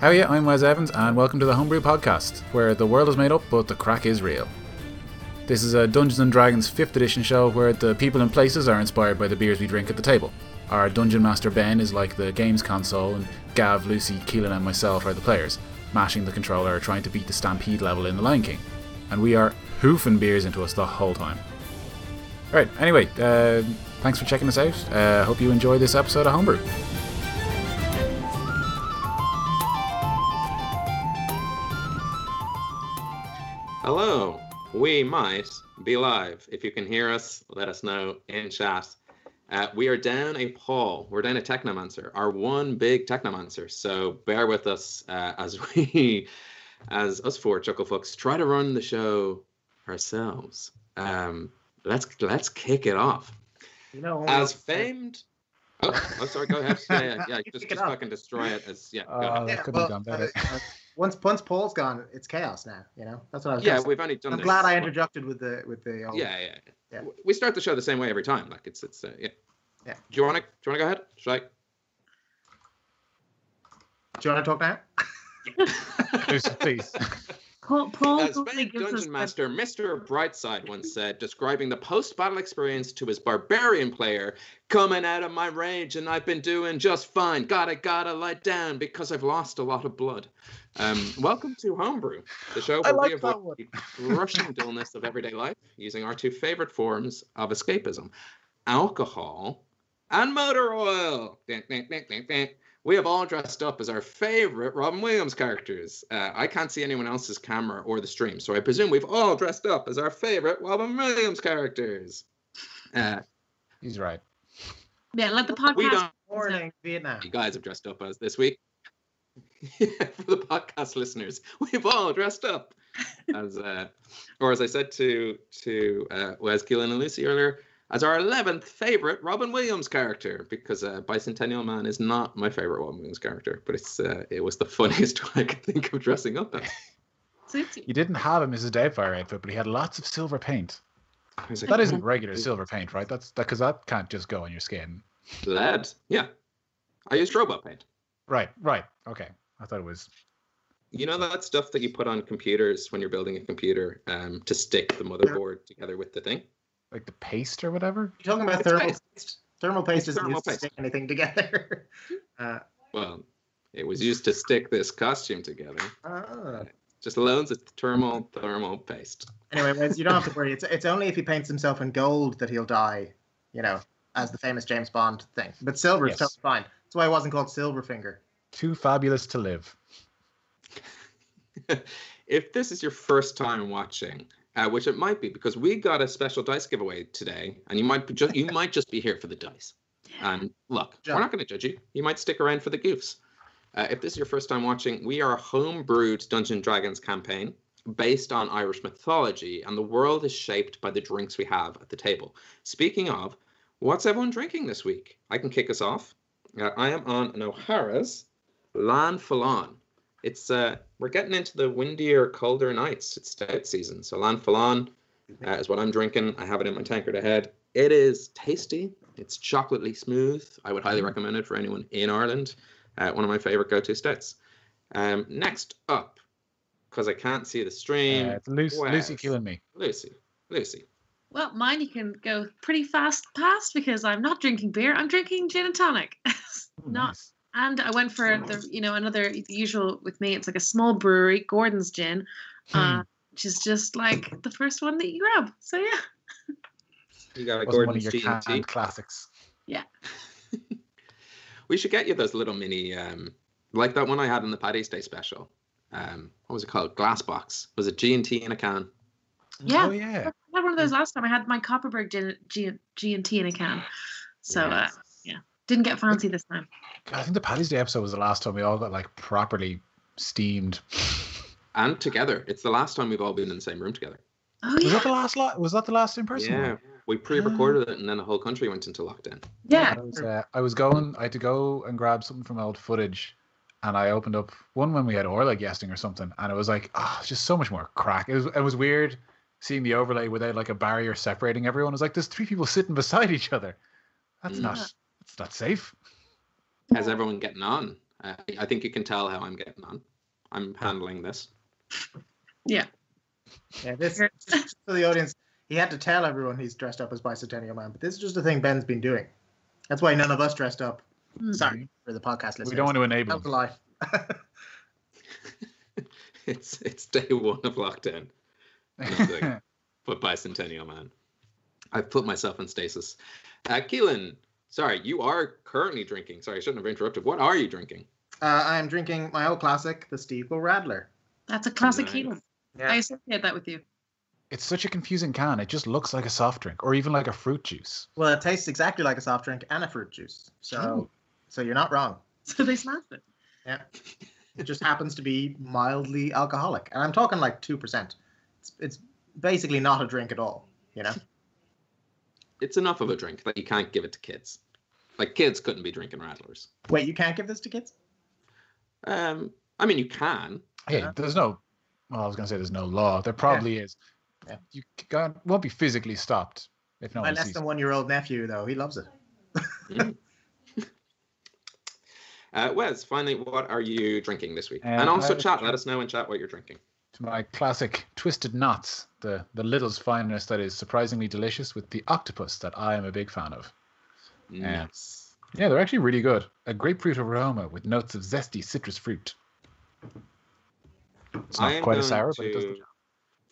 How yeah, I'm Wes Evans, and welcome to the Homebrew Podcast, where the world is made up, but the crack is real. This is a Dungeons and Dragons 5th edition show where the people and places are inspired by the beers we drink at the table. Our Dungeon Master Ben is like the games console, and Gav, Lucy, Keelan, and myself are the players, mashing the controller trying to beat the Stampede level in The Lion King. And we are hoofing beers into us the whole time. Alright, anyway, uh, thanks for checking us out. Uh, hope you enjoy this episode of Homebrew. Hello. We might be live. If you can hear us, let us know in chat. Uh, we are down a Paul. We're down a Technomancer, our one big Technomancer. So bear with us uh, as we, as us four Chucklefucks, try to run the show ourselves. Um, let's let's kick it off. You know, As famed. Oh, oh, sorry. Go ahead. Yeah, yeah, yeah. Just, just fucking destroy it. As yeah. Go Uh, ahead. that couldn't have gone better. once once Paul's gone, it's chaos now. You know, that's what I was. Yeah, we've only done. I'm this glad I once. interjected with the with the. Old, Yeah, yeah, Yeah. We start the show the same way every time. Like it's it's uh, yeah. Yeah. Do you want to? Do you want to go ahead? Should I? Do you want to talk now? Lucy, please. Paul, Paul As totally famed dungeon the- master Mr. Brightside once said, describing the post-battle experience to his barbarian player, coming out of my rage and I've been doing just fine. Gotta gotta lie down because I've lost a lot of blood. Um, welcome to Homebrew, the show I where like we that avoid the rushing dullness of everyday life using our two favorite forms of escapism: alcohol and motor oil. Dun, dun, dun, dun, dun. We have all dressed up as our favorite Robin Williams characters. Uh, I can't see anyone else's camera or the stream, so I presume we've all dressed up as our favorite Robin Williams characters. Uh, He's right. Yeah, let the podcast. we don't. Morning, Vietnam. You guys have dressed up as this week. Yeah, for the podcast listeners, we've all dressed up as, uh, or as I said to to uh, Wes Keelan and Lucy earlier, as our eleventh favorite Robin Williams character, because uh, Bicentennial Man is not my favorite Robin Williams character, but it's uh, it was the funniest one I could think of dressing up as. Suits you. You didn't have a Mrs. Doubtfire outfit, but he had lots of silver paint. I like, That isn't regular silver paint, right? That's because that can't just go on your skin. lead. Yeah, I used robot paint. Right, right. Okay. I thought it was. You know that stuff that you put on computers when you're building a computer um, to stick the motherboard together with the thing. like the paste or whatever. You're talking about It's thermal paste. paste. Thermal paste It's doesn't thermal used to stick anything together. uh, Well, it was used to stick this costume together. ah. Just loads of thermal thermal paste. Anyway, Wes, you don't have to worry. It's it's only if he paints himself in gold that he'll die. You know, as the famous James Bond thing. But silver is Yes. totally fine. That's why it wasn't called Silverfinger. Too fabulous to live. if this is your first time watching, uh, which it might be, because we got a special dice giveaway today, and you might be just you might just be here for the dice. And look, Yeah. we're not going to judge you. You might stick around for the goofs. Uh, if this is your first time watching, we are a homebrewed Dungeons and Dragons campaign based on Irish mythology, and the world is shaped by the drinks we have at the table. Speaking of, what's everyone drinking this week? I can kick us off. Uh, I am on an O'Hara's Leann Folláin. It's uh, we're getting into the windier, colder nights. It's stout season, so Leann Folláin uh, is what I'm drinking. I have it in my tankard ahead. It is tasty. It's chocolately smooth. I would highly recommend it for anyone in Ireland. Uh, one of my favorite go-to stouts. Um, next up, because I can't see the stream, Uh, it's Lucy, Lucy killing me. Lucy. Lucy. Well, mine you can go pretty fast past because I'm not drinking beer. I'm drinking gin and tonic. Ooh, not, nice. And I went for the you know another the usual with me. It's like a small brewery, Gordon's Gin, uh, which is just like the first one that you grab. So yeah, You got a Wasn't one of Gordon's your G&T. canned classics. We should get you those little mini, um, like that one I had in the Paddy's Day special. Um, what was it called? Glass box. Was it G and T in a can? yeah. Oh yeah. I had one of those last time. I had my Copperberg gin, G, G and T in a can. So uh, Yes. Didn't get fancy this time. I think the Paddy's Day episode was the last time we all got like properly steamed. and together. It's the last time we've all been in the same room together. Oh Was yeah, that the last? Lo- was that the last in person? yeah, one? we pre-recorded it, and then the whole country went into lockdown. yeah. I was, uh, I was going. I had to go and grab something from old footage, and I opened up one when we had Orla guesting or something, and it was like, oh, it's just so much more crack. It was. It was weird seeing the overlay without like a barrier separating everyone. It was like there's three people sitting beside each other. That's Mm. not. That's not safe. How's everyone getting on? Uh, I think you can tell how I'm getting on. I'm handling this. Yeah, Yeah, this just for the audience. He had to tell everyone he's dressed up as Bicentennial Man, but this is just a thing Ben's been doing. That's why none of us dressed up. Hmm. Sorry for the podcast listeners. We don't want to enable That's a them. lie. It's it's day one of lockdown. Nothing. But bicentennial man. I've put myself in stasis. Uh, Keelan, sorry, you are currently drinking. Sorry, I shouldn't have interrupted. What are you drinking? Uh, I am drinking my old classic, the Stiegl Radler. That's a classic Nice. Keelan. Yeah. I associate that with you. it's such a confusing can. It just looks like a soft drink or even like a fruit juice. Well, it tastes exactly like a soft drink and a fruit juice. So, Oh. so you're not wrong. So they smashed it. Yeah, it just happens to be mildly alcoholic, and I'm talking like two percent. It's, it's basically not a drink at all. You know. It's enough of a drink that you can't give it to kids. Like kids couldn't be drinking radlers. Wait, you can't give this to kids? Um, I mean, you can. Hey, Yeah. there's no. Well, I was gonna say there's no law. There probably is. Yeah. You can't, won't be physically stopped if no My one less than one-year-old nephew, though, he loves it. Mm. Uh, Wes, finally, what are you drinking this week? Um, and also, I chat. Let us know in chat what you're drinking. to my classic twisted knots, the the Lidl's finest that is surprisingly delicious with the octopus that I am a big fan of. Yeah. Nice. Yeah, they're actually really good. A grapefruit aroma with notes of zesty citrus fruit. It's not quite a going sour, but it does the job.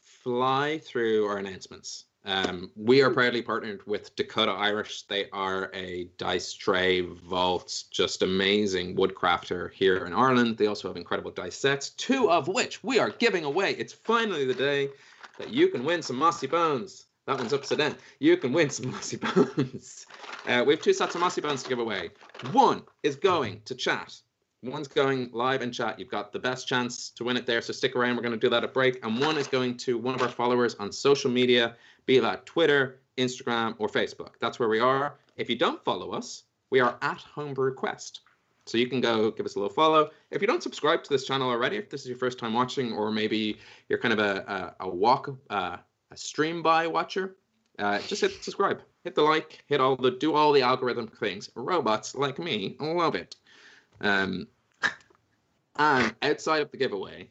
fly through our announcements. Um, we are proudly partnered with Dakota Irish. They are a dice tray vault, just amazing woodcrafter here in Ireland. They also have incredible dice sets, two of which we are giving away. It's finally the day that you can win some mossy bones. That one's upside down. You can win some mossy bones. Uh, we have two sets of mossy bones to give away. One is going to chat. One's going live in chat. You've got the best chance to win it there. So stick around. We're going to do that at break. And one is going to one of our followers on social media, be that Twitter, Instagram, or Facebook. That's where we are. If you don't follow us, we are at Homebrew Quest. So you can go give us a little follow. If you don't subscribe to this channel already, if this is your first time watching, or maybe you're kind of a, a, a walk, uh, a stream by watcher, uh, just hit subscribe, hit the like, hit all the, do all the algorithm things. Robots like me love it. Um, and outside of the giveaway,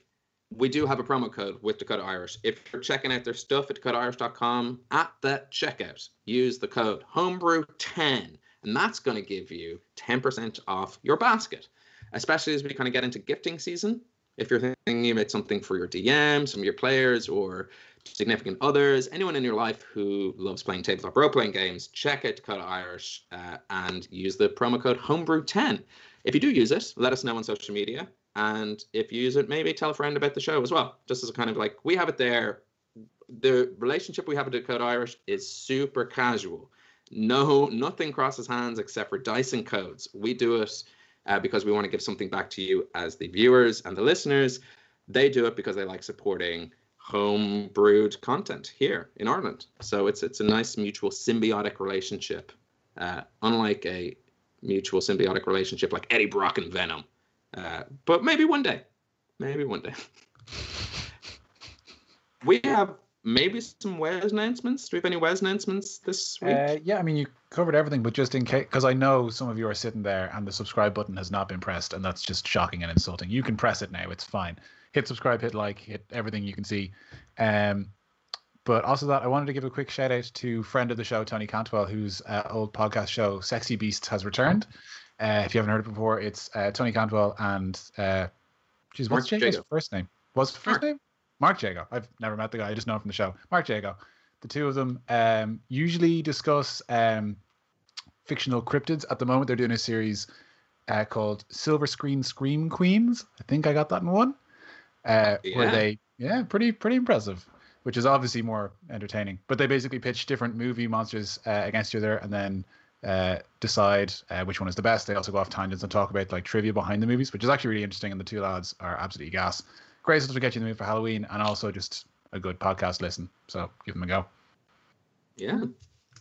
we do have a promo code with Dakota Irish. If you're checking out their stuff at dakotairish.com, at the checkout, use the code homebrew10, and that's going to give you 10% off your basket, especially as we kind of get into gifting season. If you're thinking about something for your DM, some of your players, or significant others, anyone in your life who loves playing tabletop role playing games, check out Dakota Irish uh, and use the promo code homebrew10. If you do use it, let us know on social media. And if you use it, maybe tell a friend about the show as well. Just as a kind of like, we have it there. The relationship we have with Dakota Irish is super casual. No, nothing crosses hands except for Dyson codes. We do it uh, because we want to give something back to you as the viewers and the listeners. They do it because they like supporting home brewed content here in Ireland. So it's it's a nice mutual symbiotic relationship, uh, unlike a mutual symbiotic relationship like Eddie Brock and Venom. Uh, but maybe one day, maybe one day. we have maybe some Wes announcements. Do we have any Wes announcements this week? Uh, yeah, I mean, you covered everything, but just in case, because I know some of you are sitting there and the subscribe button has not been pressed, and that's just shocking and insulting. You can press it now; it's fine. Hit subscribe, hit like, hit everything you can see. Um, but also that I wanted to give a quick shout out to friend of the show Tony Cantwell, whose uh, old podcast show Sexy Beasts has returned. Uh, if you haven't heard it before, it's uh, Tony Cantwell and uh, geez, what's Mark first name? What's the first name? Mark Jago. I've never met the guy. I just know him from the show. Mark Jago. The two of them um, usually discuss um, fictional cryptids. At the moment, they're doing a series uh, called Silver Screen Scream Queens. I think I got that in one. Uh, Where they, yeah, pretty pretty impressive. Which is obviously more entertaining. But they basically pitch different movie monsters uh, against each other, and then uh, decide uh, which one is the best. They also go off tangents and talk about like trivia behind the movies, which is actually really interesting. And the two lads are absolutely gas. Great stuff to get you in the mood for Halloween, and also just a good podcast listen. So give them a go. yeah.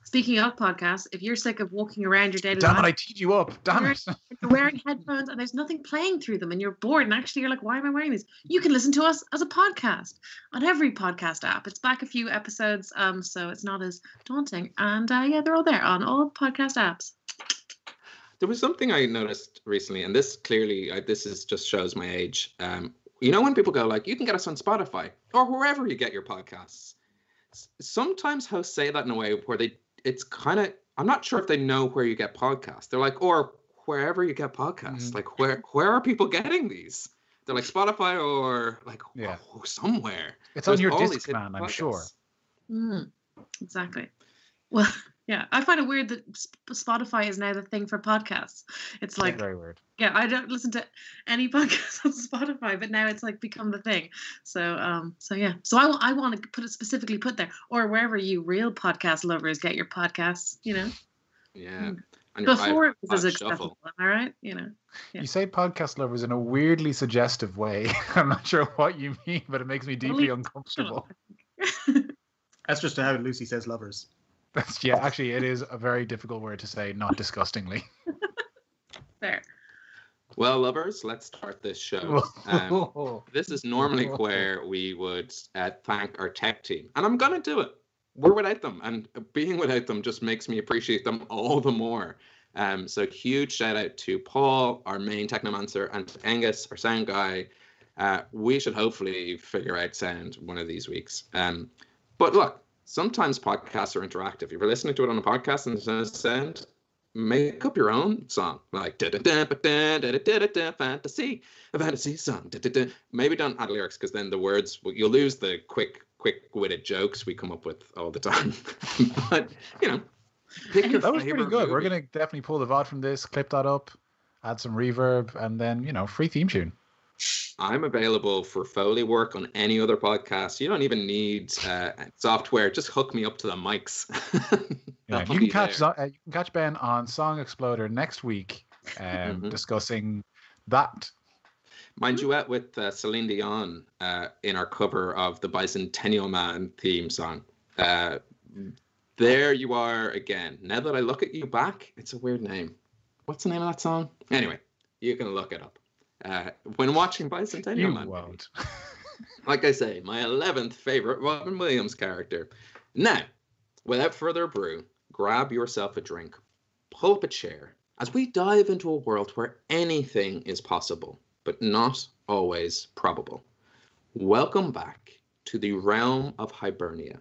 Speaking of podcasts, if you're sick of walking around your daily Damn it! I teed you up. Damn it! you're wearing headphones and there's nothing playing through them and you're bored and actually you're like why am i wearing these you can listen to us as a podcast on every podcast app it's back a few episodes um so it's not as daunting and uh, yeah they're all there on all podcast apps There was something I noticed recently, and this clearly, I, this is just shows my age. Um, you know, when people go like, "You can get us on Spotify or wherever you get your podcasts," sometimes hosts say that in a way where they, it's kind of, I'm not sure if they know where you get podcasts. They're like, or wherever you get podcasts. Mhm. Like, where where are people getting these? They're like Spotify or like Yeah. oh, somewhere. It's There's on your all these hidden Discman, I'm sure. Mm, exactly. Well, yeah, I find it weird that Spotify is now the thing for podcasts. It's like, very weird. yeah, I don't listen to any podcasts on Spotify, but now it's like become the thing. So, um, so yeah, so I, I want to put it specifically put there, or wherever you real podcast lovers get your podcasts. You know, Yeah. Mm. And before it was iPod as Shuffle. accessible. Am I right? You know. Yeah. You say podcast lovers in a weirdly suggestive way. I'm not sure what you mean, but it makes me deeply uncomfortable. That's just how Lucy says lovers. That's yeah, actually it is a very difficult word to say, not disgustingly. There. Well, lovers, let's start this show. Um, this is normally where we would uh, thank our tech team, and I'm gonna do it. We're without them, and being without them just makes me appreciate them all the more. Um, so huge shout out to Paul, our main technomancer, and to Angus, our sound guy. Uh, we should hopefully figure out sound one of these weeks. Um, but look, sometimes podcasts are interactive. If you're listening to it on a podcast and there's sound, make up your own song, like da da da da da da da da fantasy, a fantasy song. Da, da, da. Maybe don't add lyrics because then the words you'll lose the quick, quick-witted jokes we come up with all the time. but you know, that was pretty good. We're movie. gonna definitely pull the VOD from this, clip that up, add some reverb, and then you know, free theme tune. I'm available for Foley work on any other podcast. You don't even need uh, software. Just hook me up to the mics. Yeah, you can catch uh, you can catch Ben on Song Exploder next week, um, Mhm. discussing that. My duet with uh, Celine Dion uh, in our cover of the Bicentennial Man theme song. Uh, there you are again. Now that I look at you back, it's a weird name. What's the name of that song? Anyway, you can look it up. Uh, when watching Bicentennial You Man, won't. like I say, my 11th favorite Robin Williams character. Now, without further ado, grab yourself a drink, pull up a chair, as we dive into a world where anything is possible, but not always probable. Welcome back to the realm of Hibernia.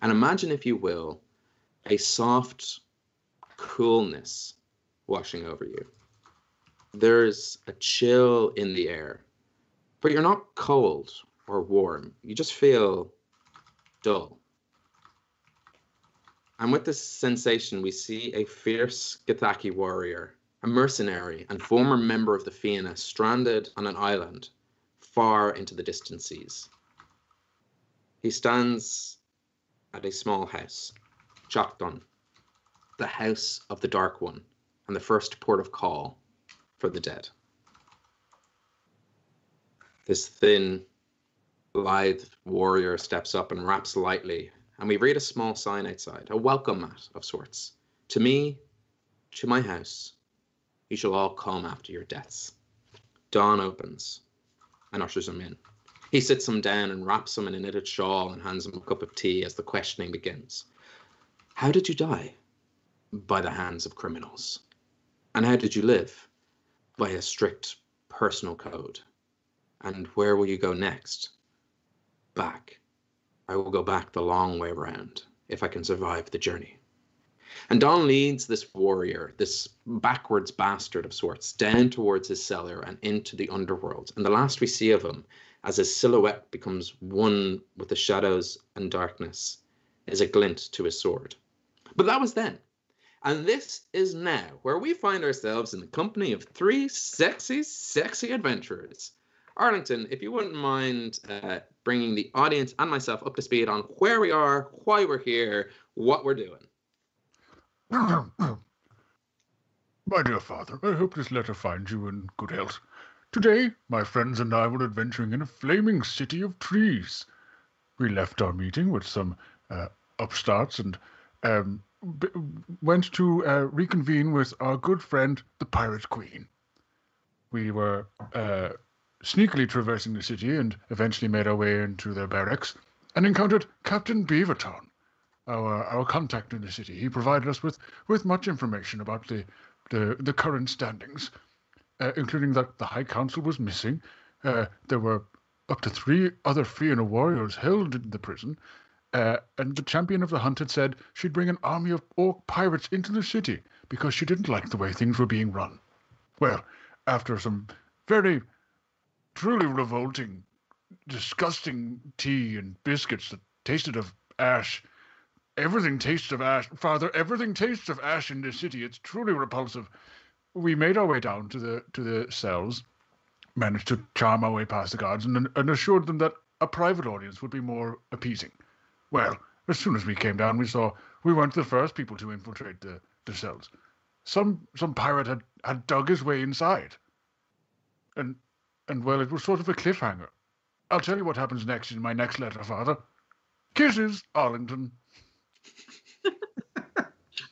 And imagine, if you will, a soft coolness washing over you. There's a chill in the air, but you're not cold or warm. You just feel dull. And with this sensation, we see a fierce Githyanki warrior, a mercenary and former member of the Fianna, stranded on an island far into the distant seas. He stands at a small house, Chocdon, the house of the Dark One, and the first port of call for the dead. This thin, lithe warrior steps up and raps lightly, and we read a small sign outside, a welcome mat of sorts. To me, to my house, you shall all come after your deaths. Dawn opens and ushers him in. He sits him down and wraps him in a knitted shawl and hands him a cup of tea as the questioning begins. How did you die? By the hands of criminals. And how did you live? By a strict personal code. And where will you go next? Back. I will go back the long way round if I can survive the journey. And Don leads this warrior, this backwards bastard of sorts, down towards his cellar and into the underworld. And the last we see of him, as his silhouette becomes one with the shadows and darkness, is a glint to his sword. But that was then. And this is now, where we find ourselves in the company of three sexy, sexy adventurers. Arlington, if you wouldn't mind uh, bringing the audience and myself up to speed on where we are, why we're here, what we're doing. My dear father, I hope this letter finds you in good health. Today, my friends and I were adventuring in a flaming city of trees. We left our meeting with some uh, upstarts and um, b- went to uh, reconvene with our good friend, the Pirate Queen. We were uh, sneakily traversing the city and eventually made our way into their barracks and encountered Captain Beavertown, our, our contact in the city. He provided us with, with much information about the the the current standings, uh, including that the High Council was missing. Uh, there were up to three other Fianna warriors held in the prison, uh, and the champion of the hunt had said she'd bring an army of orc pirates into the city because she didn't like the way things were being run. Well, after some very, truly revolting, disgusting tea and biscuits that tasted of ash, everything tastes of ash. Father, everything tastes of ash in this city. It's truly repulsive. We made our way down to the to the cells managed to charm our way past the guards and, and assured them that a private audience would be more appeasing. Well, as soon as we came down, we saw we weren't the first people to infiltrate the, the cells. Some some pirate had, had dug his way inside. And and well, it was sort of a cliffhanger. I'll tell you what happens next in my next letter, Father. Kisses, Arlington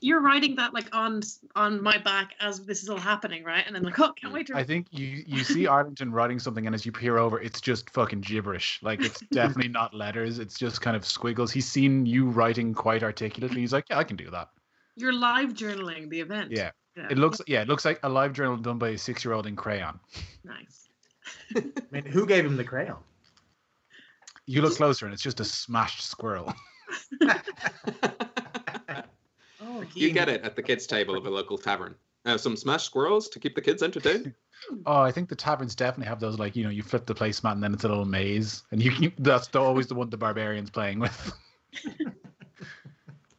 you're writing that like on on my back as this is all happening, right? And then like, oh, can't mm, wait to. I think you you see Arlington writing something, and as you peer over, it's just fucking gibberish. Like it's definitely not letters. It's just kind of squiggles. He's seen you writing quite articulately. He's like, yeah, I can do that. You're live journaling the event. Yeah. yeah. It looks yeah, it looks like a live journal done by a six year old in crayon. Nice. I mean, who gave him the crayon? You look closer, and it's just a smashed squirrel. You get it at the kids' table of a local tavern. Uh, some smashed squirrels to keep the kids entertained. Oh, I think the taverns definitely have those. Like you know, you flip the placemat and then it's a little maze, and you can, that's the, always the one the barbarians playing with.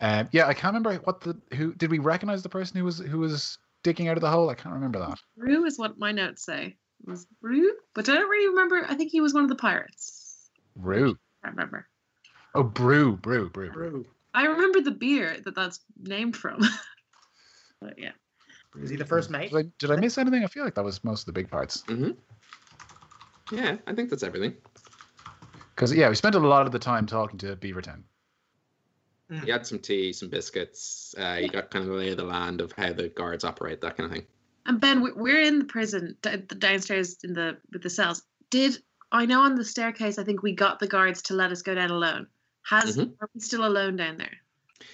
um, yeah, I can't remember what the who did we recognize the person who was who was digging out of the hole. I can't remember that. Rue is what my notes say. It was Rue, but I don't really remember. I think he was one of the pirates. Rue. I remember. Oh, brew, brew, brew, brew. I remember the beer that that's named from. but yeah. Is he the first mate? Did I, did I, miss anything? I feel like that was most of the big parts. Mm-hmm. Yeah, I think that's everything. Because yeah, we spent a lot of the time talking to Beavertown. You had some tea, some biscuits. Uh, you got kind of the lay of the land of how the guards operate, that kind of thing. And Ben, we're in the prison downstairs in the with the cells. Did I know on the staircase? I think we got the guards to let us go down alone. Has mm-hmm. are we still alone down there?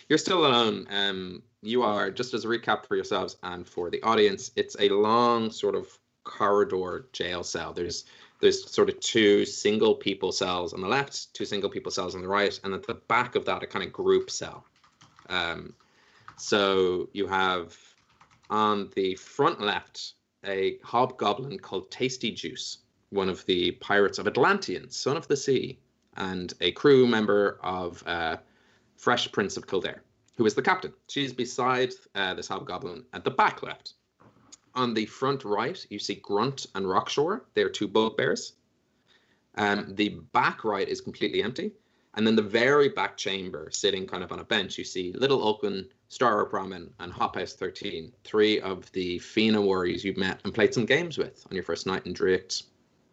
You're still alone. Um, you are just as a recap for yourselves and for the audience. It's a long sort of corridor jail cell. There's there's sort of two single people cells on the left, two single people cells on the right, and at the back of that a kind of group cell. Um, so you have on the front left a hobgoblin called Tasty Juice, one of the pirates of Atlantean, son of the sea, and a crew member of uh, Fresh Prince of Kildare, who is the captain. She's beside uh, this hobgoblin at the back left. On the front right, you see Grunt and Rockshore. They're two bugbears. Um, the back right is completely empty. And then the very back chamber, sitting kind of on a bench, you see Little Oaken, Staropramen, and Hophouse 13, three of the Fianna warriors you've met and played some games with on your first night in Drift,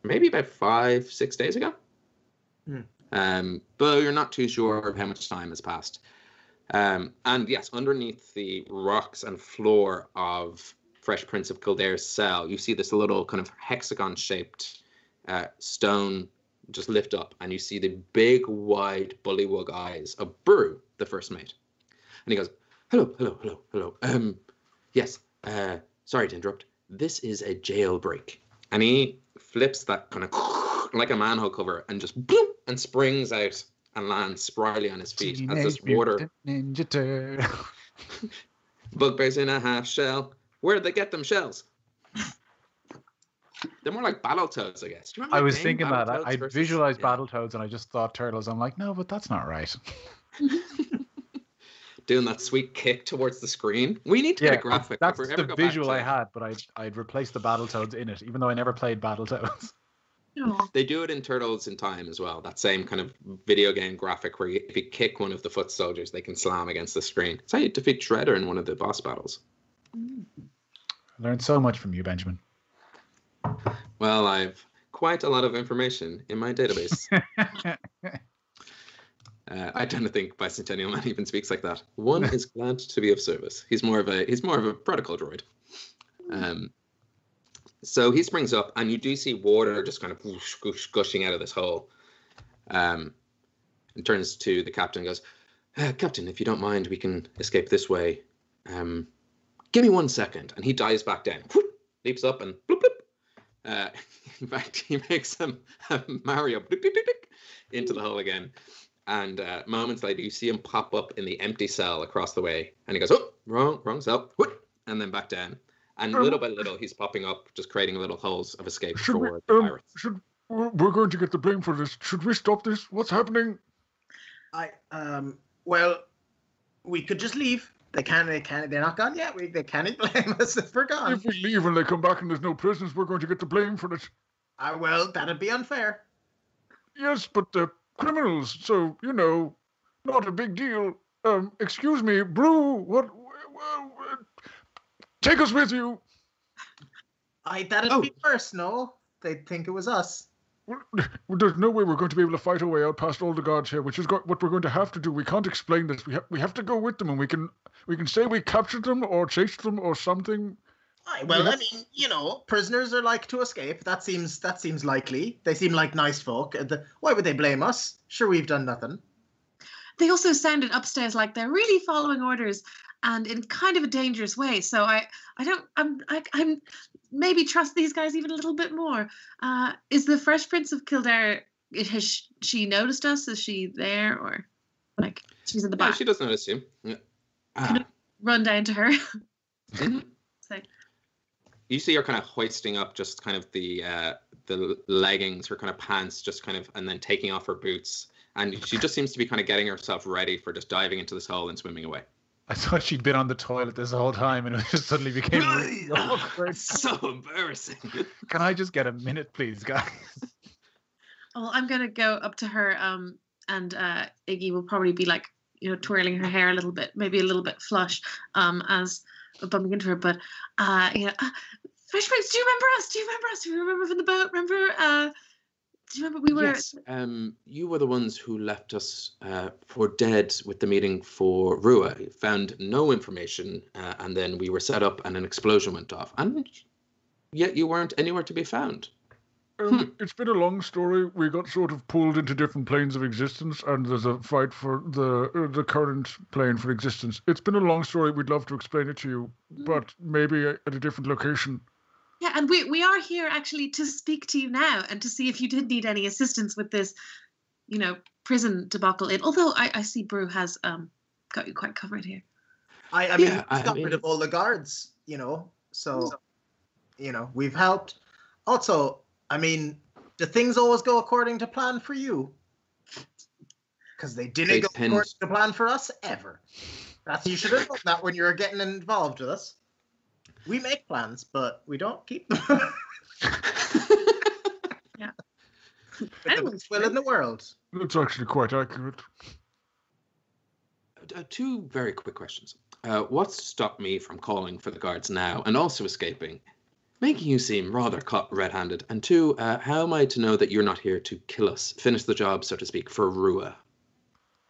maybe about five, six days ago. Hmm. Um, but you're not too sure of how much time has passed. Um, and yes, underneath the rocks and floor of Fresh Prince of Kildare's cell, you see this little kind of hexagon shaped uh, stone just lift up, and you see the big, wide bullywug eyes of Brew, the first mate. And he goes, Hello, hello, hello, hello. Um, yes, uh, sorry to interrupt. This is a jailbreak. And he flips that kind of like a manhole cover and just boom and springs out and lands spryly on his feet Teenage as this water. Ninja Turtle. Bugbears in a half shell. Where did they get them shells? They're more like Battletoads, I guess. I was thinking that. I, I visualized yeah. Battletoads and I just thought turtles. I'm like, no, but that's not right. Doing that sweet kick towards the screen. We need to yeah, get a graphic. That's the visual I had, but I'd, I'd replace the Battletoads in it, even though I never played Battletoads. They do it in Turtles in Time as well. That same kind of video game graphic where you, if you kick one of the foot soldiers, they can slam against the screen. It's how you defeat Shredder in one of the boss battles. I learned so much from you, Benjamin. Well, I've quite a lot of information in my database. Uh, I don't think Bicentennial Man even speaks like that. One is glad to be of service. He's more of a he's more of a protocol droid. Um, so he springs up, and you do see water just kind of whoosh, whoosh, gushing out of this hole. Um, and turns to the captain and goes, uh, Captain, if you don't mind, we can escape this way. Um, give me one second. And he dives back down, whoop, leaps up and bloop, bloop. Uh, in fact, he makes a Mario bloop, bloop, bloop, into the hole again. And uh, moments later, you see him pop up in the empty cell across the way. And he goes, oh, wrong, wrong cell, whoop, and then back down. And Um, little by little, he's popping up, just creating little holes of escape Should we, for the um, pirates. should, we're we're going to get the blame for this. Should we stop this? What's happening? I um well, we could just leave. They can't. They can't. They're not gone yet. We, they can't blame us if we're gone. If we leave and they come back and there's no prisoners, we're going to get the blame for it. Uh, well, that'd be unfair. Yes, but they're criminals, so you know, not a big deal. Um, excuse me, Brew. What? Well, take us with you. I that'd Oh. be worse. No, they'd think it was us. Well, There's no way we're going to be able to fight our way out past all the guards here, which is go- what we're going to have to do. We can't explain this. We have we have to go with them, and we can we can say we captured them or chased them or something. Aye, well, Yeah. I mean, you know, prisoners are like to escape. That seems that seems likely. They seem like nice folk. Why would they blame us? Sure, we've done nothing. They also sounded upstairs like they're really following orders and in kind of a dangerous way. So I, I don't, I'm, I, I'm maybe trust these guys even a little bit more. Uh, is the Fresh Prince of Kildare? Has she noticed us? Is she there or like she's in the No, back? she doesn't notice you. Yeah. Ah, Run down to her. mhm. Say, you see her kind of hoisting up just kind of the uh, the leggings, her kind of pants, just kind of, and then taking off her boots, and she just seems to be kind of getting herself ready for just diving into this hole and swimming away. I thought she'd been on the toilet this whole time and it just suddenly became really awkward. so embarrassing. Can I just get a minute, please, guys? well, I'm gonna go up to her. Um, and uh, Iggy will probably be like, you know, twirling her hair a little bit, maybe a little bit flush, um, as bumping into her. But uh, you know, uh, Fresh Prince, do you remember us? Do you remember us? Do you remember from the boat? Remember? Uh, do you remember we were? Yes, um, you were the ones who left us uh, for dead with the meeting for Rua. Found no information, uh, and then we were set up, and an explosion went off, and yet you weren't anywhere to be found. Um, It's been a long story. We got sort of pulled into different planes of existence, and there's a fight for the uh, the current plane for existence. It's been a long story. We'd love to explain it to you, but maybe at a different location. Yeah, and we we are here actually to speak to you now and to see if you did need any assistance with this, you know, prison debacle. It although I, I see Brew has um got you quite covered here. I, I mean, Yeah, we've I got mean- rid of all the guards. You know, so you know we've helped. Also, I mean, do things always go according to plan for you? Because they didn't They go tend- according to plan for us ever. That's you should have known that when you were getting involved with us. We make plans, but we don't keep them. With the Anyway, best will in the world. That's actually quite accurate. Uh, two very quick questions. Uh, what stopped me from calling for the guards now and also escaping, making you seem rather caught red-handed? And two, uh, how am I to know that you're not here to kill us, finish the job, so to speak, for Rua?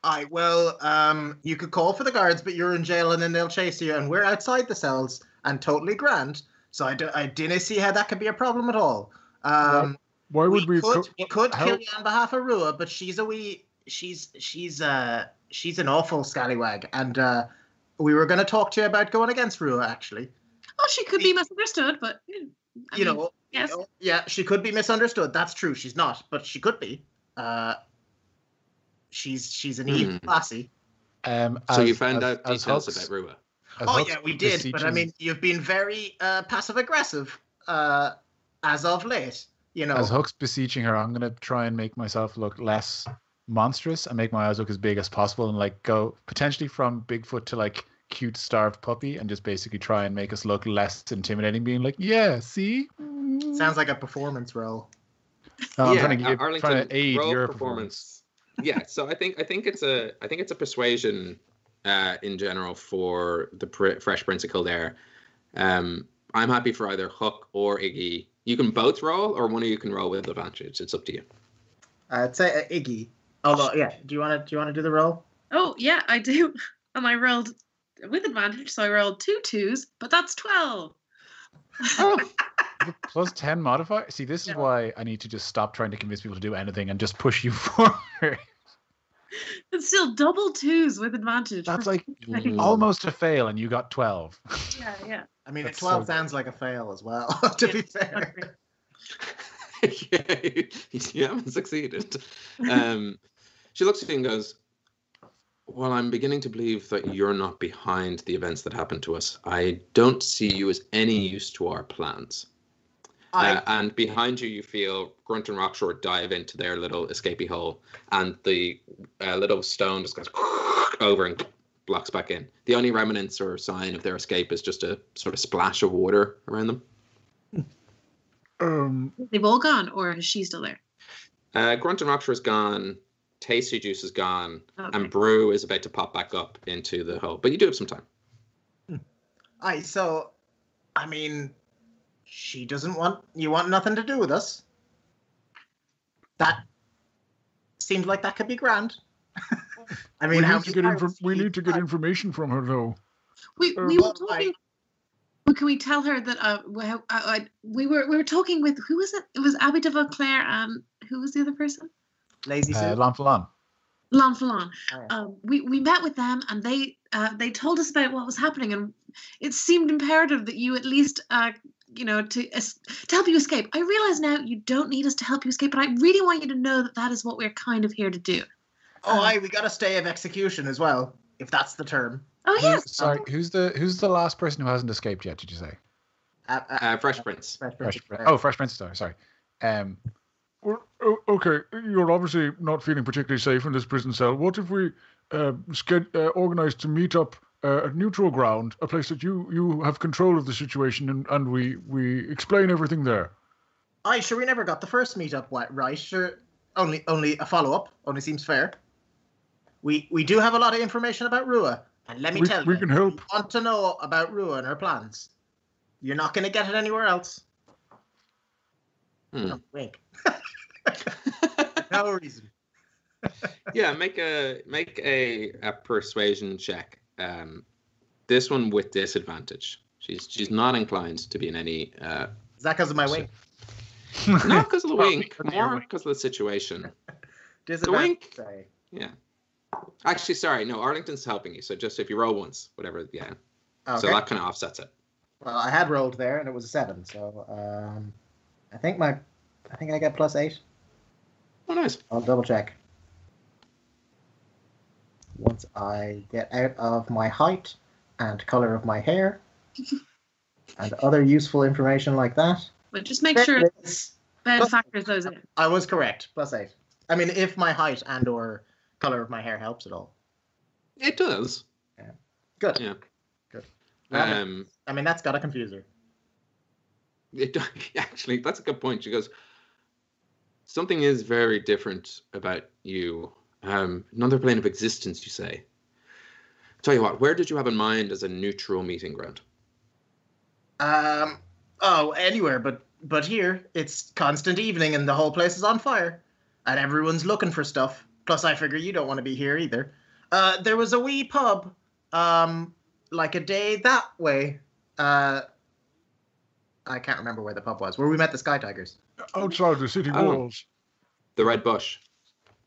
I well, um, you could call for the guards, but you're in jail, and then they'll chase you, and we're outside the cells and totally grand. So I, do, I didn't see how that could be a problem at all. Um, Why would we? we could co- we could how- kill you on behalf of Rua, but she's a wee she's she's uh she's an awful scallywag, and uh, we were going to talk to you about going against Rua actually. Oh, she could be misunderstood, but you know, I you mean, know, yes. you know, yeah, she could be misunderstood. That's true. She's not, but she could be. Uh, she's she's an evil Hmm. lassie. Um, So you found as- out as details Hux- about Rua. As Oh yeah, we did. But I mean, you've been very uh, passive aggressive uh, as of late. You know, as Hook's beseeching her, I'm gonna try and make myself look less monstrous and make my eyes look as big as possible, and like go potentially from Bigfoot to like cute starved puppy, and just basically try and make us look less intimidating, being like, yeah, see. sounds like a performance role. No, I'm yeah, trying to, Ar- get, Arlington, trying to aid roll your performance. yeah, so I think I think it's a I think it's a persuasion uh, in general for the Pr- Fresh Prince of Kildare. Um, I'm happy for either Hook or Iggy. You can both roll, or one of you can roll with advantage. It's up to you. I'd say uh, Iggy. Although, yeah, do you want to do you want to do the roll? Oh yeah, I do. And I rolled with advantage, so I rolled two twos, but that's twelve. The plus 10 modifier. See, this is Yeah. why I need to just stop trying to convince people to do anything and just push you forward. It's still double twos with advantage. That's like Mm. almost a fail, and you got 12. yeah, yeah. I mean, That's 12 so sounds like a fail as well, to be fair. yeah, you haven't succeeded. Um, she looks at you and goes, Well, I'm beginning to believe that you're not behind the events that happened to us. I don't see you as any use to our plans. I, Uh, and behind you, you feel Grunt and Rockshore dive into their little escapee hole, and the uh, little stone just goes over and blocks back in. The only remnants or sign of their escape is just a sort of splash of water around them. Um, They've all gone, or is she still there? Uh, Grunt and Rockshore is gone. Tasty Juice is gone. Okay. And Brew is about to pop back up into the hole. But you do have some time. I, so, I mean, she doesn't want, you want nothing to do with us. That seemed like that could be grand. I mean, we, how need to get times infor- we need to get information from her, though. We Uh, we were talking. I- Well, can we tell her that uh, well, uh, uh, we were we were talking with who was it? It was Abby de Vauclair and who was the other person? Lazy Uh, Sue? Leann Folláin. Leann Folláin. Oh, yeah. Um, we we met with them and they uh, they told us about what was happening and it seemed imperative that you at least uh, you know to to help you escape. I realize now you don't need us to help you escape, but I really want you to know that that is what we're kind of here to do. Oh, aye, we got a stay of execution as well, if that's the term. Oh Who's- yes. Sorry, who's the who's the last person who hasn't escaped yet? Did you say? Uh, uh, Uh, Fresh Prince. Fresh Fresh, Prince. oh, Fresh Prince. Sorry, sorry. Um, Well, okay, you're obviously not feeling particularly safe in this prison cell. What if we uh, sched- uh, organize to meet up uh, at neutral ground, a place that you you have control of the situation, and, and we we explain everything there? Aye, sure, we never got the first meetup wi- right. Sure, only only a follow up. Only seems fair. We we do have a lot of information about Rua, and let me We- tell we you, can help. you want to know about Rua and her plans. You're not going to get it anywhere else. Hmm. No, wink. no reason. yeah, make a make a, a persuasion check. Um, this one with disadvantage. She's she's not inclined to be in any uh, Is that because of my wink? not because of the Well, wink, because more because of the situation. Disadvantage. wink. Sorry. Yeah. Actually, sorry, no, Arlington's helping you. So just if you roll once, whatever, yeah. Okay. So that kind of offsets it. Well, I had rolled there, and it was a seven. So um, I think my, I think I get plus eight. Oh, nice. I'll double check. Once I get out of my height and color of my hair and other useful information like that. But just make sure it is. Ben Plus- factors those in. I was correct. Plus eight. I mean, if my height and or color of my hair helps at all. It does. Yeah. Good. Yeah. Good. Well, Um, I mean, that's got to confuse her. it do- actually that's a good point. She goes, something is very different about you. Um, another plane of existence, you say. Tell you what, where did you have in mind as a neutral meeting ground? Um. Oh, anywhere but but here it's constant evening and the whole place is on fire, and everyone's looking for stuff. Plus, I figure you don't want to be here either. Uh, there was a wee pub, um, like a day that way. Uh, I can't remember where the pub was. Where we met the Sky Tigers. Outside the city Oh. walls. The Red Bush.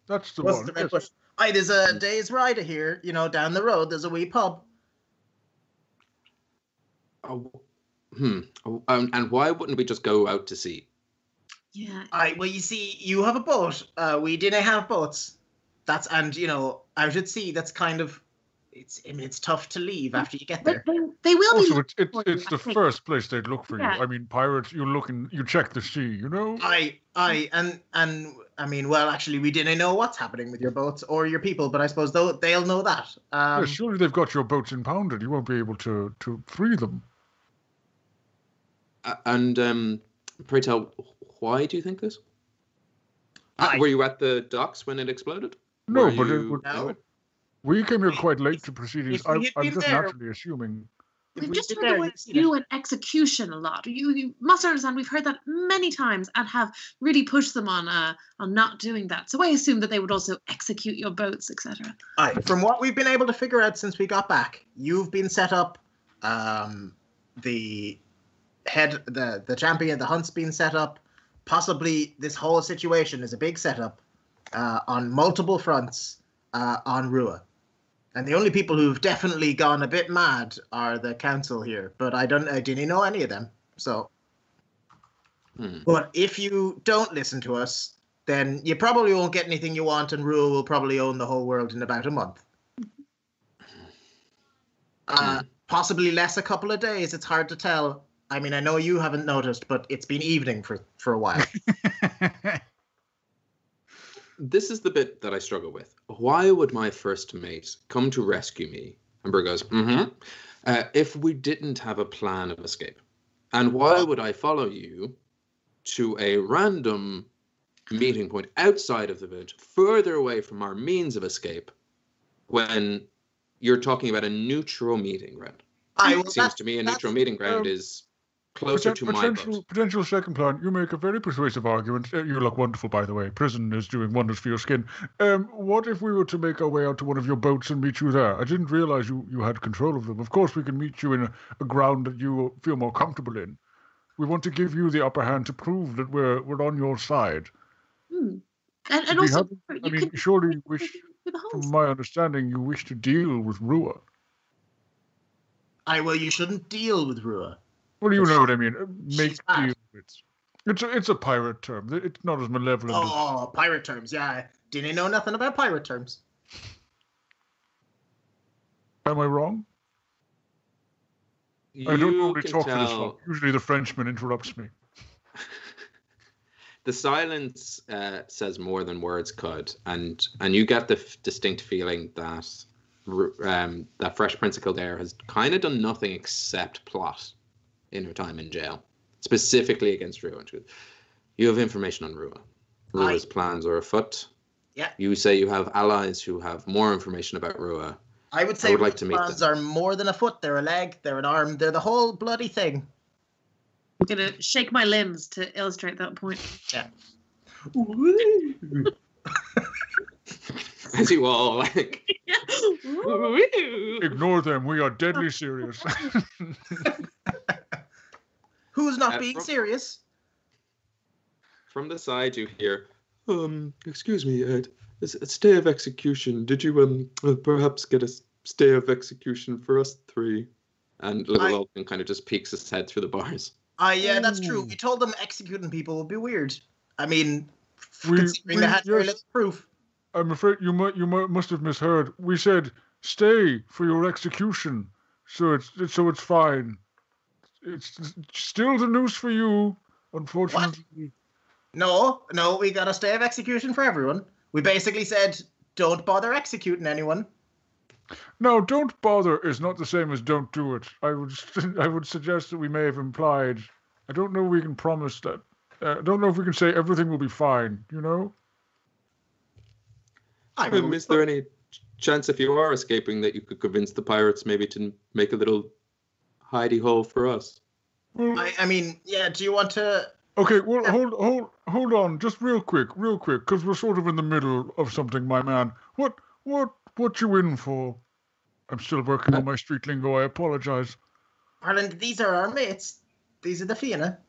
That's the Was one. the yes. Bush? There's a day's ride here. You know, down the road. There's a wee pub. Oh, hmm. Oh, um, and why wouldn't we just go out to sea? Yeah. I well, you see, you have a boat. Uh, we didn't have boats. That's and you know, out at sea. That's kind of, it's. I mean, it's tough to leave after you get there. they, they will be. Also, it's it's, it's the think. first place they'd look for Yeah. you. I mean, pirates, you look in, you check the sea, you know. I, I, and and I mean, well, actually, we didn't know what's happening with your boats or your people, but I suppose though they'll know that. Um, yeah, surely they've got your boats impounded. You won't be able to to free them. Uh, and um, pray tell, why do you think this? I- Were you at the docks when it exploded? No, Were but it would, No. We came here quite late if- to proceedings. I, I'm just there- naturally assuming. We've we just heard there, the word you'd see you that. and execution a lot. You, you must understand we've heard that many times and have really pushed them on uh, on not doing that. So I assume that they would also execute your boats, etc. Aye, from what we've been able to figure out since we got back, you've been set up. Um, the head, the the champion, the hunt's been set up. Possibly, this whole situation is a big setup uh, on multiple fronts. uh, on Rua. And the only people who've definitely gone a bit mad are the council here, but I don't I didn't know any of them. So Hmm. but if you don't listen to us, then you probably won't get anything you want, and Rua will probably own the whole world in about a month. Uh, possibly less a couple of days. It's hard to tell. I mean, I know you haven't noticed, but it's been evening for for a while. This is the bit that I struggle with. Why would my first mate come to rescue me? And Burr goes, mm-hmm. Uh, if we didn't have a plan of escape. And why would I follow you to a random meeting point outside of the village, further away from our means of escape, when you're talking about a neutral meeting ground? I It seems to me a neutral meeting ground um, is closer Poten- to my potential, boat. potential second plan. You make a very persuasive argument. Uh, You look wonderful, by the way. Prison is doing wonders for your skin. Um, what if we were to make our way out to one of your boats and meet you there? I didn't realize you, you had control of them. Of course, we can meet you in a, a ground that you feel more comfortable in. We want to give you the upper hand to prove that we're we're on your side. Hmm. And, and also, haven't- you I mean, could surely you wish, through the holes. from my understanding, you wish to deal with Rua. I well, you shouldn't deal with Rua. Well, you But know what I mean. Make she's bad. It's a, it's a pirate term. It's not as malevolent. as- Oh, pirate terms. Yeah, didn't know nothing about pirate terms. Am I wrong? I don't normally can talk for this tell- long. Usually the Frenchman interrupts me. the silence uh, says more than words could, and and you get the f- distinct feeling that um, that Fresh Prince of Kildare has kind of done nothing except plot in her time in jail, specifically against Rua. And she goes, You have information on Rua. Rua's plans are afoot. Yeah. You say you have allies who have more information about Rua. I would say I would like to meet Rua's them. are more than a foot. They're a leg. They're an arm. They're the whole bloody thing. I'm gonna shake my limbs to illustrate that point. Yeah. As you all like, Ignore them. We are deadly serious. Who's not Uh, being from- serious? From the side, you hear, um, excuse me, Ed, is a stay of execution. Did you um uh, perhaps get a stay of execution for us three? And little I- Vulcan kind of just peeks his head through the bars. Ah, yeah, that's true. Ooh. We told them executing people would be weird. I mean, We- considering we they had very just- little proof. I'm afraid you might you might, must have misheard. We said stay for your execution, so it's it's- so it's fine. It's still the news for you, unfortunately. What? No, no, we got a stay of execution for everyone. We basically said, don't bother executing anyone. No, don't bother is not the same as don't do it. I would I would suggest that we may have implied. I don't know if we can promise that. Uh, I don't know if we can say everything will be fine. You know. I will- is there any chance, if you are escaping, that you could convince the pirates maybe to make a little hidey hole for us? I, I mean, yeah, do you want to. Okay, well, hold, hold, hold on, just real quick, real quick, because we're sort of in the middle of something, my man. What, what, what you in for? I'm still working on my street lingo. I apologize. Harlan, these are our mates. These are the Fianna.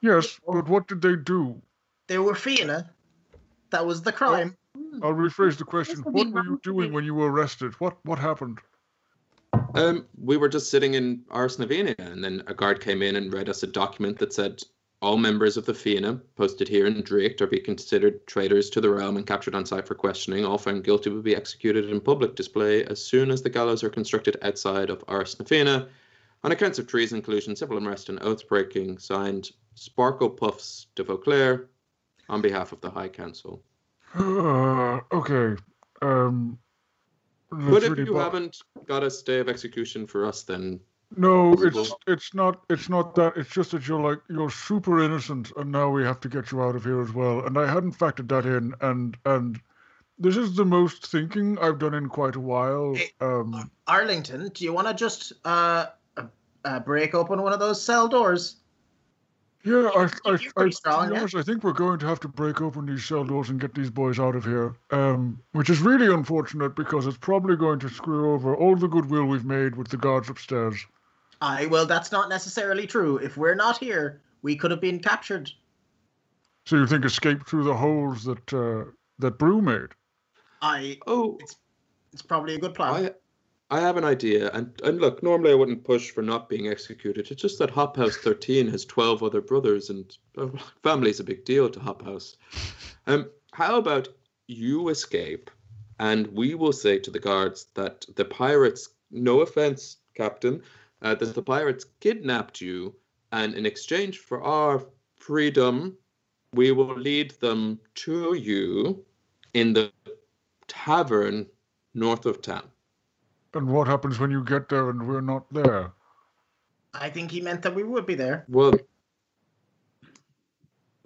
Yes, but what did they do? They were Fianna. That was the crime. I'll rephrase the question. What were you doing when you were arrested? What, what happened? Um, we were just sitting in Ars Novena, and then a guard came in and read us a document that said all members of the Fianna posted here in Drake are be considered traitors to the realm and captured on site for questioning. All found guilty will be executed in public display as soon as the gallows are constructed outside of Ars Novena. On accounts of treason, collusion, civil unrest, and oath breaking, signed Sparkle Puffs de Vauclair on behalf of the High Council. Uh, okay. Um. But if you bo- haven't got a stay of execution for us, then No, Possible. it's it's not it's not that. It's just that you're like you're super innocent, and now we have to get you out of here as well. And I hadn't factored that in, and and this is the most thinking I've done in quite a while. Hey, Um, Arlington, do you want to just uh, uh, uh, break open one of those cell doors? Yeah, I, I, you're I, pretty to strong, be yeah? honest, I think we're going to have to break open these cell doors and get these boys out of here. Um, which is really unfortunate because it's probably going to screw over all the goodwill we've made with the guards upstairs. I well, that's not necessarily true. If we're not here, we could have been captured. So you think escape through the holes that uh, that Brew made? I. Oh, It's probably a good plan. I have an idea, and and look, normally I wouldn't push for not being executed. It's just that Hop House 13 has 12 other brothers, and uh, family's a big deal to Hop House. Um, how about you escape, and we will say to the guards that the pirates, no offense, Captain, uh, that the pirates kidnapped you, and in exchange for our freedom, we will lead them to you in the tavern north of town. And what happens when you get there and we're not there? I think he meant that we would be there. Well,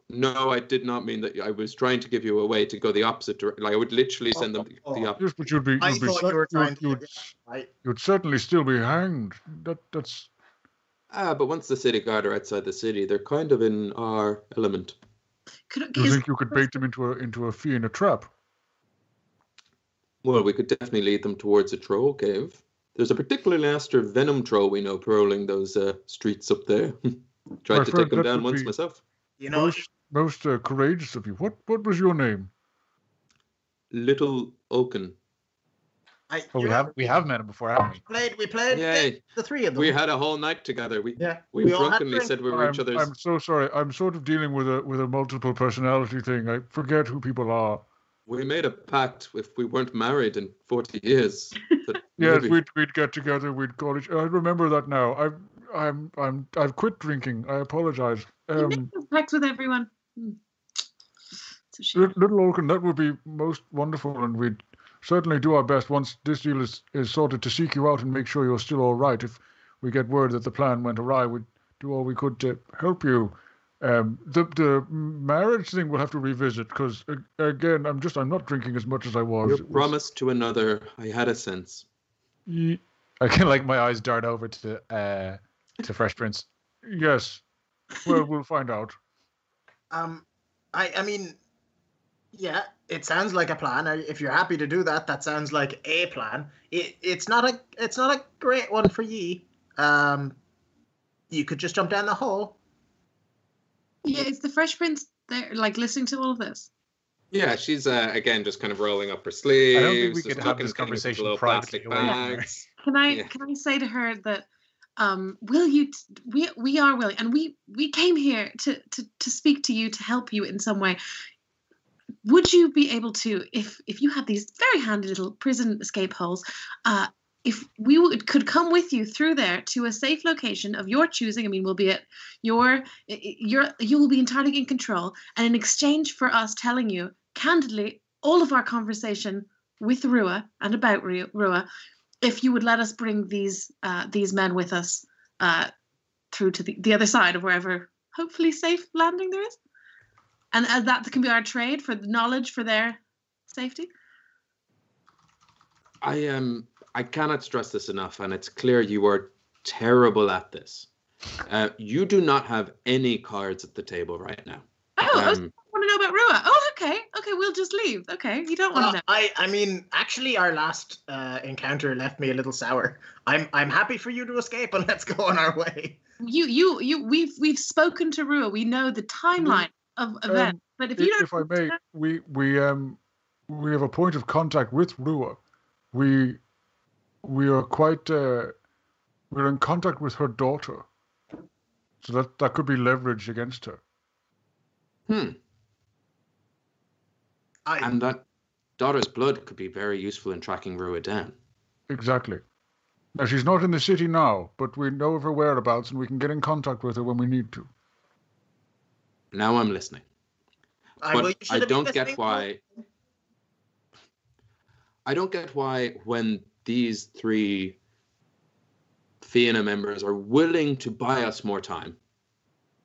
no, I did not mean that. I was trying to give you a way to go the opposite direction. Like I would literally send them the, the opposite. Yes, but you'd be. You'd be thought you were trying you'd, get you'd, you'd certainly still be hanged. That that's Ah, but once the city guard are outside the city, they're kind of in our element. Could, you think you could bait them into a into a fee in a trap? Well, we could definitely lead them towards a troll cave. There's a particularly nasty venom troll we know prowling those uh, streets up there. Tried My to friend, take them down once myself. You know, most most uh, courageous of you. What what was your name? Little Oaken. I, Well, we have we have met him before, haven't we? played. We played Yay. the three of them. We had a whole night together. We yeah. we, all had drunkenly said we were I'm, each other's. I'm so sorry. I'm sort of dealing with a with a multiple personality thing. I forget who people are. We made a pact if we weren't married in 40 years. that Yes, maybe- we'd we'd get together. We'd call each. I remember that now. I I'm I'm I've quit drinking. I apologize. you Um, make this pact with everyone. Hmm. It's a Little Oaken, that would be most wonderful, and we'd certainly do our best once this deal is, is sorted to seek you out and make sure you're still all right. If we get word that the plan went awry, we'd do all we could to help you. Um, the the marriage thing we'll have to revisit because again, I'm just I'm not drinking as much as I was. Your It was- promise to another, I had a sense. I can like my eyes dart over to uh to Fresh Prince. yes. Well, we'll find out. Um, I I mean, yeah, it sounds like a plan. If you're happy to do that, that sounds like a plan. It it's not a it's not a great one for ye. Um, you could just jump down the hole. Yeah, is the Fresh Prince there, like listening to all of this? Yeah, she's uh, again just kind of rolling up her sleeves. I don't think we just could have this at things conversation little privately plastic away bags. Can I Yeah. can I say to her that um will you t- we we are willing and we we came here to to to speak to you to help you in some way. Would you be able to if if you had these very handy little prison escape holes uh if we would, could come with you through there to a safe location of your choosing, I mean, we'll be at your, your, you will be entirely in control. And in exchange for us telling you candidly all of our conversation with Rua and about Ru- Rua, if you would let us bring these uh, these men with us uh, through to the, the other side of wherever hopefully safe landing there is, and as that can be our trade for the knowledge for their safety. I um I cannot stress this enough, and it's clear you are terrible at this. Uh, you do not have any cards at the table right now. Oh, I was- Um, want to know about Rua. Oh, okay, okay, we'll just leave. Okay, you don't want Well, to know. I I mean, actually, our last uh, encounter left me a little sour. I'm I'm happy for you to escape, and let's go on our way. You, you, you. We've we've spoken to Rua. We know the timeline of events. but if you I- don't, if I may, we we um we have a point of contact with Rua. We we are quite uh, we're in contact with her daughter, so that that could be leverage against her. hmm. I And that daughter's blood could be very useful in tracking Rua down. Exactly. Now she's not in the city now, but we know of her whereabouts, and we can get in contact with her when we need to. Now I'm listening. I, but well, I should have been don't get why. I don't get why when these three Fianna members are willing to buy us more time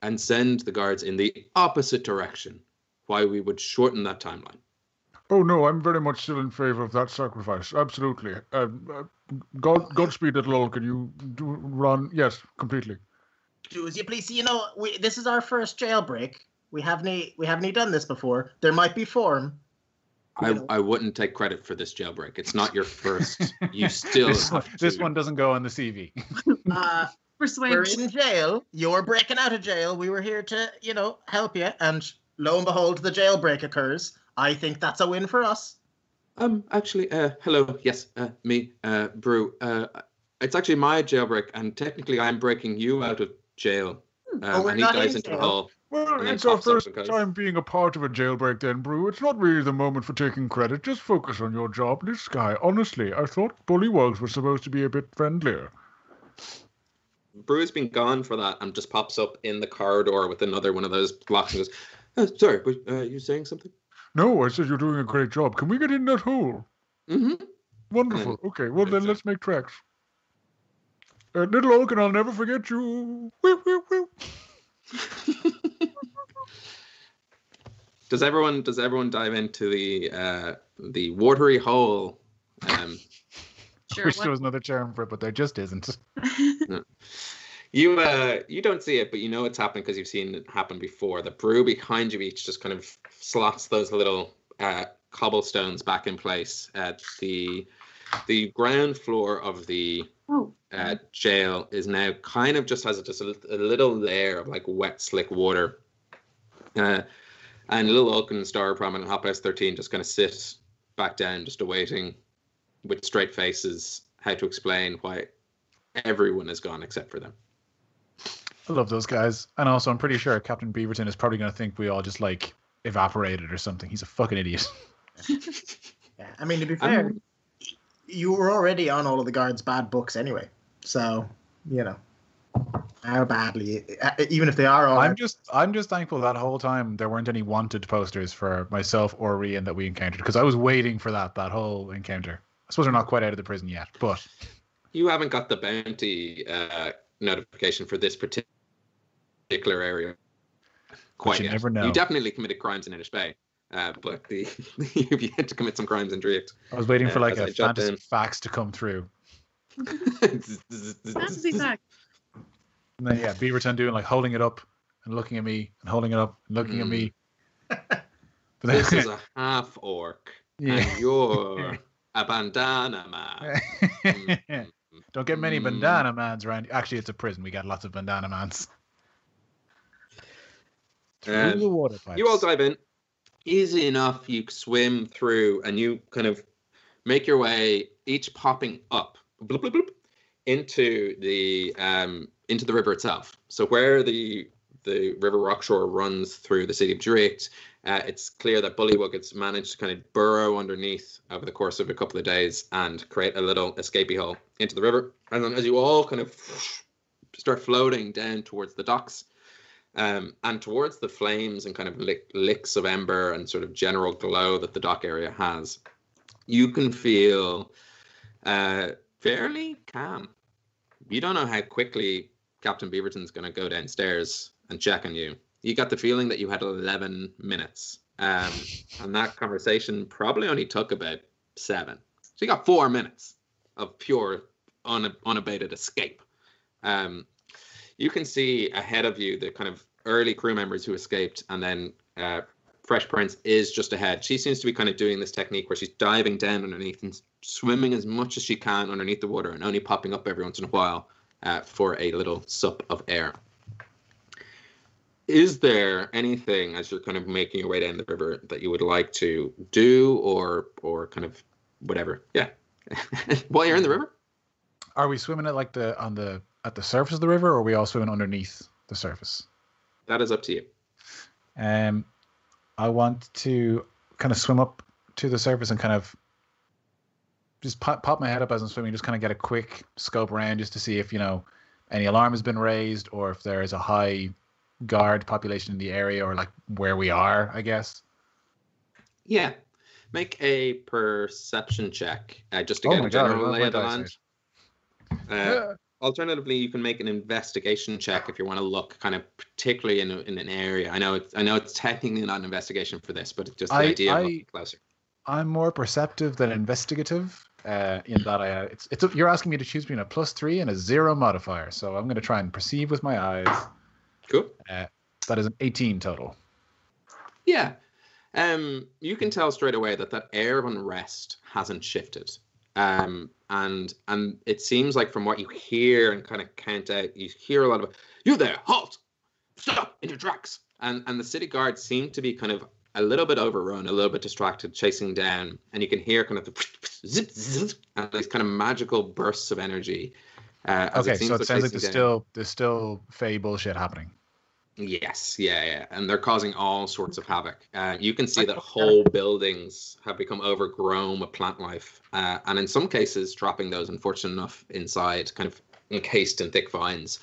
and send the guards in the opposite direction, why we would shorten that timeline. Oh no, I'm very much still in favor of that sacrifice. Absolutely. Uh, uh, God, Godspeed, little old. Can you do, run? Yes, completely. Do as you please. You know, we this is our first jailbreak. We haven't we haven't done this before. There might be form. I, I wouldn't take credit for this jailbreak. It's not your first. You still this, one, this one doesn't go on the CV. Uh, persuade. we're in jail. You're breaking out of jail. We were here to, you know, help you. And lo and behold, the jailbreak occurs. I think that's a win for us. Um, actually, uh, hello. Yes, uh, me, uh, Brew. Uh, it's actually my jailbreak, and technically, I'm breaking you out of jail. Um, Oh, we're and he not dives in into the jail. Well, it's our first time being a part of a jailbreak, then, Brew. It's not really the moment for taking credit. Just focus on your job. This guy, honestly, I thought Bullywugs were supposed to be a bit friendlier. Brew's been gone for that, and just pops up in the corridor with another one of those blocks and goes, uh, "Sorry, but uh, you saying something?" No, I said you're doing a great job. Can we get in that hole? Mm-hmm. Wonderful. Okay, well then let's make tracks. Uh, little Oak, and I'll never forget you. Woo, woo, woo. Does everyone does everyone dive into the uh, the watery hole? Um, Sure. Wish what- there was another term for it, but there just isn't. you uh, you don't see it, but you know it's happening because you've seen it happen before. The brew behind you each just kind of slots those little uh, cobblestones back in place. At the the ground floor of the oh. uh, jail is now kind of just has a, just a, a little layer of like wet, slick water. Uh, and little Oak and Staropramen and Hop S13 just kind of sit back down, just awaiting with straight faces how to explain why everyone is gone except for them. I love those guys. And also, I'm pretty sure Captain Beavertown is probably going to think we all just like evaporated or something. He's a fucking idiot. Yeah, I mean, to be fair, Um, you were already on all of the guards' bad books anyway. So, you know, how badly, uh, even if they are all. I'm just, I'm just thankful that whole time there weren't any wanted posters for myself or Rian that we encountered because I was waiting for that that whole encounter. I suppose we're not quite out of the prison yet, but You haven't got the bounty uh, notification for this parti- particular area quite you yet. never know. You definitely committed crimes in Inish Bay, uh, but the you had to commit some crimes and Drift. I was waiting for like as a I jot fantasy down. facts to come through. Fantasy fact. And then yeah, Beavertown doing like holding it up and looking at me and holding it up and looking at me. But then, This is a half orc, yeah. and you're a bandana man. Mm. Don't get many Mm. bandana mans around. Actually, it's a prison. We got lots of bandana mans. Through Um, the water pipes. You all dive in. Easy enough. You swim through and you kind of make your way, each popping up bloop, bloop, bloop, into the um, into the river itself. So where the the river Rockshore runs through the city of Drake, uh, it's clear that Bullywug has managed to kind of burrow underneath over the course of a couple of days and create a little escapee hole into the river. And then as you all kind of start floating down towards the docks, um, and towards the flames and kind of lick, licks of ember and sort of general glow that the dock area has, you can feel uh, fairly calm. You don't know how quickly Captain Beavertown's going to go downstairs and check on you. You got the feeling that you had 11 minutes, um, and that conversation probably only took about seven. So you got four minutes of pure, un- unabated escape. Um, you can see ahead of you the kind of early crew members who escaped, and then uh, Fresh Prince is just ahead. She seems to be kind of doing this technique where she's diving down underneath and swimming as much as she can underneath the water and only popping up every once in a while uh, for a little sup of air. Is there anything as you're kind of making your way down the river that you would like to do, or or kind of whatever? Yeah, while you're in the river. Are we swimming at like the on the at the surface of the river, or are we all swimming underneath the surface? That is up to you. Um, I want to kind of swim up to the surface and kind of just pop, pop my head up as I'm swimming, just kind of get a quick scope around just to see if you know any alarm has been raised or if there is a high guard population in the area or like where we are. I guess. Yeah. Make a perception check uh, just to Oh get a general I lay of the land. Uh, alternatively, you can make an investigation check if you want to look kind of particularly in, a, in an area. I know it's I know it's technically not an investigation for this, but it's just the I- idea I- of closer. I'm more perceptive than investigative. Uh, in that I, uh, it's it's you're asking me to choose between a plus three and a zero modifier, so I'm going to try and perceive with my eyes. Cool. That is an 18 total. Yeah. Um, you can tell straight away that that air of unrest hasn't shifted. Um, and and it seems like from what you hear and kind of count out, you hear a lot of you there, halt, stop in your tracks. And and the city guards seem to be kind of a little bit overrun, a little bit distracted, chasing down, and you can hear kind of the zip, zip, and these kind of magical bursts of energy. Uh, Okay, seems so it sounds like there's down. still there's still fey bullshit happening. Yes, yeah, yeah, and they're causing all sorts of havoc. Uh, you can see that whole buildings have become overgrown with plant life, uh, and in some cases, trapping those unfortunate enough inside, kind of encased in thick vines.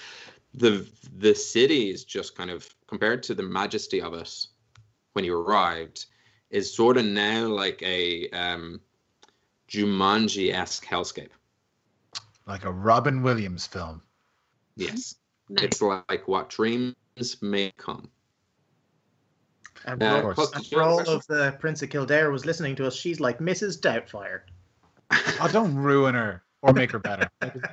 The the city is just kind of compared to the majesty of it when you arrived, is sort of now like a um, Jumanji esque hellscape. Like a Robin Williams film. Yes, Nice. it's like what dreams may come. And Uh, for, of course. Puck, and for all of the Prince of Kildare was listening to us, she's like Mrs. Doubtfire. Oh, don't ruin her or make her better.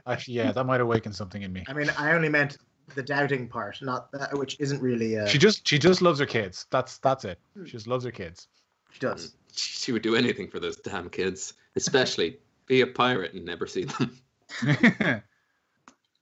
Actually, yeah, that might awaken something in me. I mean, I only meant the doubting part, not that, which isn't really. Uh, She just she just loves her kids. That's that's it. Hmm. She just loves her kids. she does. She would do anything for those damn kids, especially be a pirate and never see them.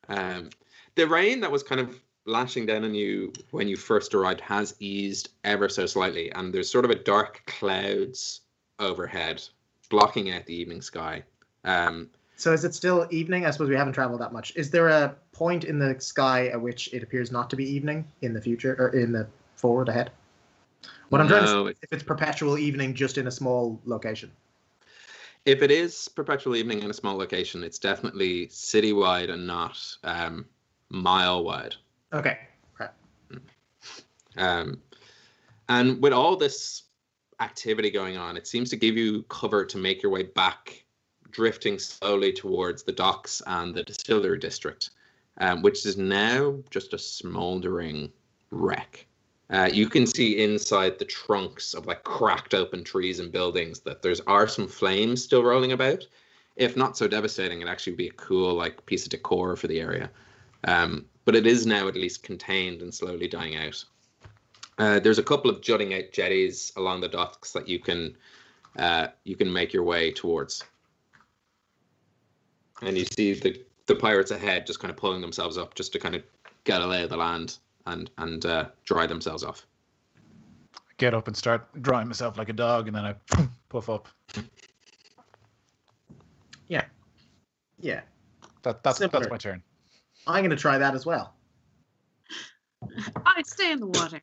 Um, the rain that was kind of lashing down on you when you first arrived has eased ever so slightly, and there's sort of a dark clouds overhead blocking out the evening sky. Um, So is it still evening? I suppose we haven't traveled that much. Is there a point in the sky at which it appears not to be evening in the future or in the forward ahead? What I'm trying to say is if it's perpetual evening just in a small location. if it is perpetual evening in a small location, it's definitely citywide and not um, mile wide. Okay. Right. Um, and with all this activity going on, it seems to give you cover to make your way back, drifting slowly towards the docks and the distillery district, um, which is now just a smoldering wreck. Uh, you can see inside the trunks of like cracked open trees and buildings that there's are some flames still rolling about. If not so devastating, it'd actually be a cool like piece of decor for the area. Um, but it is now at least contained and slowly dying out. Uh, there's a couple of jutting out jetties along the docks that you can uh, you can make your way towards, and you see the the pirates ahead just kind of pulling themselves up just to kind of get a lay of the land and and uh, dry themselves off. Get up and start drying myself like a dog, and then I puff up. Yeah. Yeah. That that's Similar. that's my turn. I'm going to try that as well. I stay in the water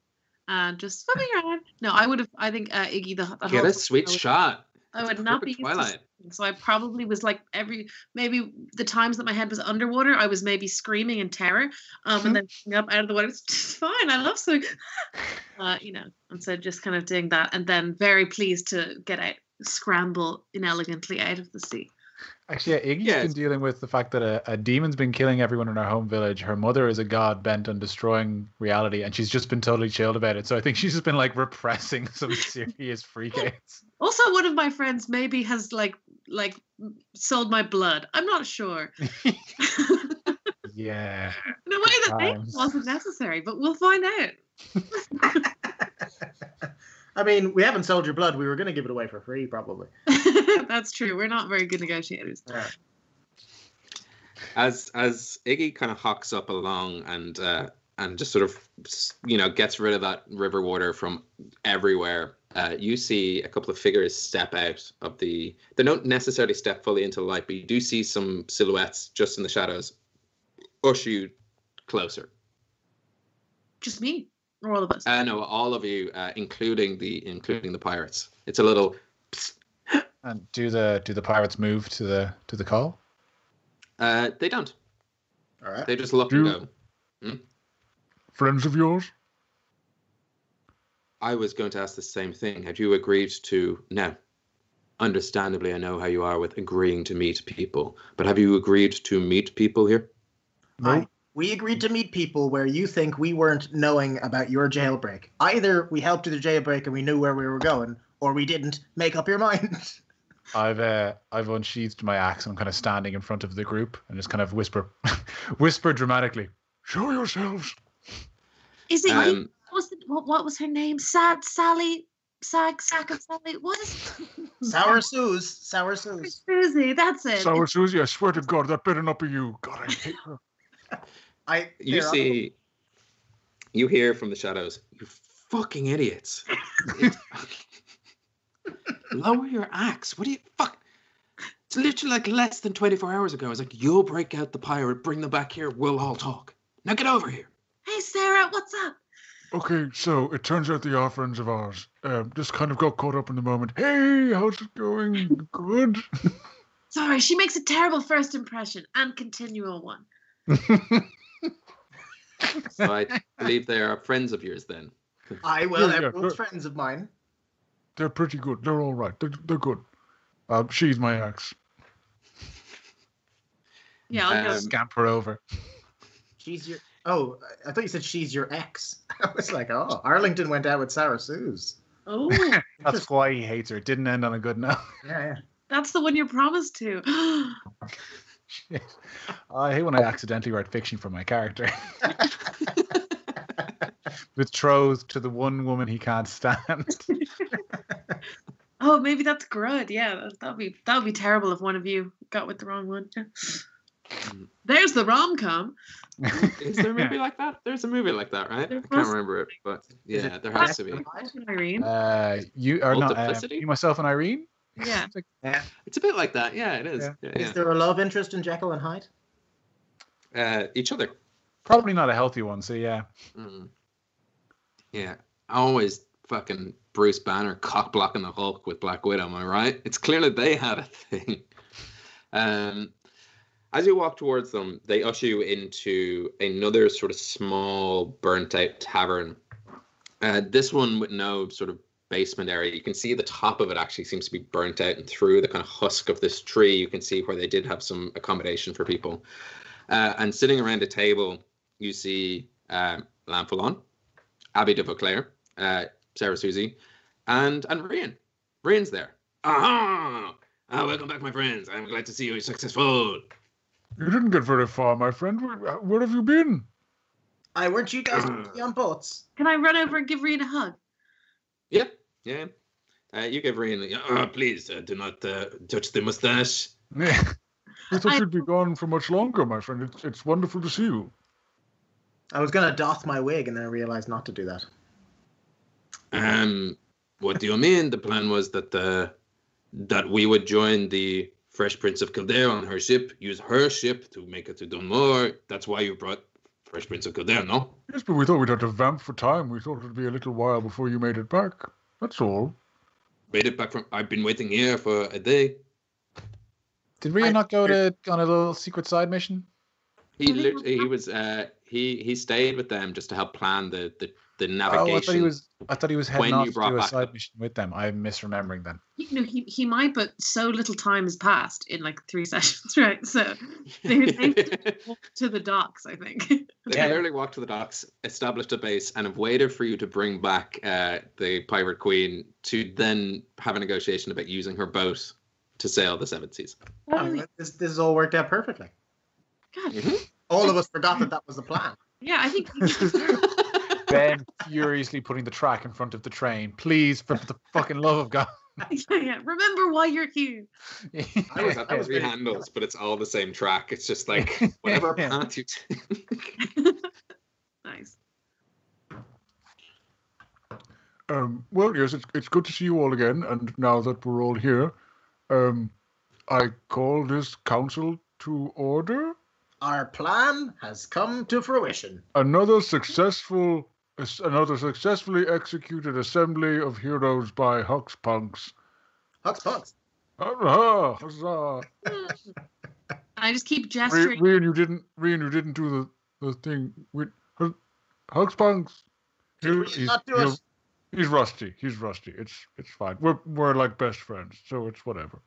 and just swimming around. No, I would have. I think uh, Iggy the, the Get whole a sweet I would, shot. I would not be Perfect used to Twilight. swimming, so I probably was like every maybe the times that my head was underwater, I was maybe screaming in terror, um, and then coming up out of the water. It's just fine. I love swimming. Uh, you know, and so just kind of doing that, and then very pleased to get out, scramble inelegantly out of the sea. Actually, yeah, Iggy's Yeah, been dealing with the fact that a, a demon's been killing everyone in her home village. Her mother is a god bent on destroying reality, and she's just been totally chilled about it. So I think she's just been like repressing some serious freakouts. Also, one of my friends maybe has like like sold my blood. I'm not sure. Yeah. In a way that maybe Times. wasn't necessary, but we'll find out. I mean, we haven't sold your blood. We were going to give it away for free, probably. That's true. We're not very good negotiators. Yeah. as as Iggy kind of hawks up along and uh, and just sort of you know gets rid of that river water from everywhere. Uh, you see a couple of figures step out of the. They don't necessarily step fully into the light, but you do see some silhouettes just in the shadows, usher you closer. Just me or all of us. Uh, no, all of you, uh, including the including the pirates. It's a little. And do the do the pirates move to the to the call? Uh, they don't. All right. They just look Do- and go. Friends of yours? I was going to ask the same thing. Have you agreed to no? Understandably, I know how you are with agreeing to meet people, but have you agreed to meet people here? I, we agreed to meet people where you think we weren't knowing about your jailbreak. Either we helped you the jailbreak and we knew where we were going, or we didn't. Make up your mind. I've uh, I've unsheathed my axe. I'm kind of standing in front of the group and just kind of whisper, whisper dramatically. Show yourselves. Is it? Um, what, was the, what, what was her name? Sad Sally? Sag Sack of Sally? What is Sour Suze. Sour Suze. Susie? That's it. Sour Susie, I swear to God, that better not be you. God, I hate her. I. you here, I'll- see, you hear from the shadows. You fucking idiots! It's- Lower your axe. What do you fuck? It's literally like less than 24 hours ago. I was like, you'll break out the pirate, bring them back here, we'll all talk. Now get over here. Hey, Sarah, what's up? Okay, so it turns out the are friends of ours. Um, just kind of got caught up in the moment. Hey, how's it going? Good. Sorry, she makes a terrible first impression and continual one. So I believe they are friends of yours then. I will. Yeah, yeah, Everyone's sure. friends of mine. They're pretty good. They're all right. They're, they're good. Um, she's my ex. Yeah, I'll go. Um, Scamper over. She's your. Oh, I thought you said she's your ex. I was like, oh, Arlington went out with Sarah Suze. Oh, That's why he hates her. It didn't end on a good note. Yeah, yeah. that's the one you're promised to. Shit. I hate when I accidentally write fiction for my character. Betrothed to the one woman he can't stand. oh, maybe that's good. Yeah, that- that'd be that would be terrible if one of you got with the wrong one. There's the rom com. Is there a movie like that? There's a movie like that, right? There I can't remember it, but yeah, it there has to be. Irene. Uh, you are not uh, you, myself, and Irene. Yeah. It's yeah. It's a bit like that. Yeah, it is. Yeah. Yeah, Is there a love interest in Jekyll and Hyde? Uh, each other. Probably not a healthy one. So yeah. Mm. Yeah, always fucking Bruce Banner cock blocking the Hulk with Black Widow. Am I right? It's clear that they had a thing. Um, as you walk towards them, they usher you into another sort of small, burnt out tavern. Uh, this one with no sort of basement area. You can see the top of it actually seems to be burnt out, and through the kind of husk of this tree, you can see where they did have some accommodation for people. Uh, and sitting around a table, you see um, Leann Folláin, Abby de Vauclair, uh, Sarah Susie, and and Rian. Rian's there. Aha! Ah, welcome back, my friends. I'm glad to see you successful. You didn't get very far, my friend. Where, where have you been? I weren't you guys to be on boats? Can I run over and give Reed a hug? Yeah, yeah. Uh, you give Rian. Oh, please uh, do not uh, touch the mustache. Yeah. I thought I- you'd be gone for much longer, my friend. It's, it's wonderful to see you. I was gonna doff my wig and then I realized not to do that. Um, what do you mean? The plan was that uh, that we would join the Fresh Prince of Kildare on her ship, use her ship to make it to Dunmore. That's why you brought Fresh Prince of Kildare, no? Yes, but we thought we'd have to vamp for time. We thought it'd be a little while before you made it back. That's all. Made it back from. I've been waiting here for a day. Did Rhea I- not go to on a little secret side mission? He I think lit- he was uh he he stayed with them just to help plan the the, the Oh, navigation. I thought he was. I thought he was heading when off you to brought do a side the- mission with them. I'm misremembering then. You know, he, he might, but so little time has passed in like three sessions, right? So they, they walked to the docks, I think. They Yeah. clearly walked to the docks, established a base, and have waited for you to bring back uh, the pirate queen to then have a negotiation about using her boat to sail the seven seas. Oh, this, this has all worked out perfectly. God. All of us forgot that that was the plan. Yeah, I think Ben furiously putting the track in front of the train. Please, for the fucking love of God. yeah, yeah. Remember why you're here. I was- I was three very- handles, but it's all the same track. It's just like whatever Yeah. path you take. Nice. Um, well, yes, it's, it's good to see you all again. And now that we're all here, um, I call this council to order. Our plan has come to fruition. Another successful, another successfully executed assembly of heroes by Hux Punks. Hux Punks. Hurrah! Huzzah! I just keep Re- gesturing. Rian, you didn't. Rian, you didn't do the, the thing with Hux Punks. He'll- we he's, not do he's rusty. He's rusty. It's it's fine. We're we're like best friends, so it's whatever.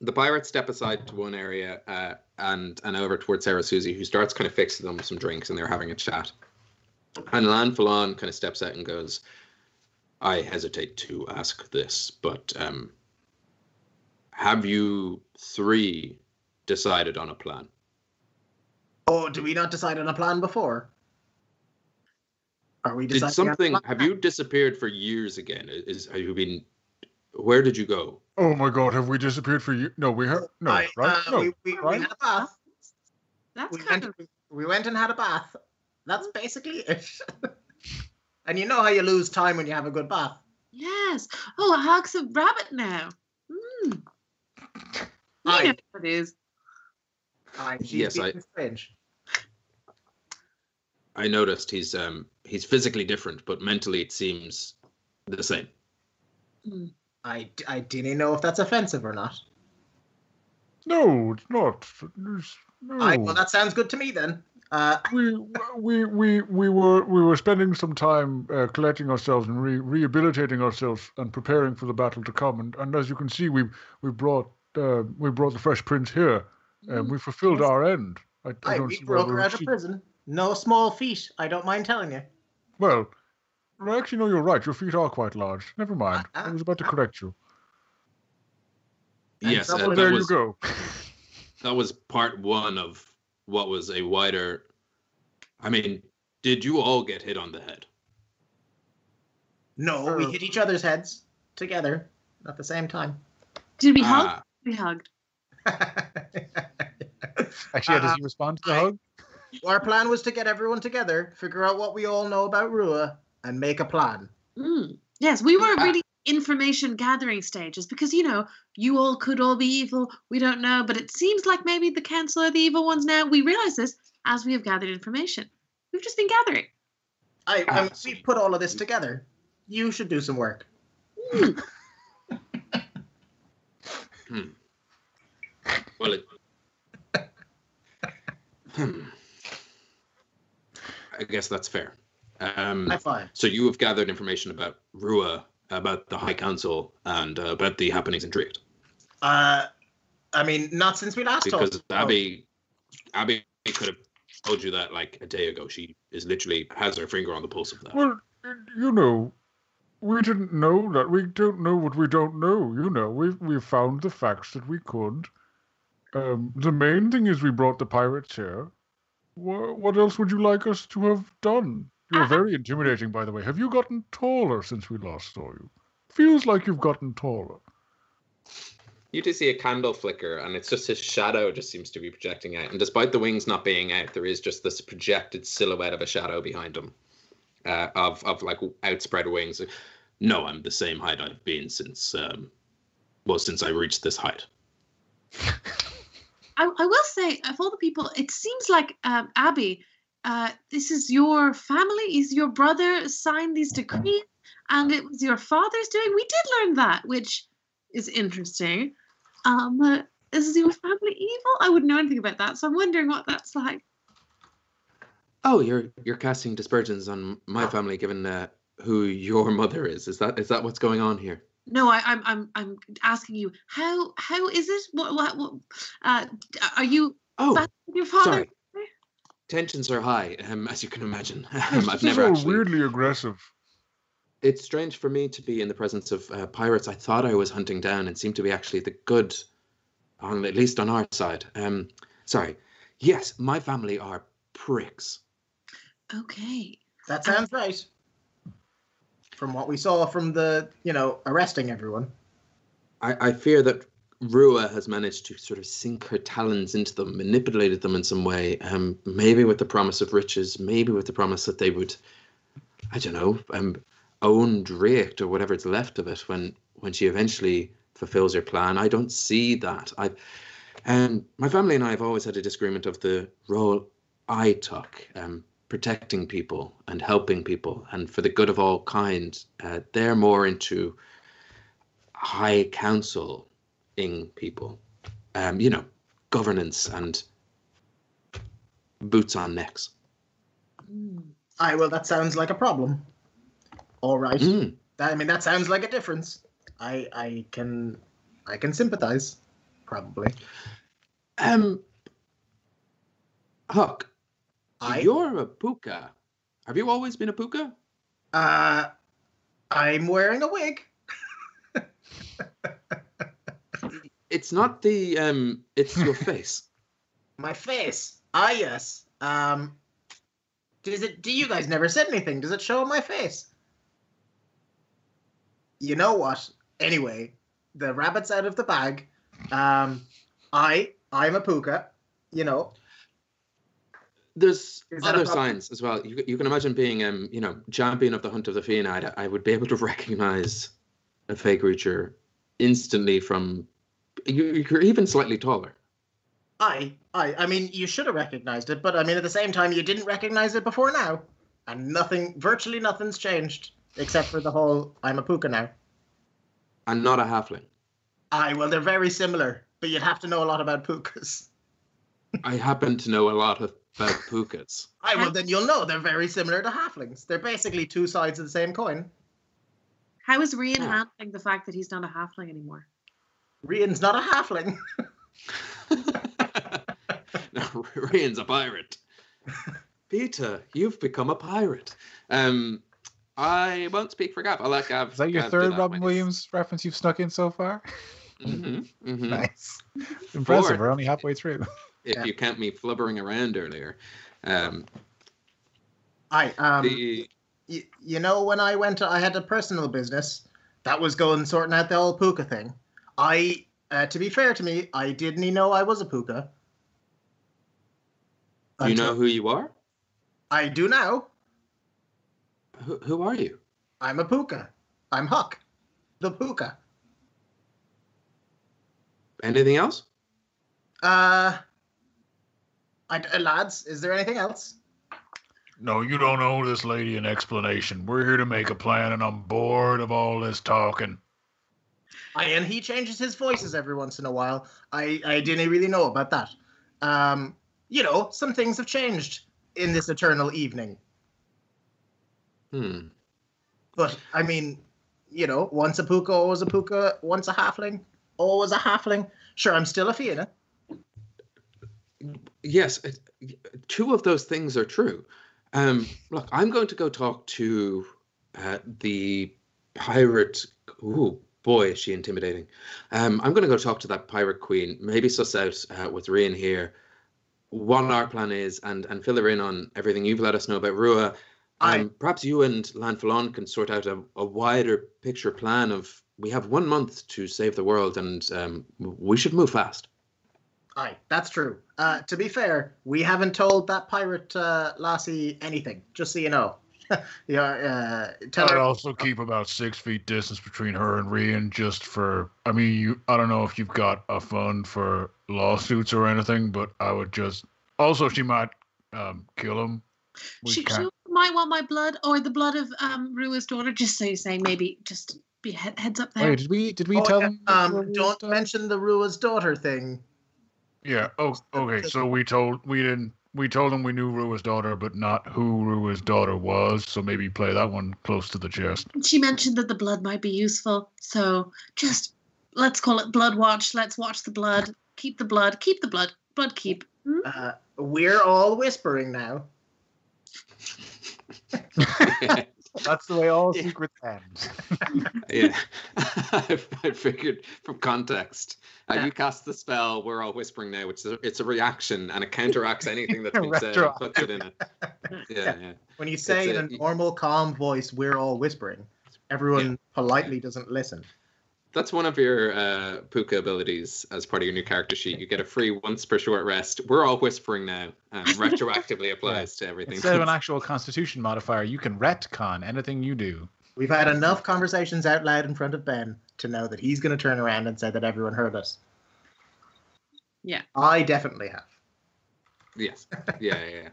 The pirates step aside to one area uh, and and over towards Sarah Susie, who starts kind of fixing them some drinks, and they're having a chat. And Leann Folláin kind of steps out and goes, "I hesitate to ask this, but um, have you three decided on a plan?" Oh, did we not decide on a plan before? Are we Did deciding on a something? Have you disappeared for years again? Is have you been? Where did you go? Oh my God, have we disappeared for you? No, we have no, I- right? uh, no, we, we, we had a bath. That's We kind went, of we went and had a bath. That's basically it. And you know how you lose time when you have a good bath. Yes. Oh, a hog's a rabbit now. Mm. Aye. You know what it is. Aye, she's Yes, I- being strange. I noticed he's um he's physically different, but mentally it seems the same. Mm. I, I didn't know if that's offensive or not. No, it's not. It's- no. Aye, well, that sounds good to me then. Uh, we we we we were we were spending some time uh, collecting ourselves and re- rehabilitating ourselves and preparing for the battle to come. And, and as you can see, we we brought uh, we brought the Fresh Prince here, and we fulfilled our end. I, I aye, don't we see broke her out of prison. No small feat, I don't mind telling you. Well, actually, no, you're right. Your feet are quite large. Never mind. I ah, was about to ah. correct you. And yes, uh, there was you go. that was part one of what was a wider. I mean, did you all get hit on the head? No, we Uh, hit each other's heads together at the same time. Did we hug? Ah, We hugged. Actually, does Uh, he respond to the I- hug? Our plan was to get everyone together, figure out what we all know about Rua, and make a plan. Mm. Yes, we were really information gathering stages because you know you all could all be evil. We don't know, but it seems like maybe the council are the evil ones now. We realize this as we have gathered information. We've just been gathering. I, I mean, we put all of this together. You should do some work. Mm. well, it. Hmm. I guess that's fair. Um, High five. so you have gathered information about Rua, about the High Council, and uh, about the happenings in Drift. Uh, I mean, not since we last Because talked. Abby, Abby could have told you that like a day ago. She is literally has her finger on the pulse of that. Well, you know, we didn't know that. We don't know what we don't know. You know, we we found the facts that we could. Um, the main thing is we brought the pirates here. What, what else would you like us to have done? You're Uh, very intimidating, by the way. Have you gotten taller since we last saw you? Feels like you've gotten taller. You do see a candle flicker, and it's just his shadow just seems to be projecting out. And despite the wings not being out, there is just this projected silhouette of a shadow behind him, uh, of of like outspread wings. No, I'm the same height I've been since, um, well, since I reached this height. I, I will say, of all the people, it seems like um, Abby, uh, this is your family. Is your brother signed these decrees, and it was your father's doing? We did learn that, which is interesting. Um, uh, is your family evil? I wouldn't know anything about that, so I'm wondering what that's like. Oh, you're you're casting dispersions on my family, given uh, who your mother is. Is that is that what's going on here? No, I, I'm I'm I'm asking you how how is it? What what, what uh, are you Oh, your father? sorry. Tensions are high, um, as you can imagine. Um, I've is never all actually. weirdly aggressive. It's strange for me to be in the presence of uh, pirates I thought I was hunting down and seem to be actually the good, on at least on our side. Um, sorry. Yes, my family are pricks. Okay. That sounds right. From what we saw from the, you know, arresting everyone. I, I fear that Rua has managed to sort of sink her talons into them, manipulated them in some way. Um, maybe with the promise of riches, maybe with the promise that they would, I don't know, um, own Drift or whatever's left of it when when she eventually fulfills her plan. I don't see that. I, and my family and I have always had a disagreement of the role I took, um, protecting people and helping people, and for the good of all kind. Uh, they're more into high council ing people um you know governance and boots on necks Mm. Aye, well, that sounds like a problem. All right. Mm. That, I mean, that sounds like a difference. I I can I can sympathize, probably. um huck I you're a puka have you always been a puka uh I'm wearing a wig. It's not the um it's your face My face. Ah yes. Um does it do you guys never said anything? Does it show on my face? You know what? Anyway, the rabbit's out of the bag. Um I I'm a puka, you know. There's Is that a other signs as well. You, you can imagine being, um, you know, champion of the hunt of the Fianite. I would be able to recognize a fake creature instantly from. You, you're even slightly taller. I, I, I mean, you should have recognized it, but I mean, at the same time, you didn't recognize it before now, and nothing, virtually nothing's changed except for the whole "I'm a puka now." and not a halfling. Aye, well, they're very similar, but you'd have to know a lot about pukas. I happen to know a lot of, about pukas. Aye, well, then you'll know they're very similar to halflings. They're basically two sides of the same coin. How is Rian Yeah. handling the fact that he's not a halfling anymore? Rian's not a halfling. no, Rian's a pirate. Peter, you've become a pirate. Um, I won't speak for Gav. I'll let Gav. Is that your Gav third that Robin when he's- Williams reference you've snuck in so far? Mhm, mhm. Nice. Impressive. Four. We're only halfway through. If Yeah. you count me flubbering around earlier. Um, Aye, um, the, you, you know when I went to, I had a personal business that was going sorting out the whole puka thing. I, uh, to be fair to me, I didn't know I was a puka. do you know who you are? I do now. Who, who are you? I'm a puka. I'm Huck, the puka. Anything else? Uh, I, uh, lads, is there anything else? No, you don't owe this lady an explanation. We're here to make a plan, and I'm bored of all this talking. And he changes his voices every once in a while. I, I didn't really know about that. Um, you know, some things have changed in this eternal evening. Hmm. But I mean, you know, once a puka, always a puka. Once a halfling, always a halfling. Sure, I'm still a Fianna. Yes, two of those things are true. Um, look, I'm going to go talk to uh, the pirate. Ooh, boy, is she intimidating. Um, I'm going to go talk to that pirate queen. Maybe suss out uh, with Rian here what our plan is, and and fill her in on everything you've let us know about Rua. Um, perhaps you and Leann Folláin can sort out a, a wider picture plan of. We have one month to save the world, and um, we should move fast. Aye, that's true. Uh, to be fair, we haven't told that pirate uh, lassie anything. Just so you know. yeah, uh, tell I'd also keep about six feet distance between her and Rian, just for. I mean, you. I don't know if you've got a fund for lawsuits or anything, but I would just. Also, she might um, kill him. We She, she might want my blood or the blood of um Rua's daughter. Just so you say, maybe just be head, heads up there. Wait, did we did we Oh, tell yeah, them? Um, don't done? mention the Rua's daughter thing. Yeah. Oh, okay. So we told we didn't. We told him we knew Rua's daughter, but not who Rua's daughter was. So maybe play that one close to the chest. She mentioned that the blood might be useful, so just let's call it blood watch. Let's watch the blood. Keep the blood. Keep the blood. Blood keep. Hmm? Uh, we're all whispering now. That's the way all Yeah. secrets end. yeah, I I figured from context. Uh, Yeah. You cast the spell. We're all whispering now, which is a, it's a reaction and it counteracts anything that's been said and puts it in it. Yeah, yeah. When you say It's in a- a normal, calm voice, we're all whispering. Everyone politely doesn't listen. That's one of your uh, Puka abilities as part of your new character sheet. You get a free once per short rest. We're all whispering now. Um, retroactively applies to everything. Instead of an actual Constitution modifier, you can retcon anything you do. We've had enough conversations out loud in front of Ben to know that he's going to turn around and say that everyone heard us. Yeah. I definitely have. Yes. Yeah, yeah,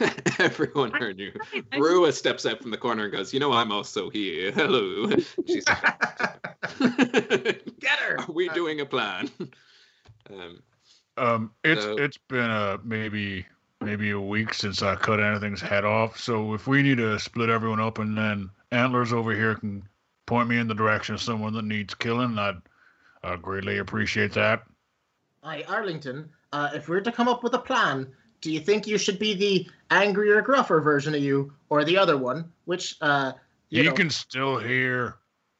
yeah. Everyone heard you. I- I- Rua steps out from the corner and goes, You know, I'm also here. Hello. She's Get her! Are we doing a plan? Um, Um, it's So- it's been a maybe maybe a week since I cut anything's head off. So if we need to split everyone up and then Antlers over here can point me in the direction of someone that needs killing, I'd I'd greatly appreciate that. Hi, Arlington. Uh, if we're to come up with a plan, do you think you should be the angrier, gruffer version of you, or the other one? Which, uh, you You know, can still hear.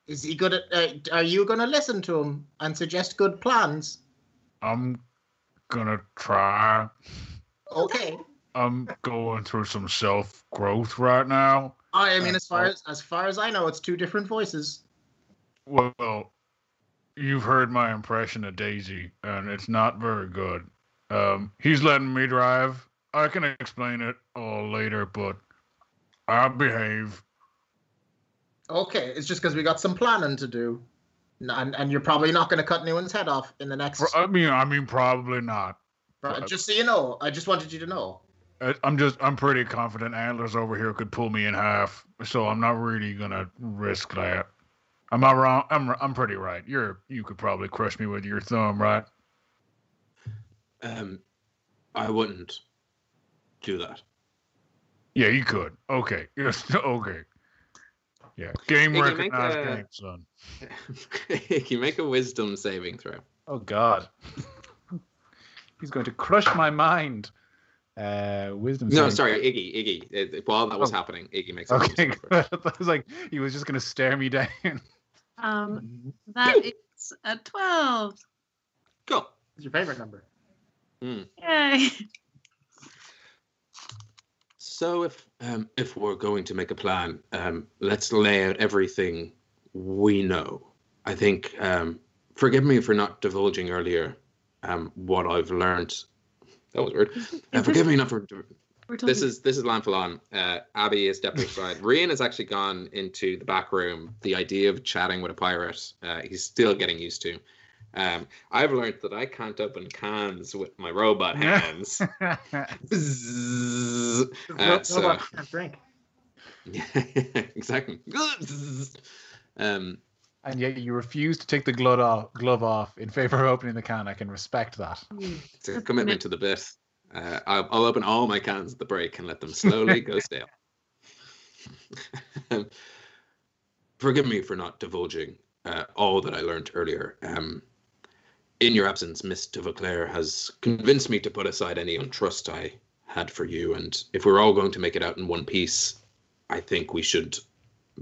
is he good at? Uh, are you going to listen to him and suggest good plans? I'm gonna try. Okay. I'm going through some self growth right now. I mean, as far as as far as I know, it's two different voices. Well, you've heard my impression of Daisy, and it's not very good. Um, he's letting me drive, I can explain it all later, but I'll behave. Okay, it's just because we got some planning to do, and and you're probably not going to cut anyone's head off in the next. I mean, I mean, probably not. Right, just so you know, I just wanted you to know. I- I'm just, I'm pretty confident Antlers over here could pull me in half, so I'm not really gonna risk that. I'm not wrong. I'm, I'm pretty right. You're, you could probably crush me with your thumb, right? Um, I wouldn't do that. Yeah, you could. Okay. Yes. Okay. Yeah. Game Iggy, make recognized a- game, son. you make a wisdom saving throw. Oh God. He's going to crush my mind. Uh, wisdom. No, saving- sorry, Iggy. Iggy. It- it- while that was Oh. happening, Iggy makes a Okay, wisdom I was like he was just going to stare me down. Um, that is a twelve. throw. Cool. It's your favorite number. Yay! So if um, if we're going to make a plan, um, let's lay out everything we know. I think. Um, forgive me for not divulging earlier um, what I've learned. That was weird. Uh, forgive me not for. This is this is Leann Folláin. Uh, Abby is stepping aside. Rian has actually gone into the back room. The idea of chatting with a pirate, uh, he's still getting used to. Um, I've learned that I can't open cans with my robot hands. Uh, Ro- so- robots can't drink. Yeah, exactly. um, and yet you refuse to take the glove off, glove off in favor of opening the can. I can respect that. It's a commitment to the bit. Uh, I'll, I'll open all my cans at the break and let them slowly go stale. Um, Forgive me for not divulging uh, all that I learned earlier. Um, in your absence, Miss de Vauclair has convinced me to put aside any untrust I had for you, and if we're all going to make it out in one piece, I think we should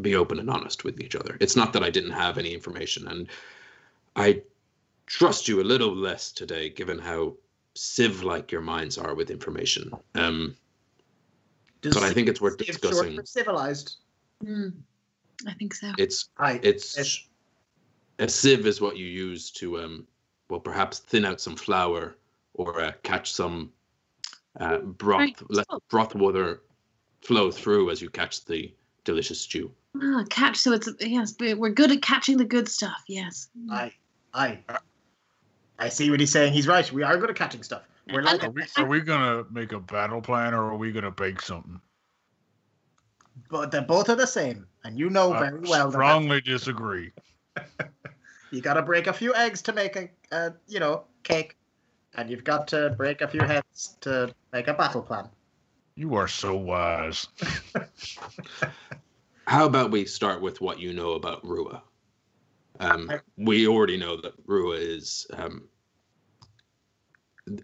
be open and honest with each other. It's not that I didn't have any information, and I trust you a little less today, given how sieve-like your minds are with information. Um, Does but I think it's worth Civ short discussing. for civilized. Mm, I think so. It's I. it's It's- a sieve is what you use to um well perhaps thin out some flour or uh, catch some uh, broth Right, let broth water flow through as you catch the delicious stew Ah, catch. So it's yes, we- we're good at catching the good stuff. Yes. I. I. I see what he's saying. He's right. We are good at catching stuff. We're like Are we, are we gonna make a battle plan or are we gonna bake something? but they're both are the same, and you know I very well that strongly disagree. you got to break a few eggs to make a, a, you know, cake, and you've got to break a few heads to make a battle plan. You are so wise. how about we start with what you know about rua um, we already know that rua is um,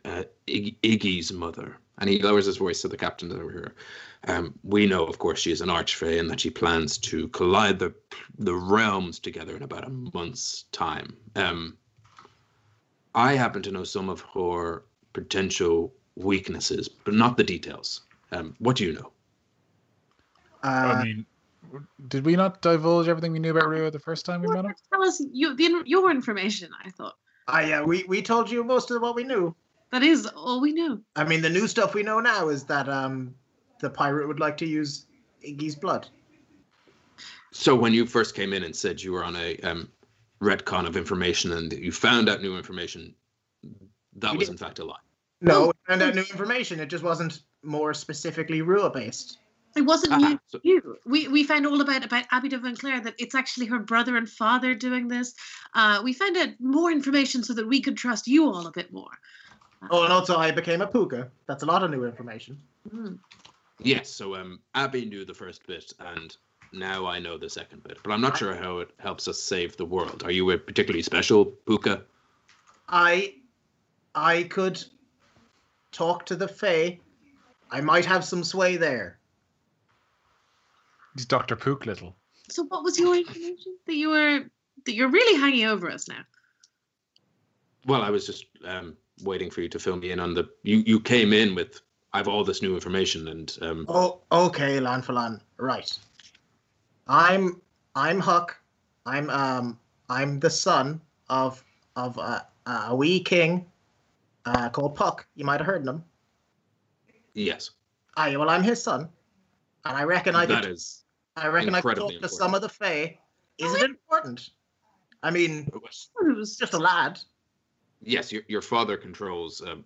uh, Iggy, iggy's mother and he lowers his voice to the captain over here um, we know of course she is an archfey and that she plans to collide the the realms together in about a month's time um, i happen to know some of her potential weaknesses but not the details um, what do you know Uh, I mean, Did we not divulge everything we knew about Rio the first time we met him? Tell us you, the, your information. I thought ah, yeah, we, we told you most of what we knew. That is all we know. I mean, the new stuff we know now is that um, the pirate would like to use Iggy's blood. So when you first came in and said you were on a um, retcon of information and you found out new information, that We was did. in fact a lie. No, we found out new information. It just wasn't more specifically rule based. It wasn't Ah, you. so- you. We we found all about about Abby de Vinclair that it's actually her brother and father doing this. Uh, we found out more information so that we could trust you all a bit more. Oh, and also I became a puka. That's a lot of new information. Mm. yes, so um, Abby knew the first bit, and now I know the second bit. But I'm not sure how it helps us save the world. Are you a particularly special Puka? I, I could talk to the Fae. I might have some sway there. He's Dr. Pook Little. So what was your information that you were that you're really hanging over us now? Well, I was just um, waiting for you to fill me in on the. You you came in with I've all this new information, and um, Oh, okay, Leann Folláin. Right. I'm I'm Huck. I'm um I'm the son of of uh, a wee king uh, called Puck. You might have heard him. Yes, Aye, well, I'm his son, and I reckon I that could. is. I reckon I could incredibly talk to some of the Fae. Is it important? I mean, It was just a lad. Yes, your your father controls um,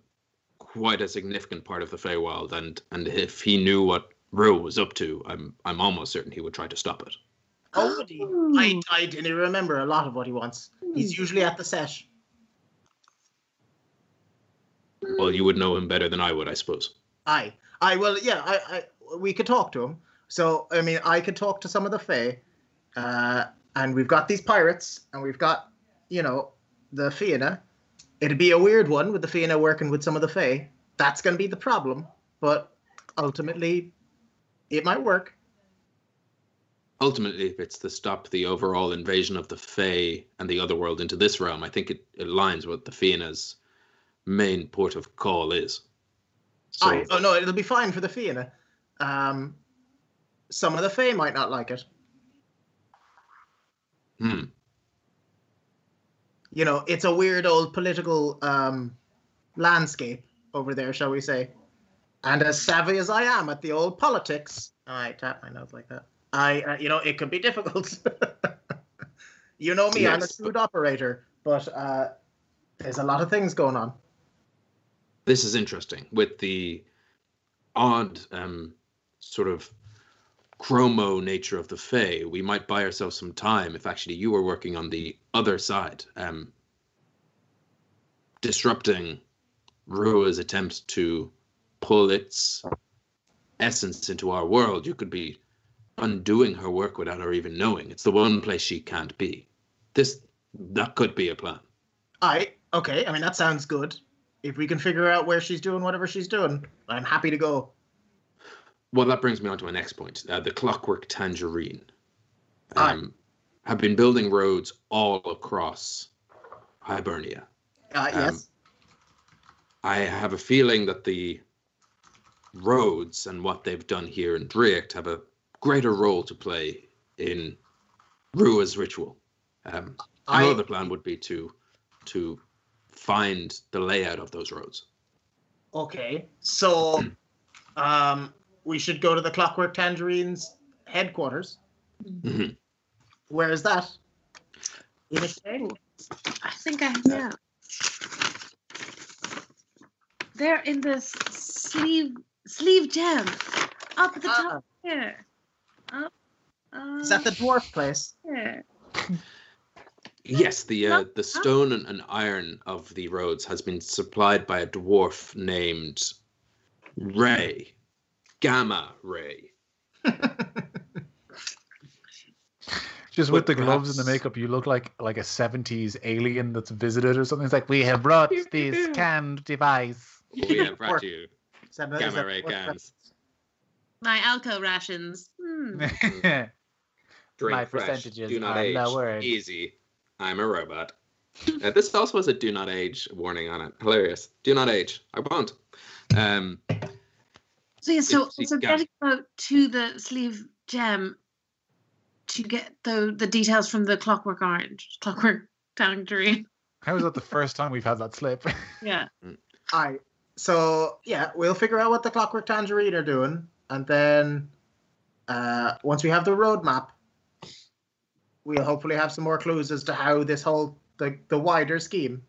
quite a significant part of the Feywild, and and if he knew what Rue was up to, I'm I'm almost certain he would try to stop it. Oh, would he? I, I didn't remember a lot of what he wants. He's usually at the sesh. Well, you would know him better than I would, I suppose. Aye. I well, yeah. I, I we could talk to him. So I mean, I could talk to some of the Fae, uh, and we've got these pirates, and we've got, you know, the Fianna. It'd be a weird one with the Fianna working with some of the Fae. That's going to be the problem, but ultimately, it might work. Ultimately, if it's to stop the overall invasion of the Fey and the other world into this realm, I think it, it aligns with the Fianna's main port of call is. So, Aye. Oh no, it'll be fine for the Fianna. Um, some of the Fae might not like it. hmm, You know, it's a weird old political um, landscape over there, shall we say? And as savvy as I am at the old politics, I tap my nose like that. I, uh, you know, it could be difficult. you know me, I'm a Yes, shrewd operator, but uh, there's a lot of things going on. this is interesting with the odd um, sort of chromo nature of the Fey. We might buy ourselves some time if actually you were working on the other side, um, disrupting Rua's attempts to pull its essence into our world. You could be undoing her work without her even knowing. It's the one place she can't be. This that could be a plan. I okay. I mean, that sounds good. If we can figure out where she's doing whatever she's doing, I'm happy to go. Well, that brings me on to my next point. Uh, the Clockwork Tangerine um, have been building roads all across Hibernia. Uh, Um, yes. I have a feeling that the roads and what they've done here in Driacht have a greater role to play in Rua's ritual. Um, I- another plan would be to to find the layout of those roads. Okay, so um, we should go to the Clockwork Tangerines headquarters. Mhm. Where is that? In a shed? I think I yeah. They're in this sleeve sleeve gem up at the Ah. top here. Up. Uh, Is that the dwarf place? here. Yes, the uh, the stone and, and iron of the roads has been supplied by a dwarf named Ray, Gamma Ray. Just But with the gloves and the makeup, you look like like a seventies alien that's visited or something. It's like we have brought this canned device. We have brought Dwarf. you. Is that- is Gamma that ray dwarf cans. My Alco rations. Hmm. Drink My fresh, percentages do not are age. lowered. Easy. I'm a robot. uh, this also has a do not age warning on it. Hilarious. Do not age. I won't. Um, So yeah, so It's- so getting out to the sleeve gem to get the the details from the clockwork orange, clockwork tangerine. How is that the first time we've had that slip? Yeah. Aye. So yeah, we'll figure out what the Clockwork Tangerine are doing, and then uh, once we have the roadmap, we'll hopefully have some more clues as to how this whole the the wider scheme.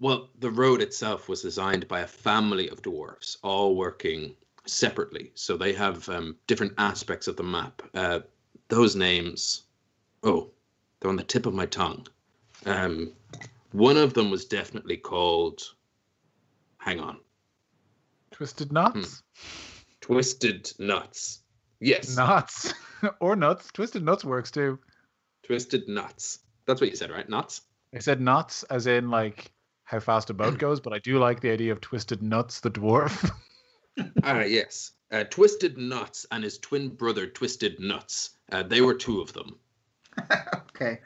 well, the road itself was designed by a family of dwarves, all working separately. So they have um, different aspects of the map. Uh, those names, oh, they're on the tip of my tongue. Um, one of them was definitely called. Hang on. Twisted knots, Twisted Nuts. Yes. knots, or nuts. Twisted nuts works too. Twisted Nuts. That's what you said, right? Nuts? I said knots as in like how fast a boat goes, but I do like the idea of twisted nuts, the dwarf. Ah, yes. Uh, Twisted Nuts and his twin brother, Twisted Nuts. Uh, they were two of them. okay.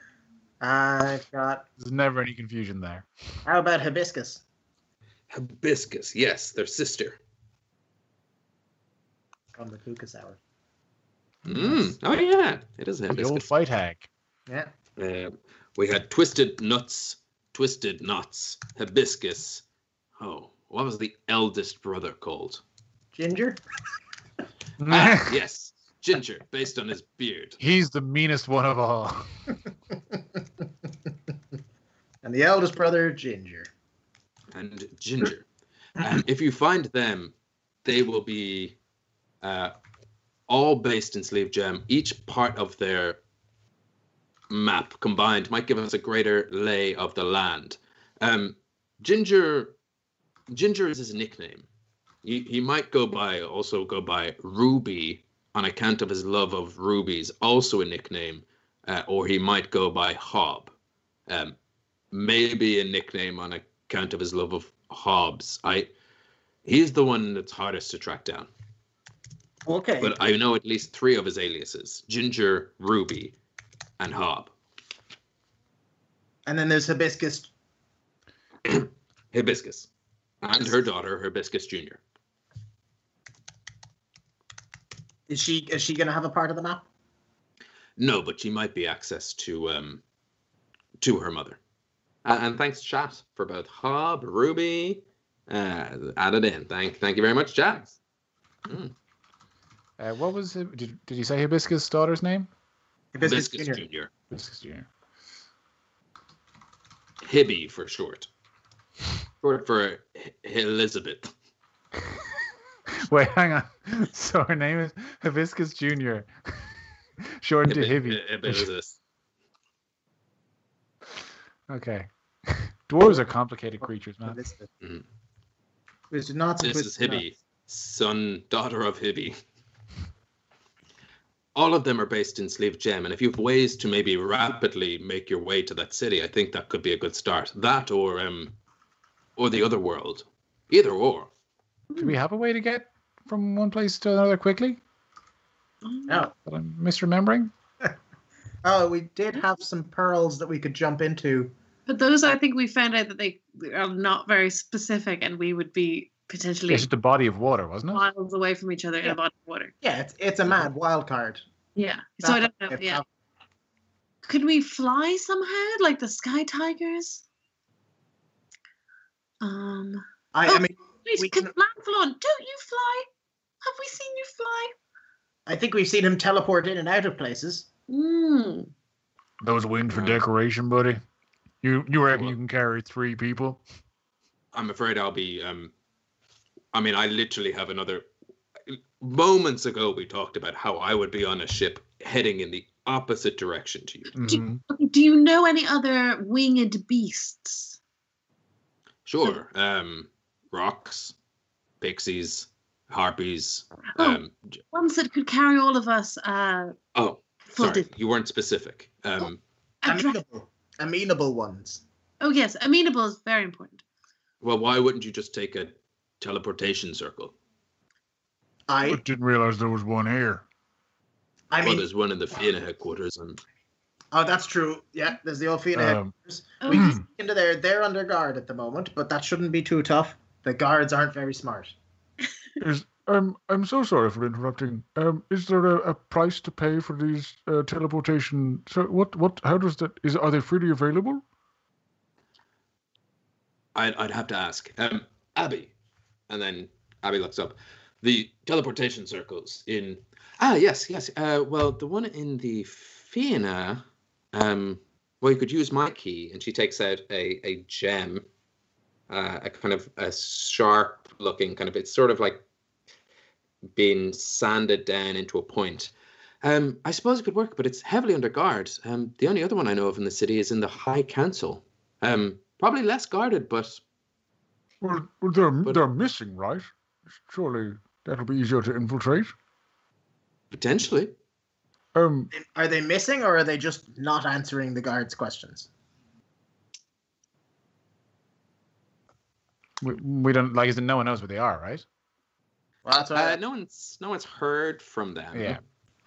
I've got. There's never any confusion there. How about hibiscus? Hibiscus, yes, their sister. From the Kuka Sour. Mm. Oh, yeah. It is a The old fight hag. Yeah. Uh, we had Twisted Nuts, Twisted Nuts, Hibiscus. Oh, what was the eldest brother called? Ginger. Ah, yes, Ginger, based on his beard. He's the meanest one of all. And the eldest brother, Ginger. and Ginger. And if you find them, they will be uh, all based in Sleeve Gem. Each part of their map combined might give us a greater lay of the land. Um, Ginger, Ginger is his nickname. He, he might go by also go by Ruby on account of his love of rubies, also a nickname, uh, or he might go by Hob. Um, maybe a nickname on account of his love of Hobbs. I he's the one that's hardest to track down. Okay. But I know at least three of his aliases: Ginger, Ruby, and Hob. and then there's Hibiscus. Hibiscus, and her daughter, Hibiscus Junior. Is she is she gonna have a part of the map? No, but she might be access to um to her mother. Uh, and thanks, chat, for both Hob, Ruby, uh, added in. Thank, thank you very much, chat. Mm. Uh, what was it? Did, did you say Hibiscus' daughter's name? Hibiscus, Hibiscus Junior. Junior. Hibiscus Jr. Hibby for short. Short for H- Elizabeth. Wait, hang on. So her name is Hibiscus Jr. Shortened to Hibby- Hibby. Hibby is this. Okay. Dwarves are complicated creatures, man. Hibiscus. Mhm. This is not This is Hibby, son, daughter of Hibby. All of them are based in Sleeve Gem, and if you have ways to maybe rapidly make your way to that city, I think that could be a good start. That or um, or the other world, either or. Do we have a way to get from one place to another quickly? No. That I'm misremembering? Oh, we did have some pearls that we could jump into. But those, I think we found out that they are not very specific, and we would be potentially It's just a body of water, wasn't it? miles away from each other in a body of water. Yeah, it's it's a mad wild card. Yeah. So I don't know. If- Yeah. Could we fly somehow, like the Sky Tigers? Um. I, Oh. I mean, Wait, We can can- Leann Folláin, don't you fly? Have we seen you fly? I think we've seen him teleport in and out of places. Mm. Those wings for Uh, decoration, buddy. You you reckon well- you can carry three people? I'm afraid I'll be. Um, I mean, I literally have another. Moments ago, we talked about how I would be on a ship heading in the opposite direction to you. Mhm. Okay, Do you know any other winged beasts? Sure. Um, rocks, pixies, Harpies. Oh, um, ones that could carry all of us uh, oh, full sorry, distance. you weren't specific. Um, Attra- Amenable, amenable ones. oh yes, amenable is very important. well, why wouldn't you just take a teleportation circle? I I didn't realize there was one here. I well, mean, there's one in the Fianna headquarters, and oh, that's true. Yeah, there's the old Fianna Um, headquarters. Oh, We can sneak into there. They're under guard at the moment, but that shouldn't be too tough. The guards aren't very smart. Is um I'm so sorry for interrupting. Um, is there a, a price to pay for these uh, teleportation? So what what how does that is are they freely available? I'd, I'd have to ask. Um, Abby, and then Abby looks up. The teleportation circles in. Ah, yes, yes. Uh, well, the one in the Fianna. Um, well, you could use my key, and she takes out a a gem, uh, a kind of a sharp looking kind of. It's sort of like being sanded down into a point. Um, I suppose it could work, but it's heavily under guard. Um, the only other one I know of in the city is in the High Council. Um, probably less guarded, but Well, well they're But- they're missing, right? Surely that'll be easier to infiltrate. potentially. Um, Are they missing, or are they just not answering the guards' questions? We, we don't like. Is no one knows where they are, right? Well, that's what Uh, no one's no one's heard from them. Yeah.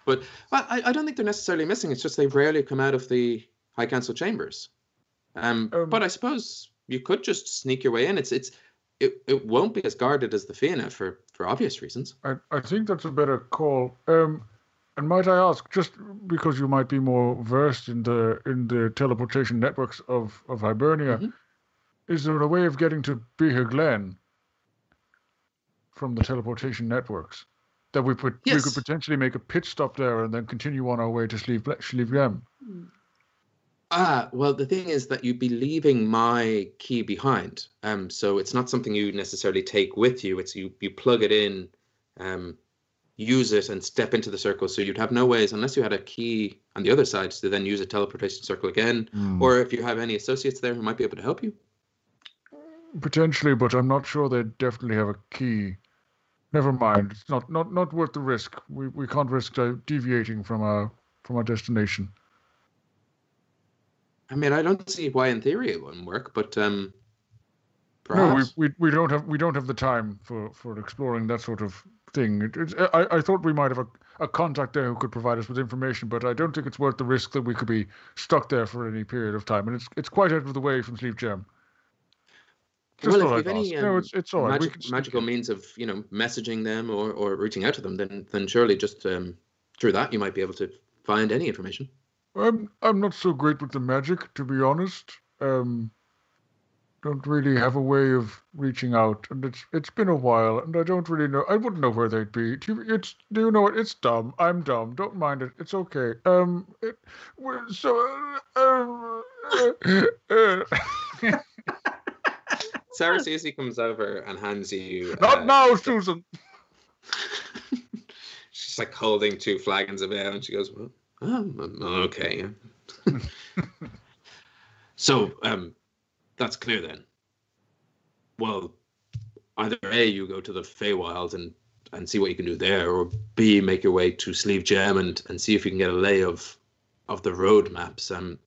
But well, I, I don't think they're necessarily missing. It's just they rarely come out of the High Council chambers. Um, Um, but I suppose you could just sneak your way in. It's it's it, it won't be as guarded as the Fianna for for obvious reasons. I I think that's a better call. Um, and might I ask, just because you might be more versed in the in the teleportation networks of of Hibernia, Mhm. Is there a way of getting to Beher Glen from the teleportation networks. That we put we could potentially make a pit stop there and then continue on our way to Sleeve Sleevegem. Ah, well, the thing is that you'd be leaving my key behind. Um, so it's not something you necessarily take with you. It's you you plug it in, um, use it, and step into the circle. So you'd have no ways unless you had a key on the other side to then use a teleportation circle again, Hmm. or if you have any associates there who might be able to help you. Potentially, but I'm not sure they definitely have a key. Never mind. It's not not not worth the risk. We we can't risk deviating from our from our destination. I mean, I don't see why in theory it wouldn't work, but um, No, we, we we don't have we don't have the time for for exploring that sort of thing. It, it's, I I thought we might have a, a contact there who could provide us with information, but I don't think it's worth the risk that we could be stuck there for any period of time. And it's it's quite out of the way from Sleep Gem. Just well, if you've any ask. no, um, it's it's all right. we magic, can magical in. means of you know messaging them or, or reaching out to them, then then surely just um, through that you might be able to find any information. I'm I'm not so great with the magic, to be honest. Um, don't really have a way of reaching out, and it's it's been a while, and I don't really know. I wouldn't know where they'd be. Do you, it's do you know what? It's dumb. I'm dumb. Don't mind it. It's okay. Um, it, we're so. Uh, uh, uh, Sarah Susie comes over and hands you. uh, not now, Susan. She's like holding two flagons of ale, and she goes, "Well, oh, um, okay." so, um, that's clear then. Well, either a you go to the Feywild and and see what you can do there, or b make your way to Sleeve Gem and and see if you can get a lay of of the road maps. Um,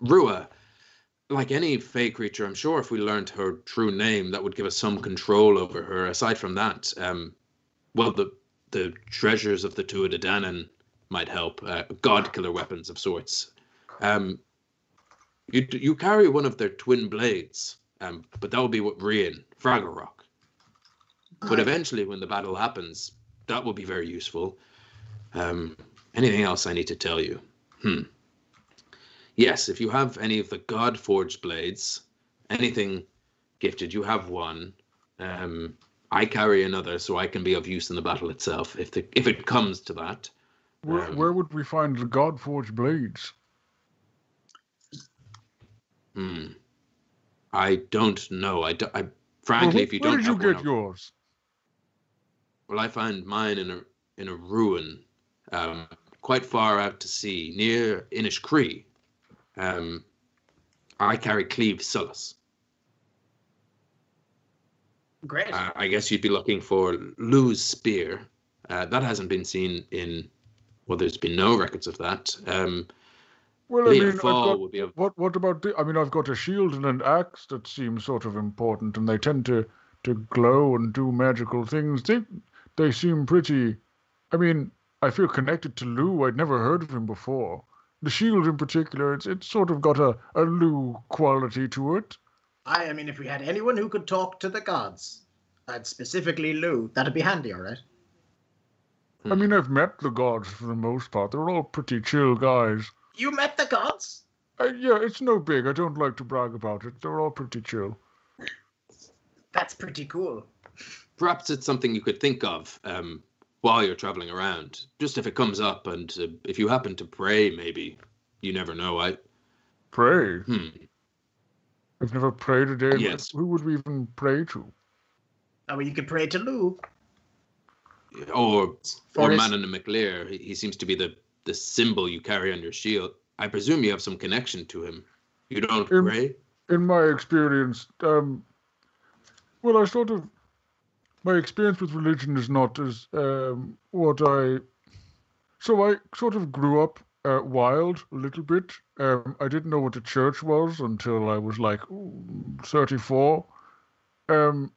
Rua, like any Fey creature, I'm sure if we learned her true name, that would give us some control over her. Aside from that, um, well, the the treasures of the Tuatha Dé Danann might help. Uh, God killer weapons of sorts. Um, you you carry one of their twin blades, um, but that will be what Rian Fraggle But eventually, when the battle happens, that will be very useful. Um, anything else I need to tell you? Hmm. Yes, if you have any of the God forged blades, anything gifted, you have one. Um, I carry another, so I can be of use in the battle itself, if the if it comes to that. Where, Um, where would we find the Godforged blades? Hmm. I don't know. I, do, I frankly, wh- if you don't where did you have one, get I'll- yours? well, I found mine in a in a ruin, um, quite far out to sea, near Inishkree. Um, I carry Claíomh Solais. Great. Uh, I guess you'd be looking for Lugh's spear. Uh, that hasn't been seen in. Well, there's been no records of that. Um, Well, I Leah mean, I've Fall got, would be a what what about the? I mean, I've got a shield and an axe that seem sort of important, and they tend to to glow and do magical things. They they seem pretty. I mean, I feel connected to Lugh. I'd never heard of him before. The shield, in particular, it's it's sort of got a a Lugh quality to it. I, I mean, if we had anyone who could talk to the gods, and specifically Lugh, that'd be handy, all right? I mean, I've met the gods for the most part. They're all pretty chill guys. You met the gods? Uh, yeah, it's no big. I don't like to brag about it. They're all pretty chill. That's pretty cool. perhaps it's something you could think of um, while you're traveling around. Just if it comes up, and uh, if you happen to pray, maybe you never know. I Pray. hmm. I've never prayed a day. Yes. Who would we even pray to? I mean, you could pray to Lugh. or For or his- Manannán mac Lir. He, he seems to be the the symbol you carry on your shield. I presume you have some connection to him. You don't Um, pray. in my experience, um, well, I sort of, my experience with religion is not as um, what I. So I sort of grew up uh, wild a little bit. Um, I didn't know what the church was until I was like ooh, 34. Um,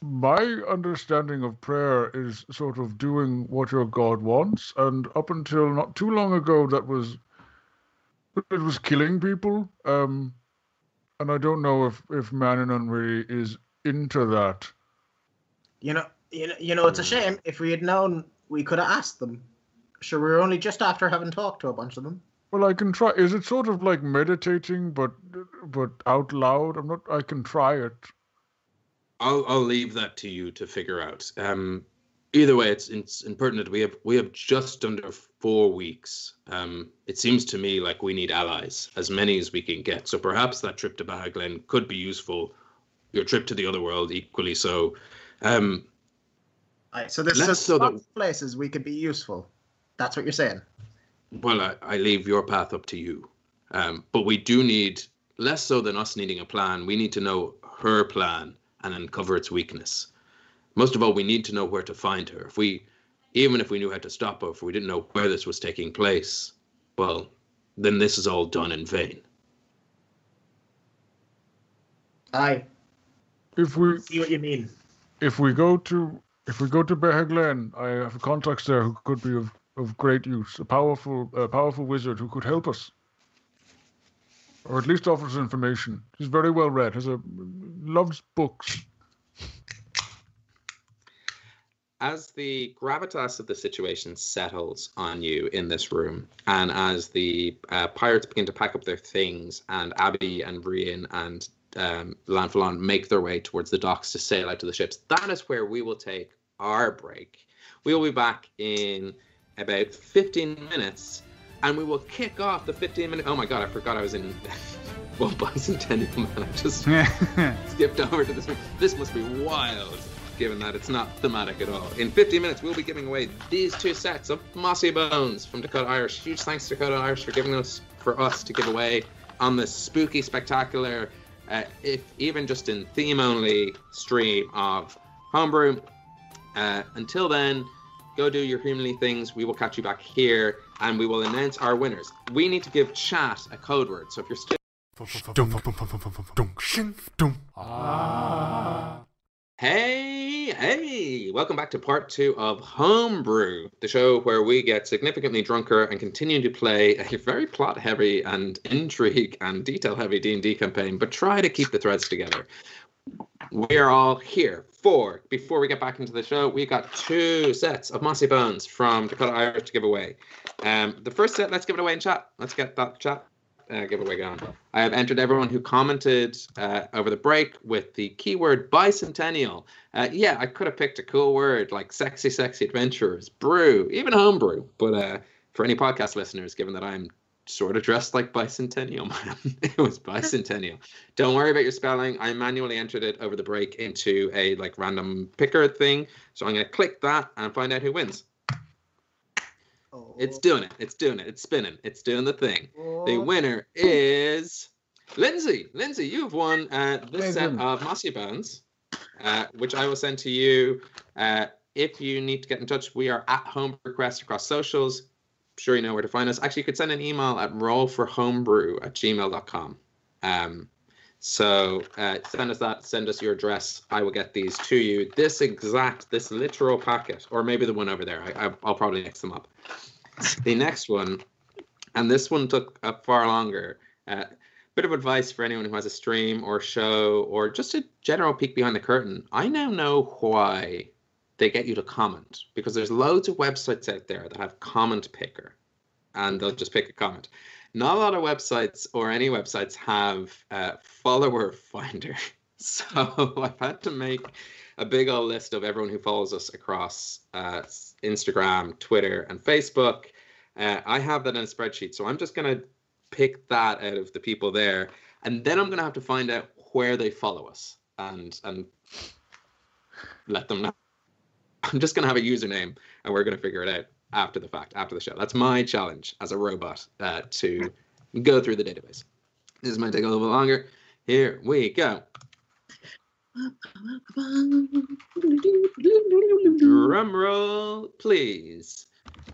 my understanding of prayer is sort of doing what your God wants, and up until not too long ago, that was it was killing people. Um, and I don't know if if Manannán really is into that. You know, you know, you know, it's a shame. If we had known, we could have asked them. Sure, we were only just after having talked to a bunch of them. Well, I can try. Is it sort of like meditating, but but out loud? I'm not. I can try it. I'll I'll leave that to you to figure out. Um, either way, it's it's impertinent. We have we have just under four weeks. Um, it seems to me like we need allies, as many as we can get. So perhaps that trip to Bahaglen could be useful. Your trip to the other world equally so. Um, Aye, so there's just so that- lots of places we could be useful. That's what you're saying. well, I, I leave your path up to you. Um, but we do need less so than us needing a plan. We need to know her plan and uncover its weakness. Most of all, we need to know where to find her. If we, even if we knew how to stop her, if we didn't know where this was taking place, well, then this is all done in vain. Aye, If we see what you mean. If we go to if we go to Beheglen, I have contacts there who could be of, of great use. A powerful a powerful wizard who could help us, or at least offer us information. He's very well read. Has a loves books. as the gravitas of the situation settles on you in this room, and as the uh, pirates begin to pack up their things, and Abby and Brian and um, Leann Folláin make their way towards the docks to sail out to the ships, that is where we will take our break. We will be back in about 15 minutes, and we will kick off the 15 minute. Oh my god, I forgot I was in. well, bicentennial man. I just skipped over to this one. This must be wild, given that it's not thematic at all. In 15 minutes, we'll be giving away these two sets of Mossy Bones from Dakota Irish. Huge thanks to Dakota Irish for giving us for us to give away on this spooky, spectacular, uh, if even just in theme only stream of Homebrew. Uh, until then, go do your humanly things. We will catch you back here, and we will announce our winners. We need to give chat a code word. So if you're still Hey, hey! Welcome back to part two of Homebrew, the show where we get significantly drunker and continue to play a very plot-heavy and intrigue and detail-heavy D&D campaign, but try to keep the threads together. We are all here for, before we get back into the show, we got two sets of Mossy Bones from Dakota Irish to give away. Um, the first set, let's give it away in chat. Let's get that chat uh, giveaway going. I have entered everyone who commented uh, over the break with the keyword bicentennial. Uh, yeah, I could have picked a cool word like sexy, sexy adventurers, brew, even homebrew. But uh, for any podcast listeners, given that I'm sort of dressed like bicentennial man, it was bicentennial. Don't worry about your spelling. I manually entered it over the break into a like random picker thing. So I'm going to click that and find out who wins. Oh. It's doing it. It's doing it. It's spinning. It's doing the thing. The winner is Lindsay. Lindsay, you've won uh, this set of Mossy Bones, uh, which I will send to you. Uh, if you need to get in touch, we are at Home Request across socials. I'm sure you know where to find us. Actually, you could send an email at rollforhomebrew at gmail.com. Um, so uh, send us that, send us your address. I will get these to you. This exact, this literal packet, or maybe the one over there. I, I, I'll probably mix them up. The next one and this one took uh, far longer. Uh, bit of advice for anyone who has a stream or show or just a general peek behind the curtain. I now know why they get you to comment because there's loads of websites out there that have comment picker and they'll just pick a comment. Not a lot of websites or any websites have uh, follower finder. So I've had to make a big old list of everyone who follows us across uh, Instagram, Twitter, and Facebook. Uh, I have that in a spreadsheet, so I'm just gonna pick that out of the people there, and then I'm gonna have to find out where they follow us and and let them know. I'm just gonna have a username, and we're gonna figure it out after the fact, after the show. That's my challenge as a robot uh, to go through the database. This might take a little bit longer. Here we go. Drum roll, please.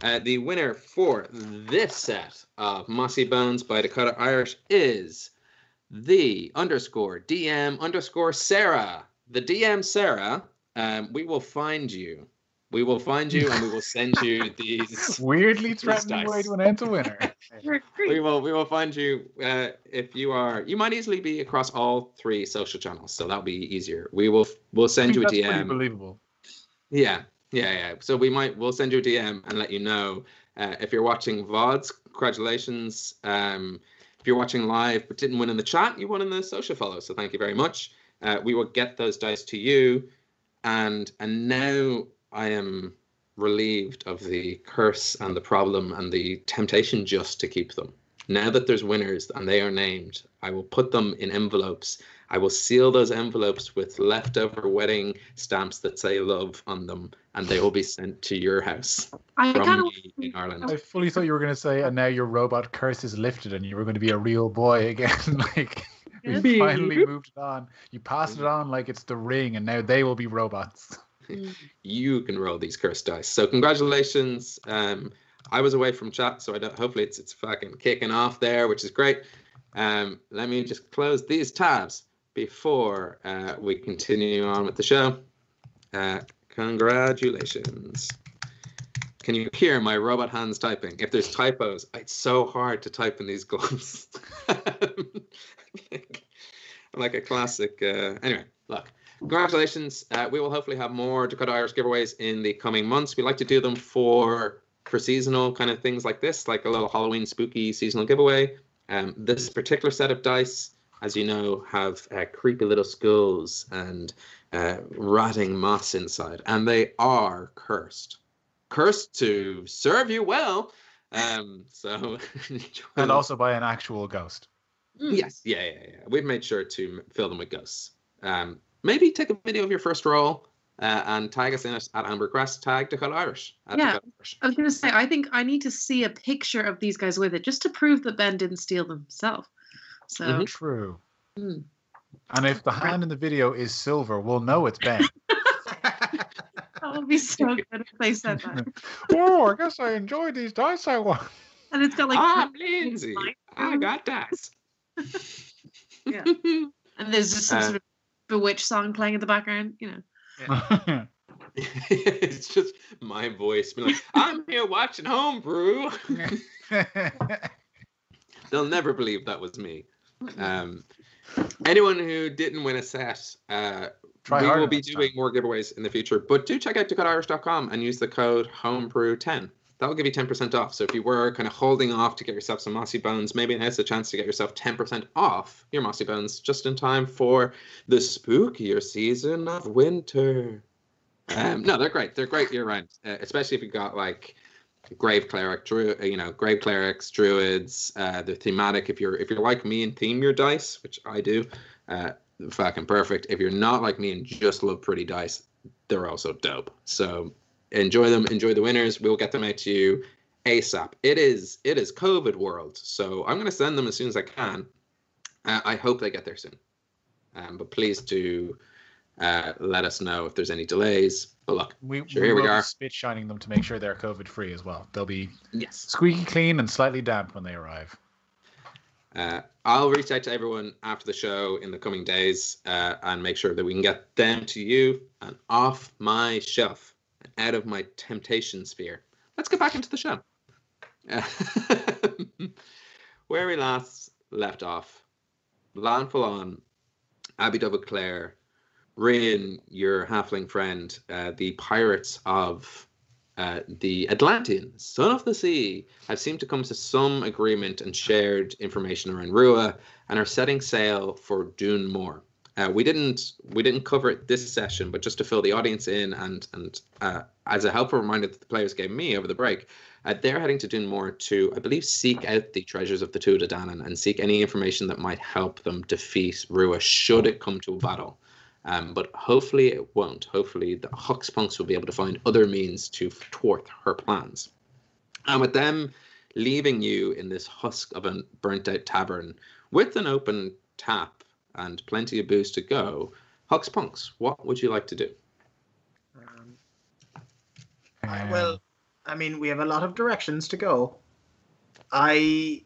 Uh, the winner for this set of Mossy Bones by Dakota Irish is the underscore DM underscore Sarah. The DM Sarah, um, we will find you. We will find you and we will send you these. Weirdly These threatening way to announce a winner. We will we will find you uh, if you are. You might easily be across all three social channels, so that'll be easier. We will we'll send you a that's DM. believable. Yeah, yeah, yeah. So we might we'll send you a DM and let you know uh, if you're watching VODs. Congratulations. Um, if you're watching live but didn't win in the chat, you won in the social follow. So thank you very much. Uh, we will get those dice to you, and and now I am relieved of the curse and the problem and the temptation just to keep them. Now that there's winners and they are named, I will put them in envelopes. I will seal those envelopes with leftover wedding stamps that say love on them, and they will be sent to your house I from kind of in Ireland. I fully thought you were going to say, and now your robot curse is lifted and you were going to be a real boy again. like, we finally moved it on. You passed it on like it's the ring, and now they will be robots. you can roll these cursed dice. So congratulations. Um, I was away from chat, so I don't, hopefully it's it's fucking kicking off there, which is great. Um, let me just close these tabs before uh, we continue on with the show. Uh, congratulations. Can you hear my robot hands typing? If there's typos, it's so hard to type in these gloves. like a classic. Uh, anyway, look. Congratulations. Uh, we will hopefully have more Dakota Irish giveaways in the coming months. We like to do them for for seasonal kind of things like this, like a little Halloween spooky seasonal giveaway. Um, this particular set of dice, as you know, have uh, creepy little skulls and uh, rotting moss inside, and they are cursed. Cursed to serve you well. Um, so, And also by an actual ghost. Yes, yeah, yeah, yeah. We've made sure to fill them with ghosts. Um, maybe take a video of your first roll uh, and tag us in it at Amber Crest. Tag Dakota Irish. At Yeah. Dakota Irish. I was gonna say, I think I need to see a picture of these guys with it just to prove that Ben didn't steal them himself. So Mhm. True. mm. And if the hand in the video is silver, we'll know it's Ben. that would be so good if they said that. oh, I guess I enjoyed these dice I won. And it's got like I'm Lindsay. I got dice. Yeah. and there's just some Uh, sort of bewitched song playing in the background, you know. it's just my voice being like, I'm here watching Homebrew. They'll never believe that was me. Um, anyone who didn't win a set, uh, Try we will be next time. doing more giveaways in the future. But do check out DakotaIrish.com and use the code Homebrew10. That'll give you 10% off. So if you were kind of holding off to get yourself some Mossy Bones, maybe now's a chance to get yourself 10% off your Mossy Bones just in time for the spookier season of winter. Um, no, they're great. They're great year round, uh, especially if you got like grave cleric, dru- uh, you know, grave clerics, druids. Uh, they're thematic. If you're if you're like me and theme your dice, which I do, uh, fucking perfect. If you're not like me and just love pretty dice, they're also dope. So enjoy them. Enjoy the winners. We'll get them out to you ASAP. It is it is COVID world, so I'm gonna send them as soon as I can. Uh, I hope they get there soon. Um, but please do uh, let us know if there's any delays. But look, we, Sure, we here we are. spit shining them to make sure they're COVID free as well. They'll be yes. squeaky clean and slightly damp when they arrive. Uh, I'll reach out to everyone after the show in the coming days uh, and make sure that we can get them to you and off my shelf out of my temptation sphere. Let's get back into the show. Where we last left off, Lanfalon Abby Double Claire, Rin, your halfling friend, uh, the pirates of uh, the Atlantean, son of the sea, have seemed to come to some agreement and shared information around Rua and are setting sail for Dune Moor. Uh, we didn't we didn't cover it this session, but just to fill the audience in and and uh, as a helpful reminder that the players gave me over the break, uh, they're heading to Dune Moor to I believe seek out the treasures of the Tuatha Danann and seek any information that might help them defeat Rua should it come to a battle. Um, but hopefully it won't. Hopefully the Hux Punks will be able to find other means to thwart her plans. And with them leaving you in this husk of a burnt out tavern with an open tap and plenty of booze to go, Hux Punks, what would you like to do? Um, Um, well, I mean, we have a lot of directions to go. I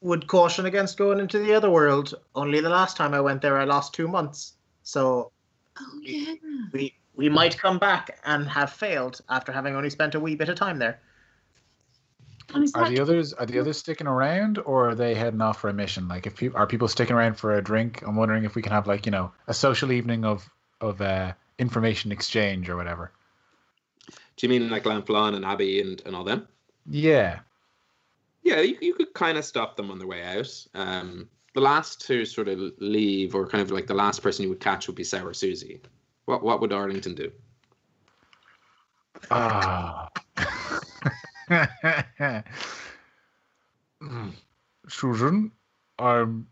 would caution against going into the other world. Only the last time I went there, I lost two months. So Oh yeah. we we might come back and have failed after having only spent a wee bit of time there. And is Are that- the others are the others sticking around or are they heading off for a mission? Like if people are people sticking around for a drink? I'm wondering if we can have like, you know, a social evening of of uh information exchange or whatever. Do you mean like Lanfalon and Abby and, and all them? Yeah. Yeah, you, you could kind of stop them on their way out. Um, the last to sort of leave, or kind of like the last person you would catch would be Sarah Susie. What what would Arlington do? Ah. Hmm. Susan, I'm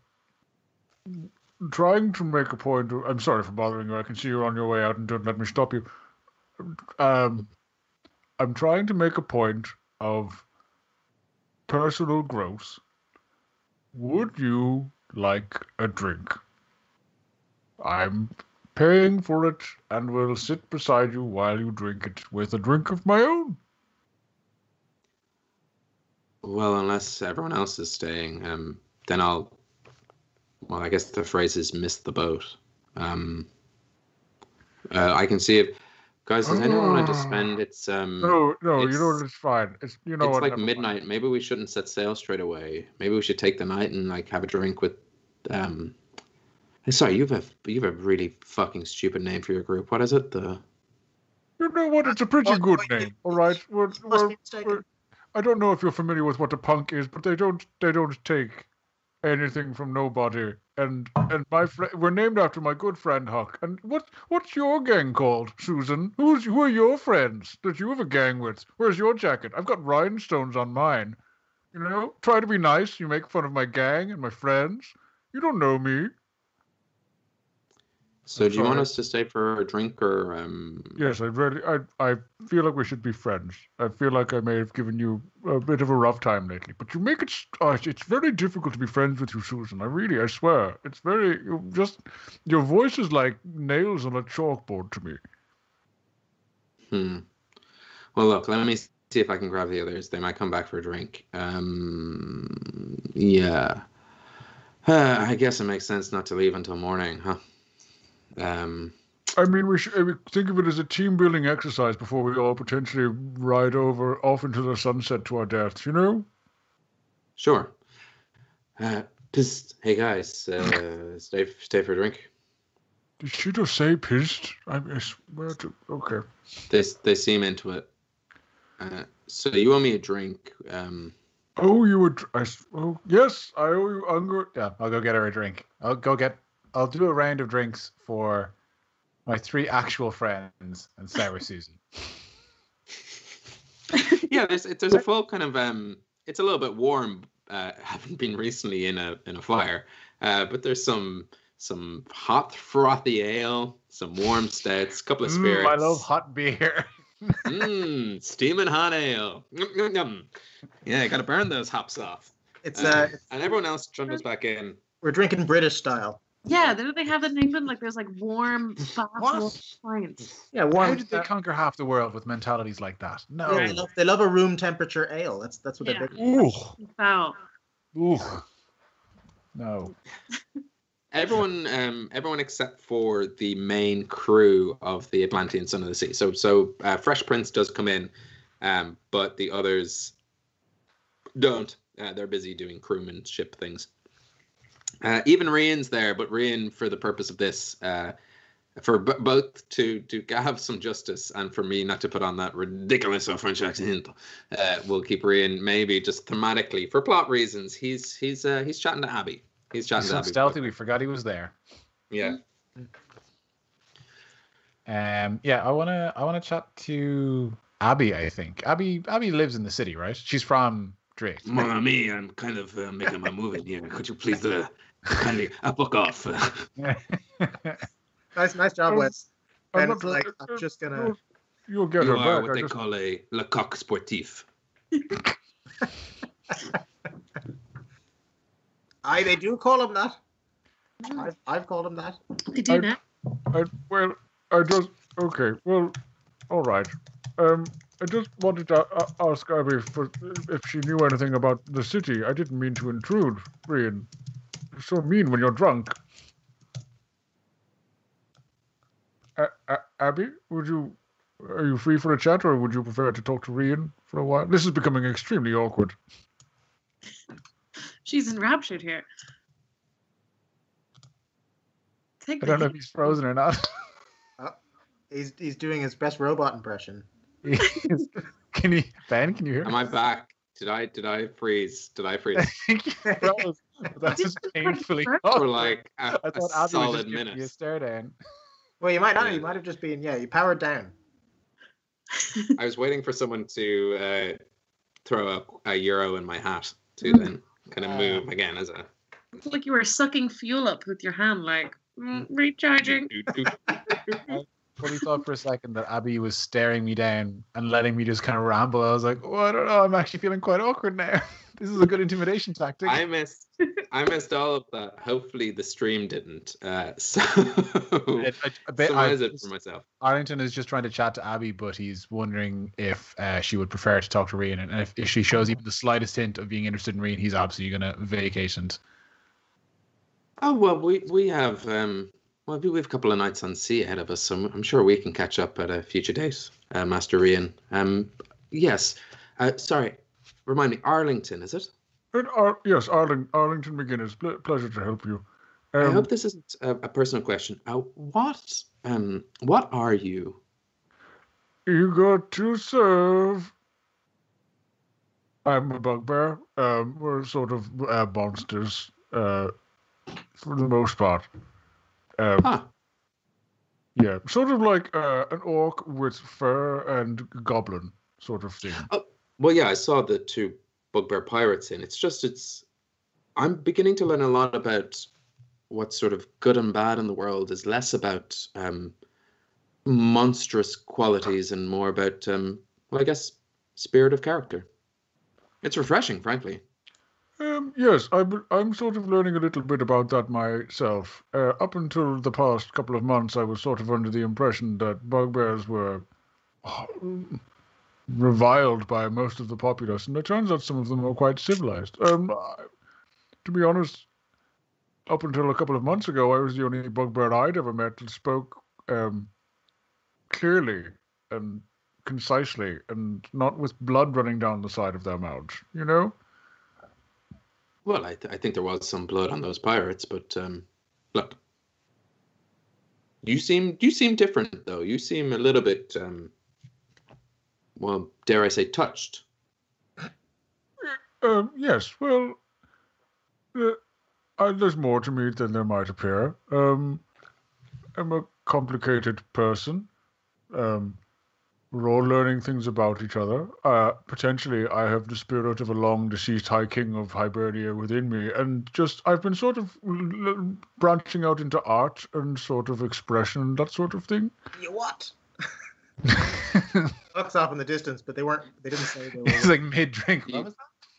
trying to make a point. I'm sorry for bothering you. I can see you're on your way out and don't let me stop you. Um, I'm trying to make a point of personal growth. Would you like a drink? I'm paying for it and will sit beside you while you drink it with a drink of my own. Well, unless everyone else is staying, um, then I'll. Well, I guess the phrase is "miss the boat." Um, uh, I can see if guys. Does anyone want to just spend? It's um. No, no, you know it's- what? It's fine. It's you know it's what? like never mind. midnight. Maybe we shouldn't set sail straight away. Maybe we should take the night and like have a drink with. Um, sorry, you've a you've a really fucking stupid name for your group. What is it? The You know what? It's a pretty Oh, good name. All right. We're, we're, we're- I don't know if you're familiar with what a punk is, but they don't they don't take anything from nobody. And and my friend, we're named after my good friend Huck. And what what's your gang called, Susan? Who's who are your friends that you have a gang with? Where's your jacket? I've got rhinestones on mine. You know, try to be nice. You make fun of my gang and my friends. You don't know me. So do you want us to stay for a drink or um? Yes, I really, I, I feel like we should be friends. I feel like I may have given you a bit of a rough time lately, but you make it. s- Oh, it's very difficult to be friends with you, Susan. I really, I swear, it's very you just. Your voice is like nails on a chalkboard to me. Hmm. Well, look. Let me see if I can grab the others. They might come back for a drink. Um. Yeah. Uh, I guess it makes sense not to leave until morning, huh? Um. I mean, we should we think of it as a team building exercise before we all potentially ride over off into the sunset to our deaths. You know? Sure. Uh, just hey guys, uh, stay stay for a drink. Did she just say pissed? I, I swear to. Okay. They they seem into it. Uh, so you owe me a drink. Um, Oh, you would. I, oh, yes, I owe you Unger. Yeah, I'll go get her a drink. I'll go get. I'll do a round of drinks for my three actual friends and Sarah Susie. yeah, there's there's a full kind of um. It's a little bit warm. Uh, having been recently in a in a fire, uh, but there's some some hot frothy ale, some warm stouts, a couple of spirits. Mm, I love hot beer. Mmm, steaming hot ale. Yum, yum, yum. Yeah, got to burn those hops off. It's Uh, uh, and everyone else trundles back in. we're drinking British style. Yeah, don't they have that in England? Like there's like warm bathroom pints. Yeah, warm. How did they conquer half the world with mentalities like that? No. yeah, they, love, they love a room temperature ale. That's that's what Yeah. they're big. Ooh, Foul. ooh. No. Everyone, um, everyone except for the main crew of the Atlantean Son of the Sea. So, so uh, Fresh Prince does come in, um, but the others don't. Uh, they're busy doing crewmanship things. Uh, even Rian's there, but Rian, for the purpose of this, uh, for b- both to to have some justice and for me not to put on that ridiculous French accent, uh, we'll keep Rian maybe just thematically for plot reasons. He's he's uh, he's chatting to Abby. He's chatting He's to so Abby. stealthy, we forgot he was there. Yeah. Um, yeah, I wanna, I wanna chat to Abby. I think Abby, Abby lives in the city, right? She's from Drake. Mamma mia, I'm kind of uh, making my move in here. Could you please uh, kindly uh, book off? Nice, nice job, Wes. I'm And not- it's like I'm just gonna. You'll, you'll get you her are back. what I they just- call a le coq sportif. I they do call him that. I've, I've called him that. They do I- now. I, well, I just okay. Well, all right. Um, I just wanted to a- ask Abby for if she knew anything about the city. I didn't mean to intrude, Rian. You're so mean when you're drunk. A- A- Abby, would you? Are you free for a chat, or would you prefer to talk to Rian for a while? This is becoming extremely awkward. She's enraptured here. Take I don't know if he's frozen or not. Uh, he's he's doing his best robot impression. can you, Ben? Can you hear? Me? Am me? I back? Did I did I freeze? Did I freeze? I think you froze. That's just painfully. For For like a, I a thought Abby was solid minute. you a stare down. Well, you might not. You might have just been yeah. You powered down. I was waiting for someone to uh, throw a, a euro in my hat to Mm. then kind of Ah. move again as a. It's like you were sucking fuel up with your hand, like mm, recharging. Fully thought for a second that Abby was staring me down and letting me just kind of ramble. I was like, oh, I don't know. I'm actually feeling quite awkward now. this is a good intimidation tactic. I missed. I missed all of that. Hopefully the stream didn't. Uh, so I- I- I bet- I summarize it for myself. Arlington is just trying to chat to Abby, but he's wondering if uh, she would prefer to talk to Rian. And if, if she shows even the slightest hint of being interested in Rian, he's absolutely going to vacate. And Oh well, we we have um well we have a couple of nights on sea ahead of us, so I'm- sure we can catch up at a future date, uh, Master Rian. Um, yes. Uh, sorry, remind me, Arlington, is it? And, Ar- yes, Arling- Arlington McGuinness, ple- pleasure to help you. I Um, hope this isn't a, a personal question. Uh, what um what are you? You got to serve. I'm a bugbear. Um, we're sort of uh, monsters, uh, for the most part. Um, Ah, yeah, sort of like uh, an orc with fur and goblin sort of thing. well, yeah, I saw the two bugbear pirates in. It's just it's. I'm beginning to learn a lot about what's sort of good and bad in the world. Is less about um, monstrous qualities and more about, um, well, I guess, spirit of character. It's refreshing, frankly. Um, yes, I'm, I'm sort of learning a little bit about that myself. Uh, up until the past couple of months, I was sort of under the impression that bugbears were uh, reviled by most of the populace, and it turns out some of them are quite civilized. Um, I, to be honest, up until a couple of months ago, I was the only bugbear I'd ever met that spoke um, clearly and concisely, and not with blood running down the side of their mouths. You know. Well, I, th- I think there was some blood on those pirates, but um, look, you seem you seem different though. You seem a little bit, um, well, dare I say, touched. Um, yes, well, uh, uh, there's more to me than there might appear. Um, I'm a complicated person. Um, we're all learning things about each other. Uh, potentially, I have the spirit of a long deceased High King of Hibernia within me, and just I've been sort of l- l- branching out into art and sort of expression and that sort of thing. You what? Looks off in the distance, but they weren't. They didn't say they were. it's like mid drink. You-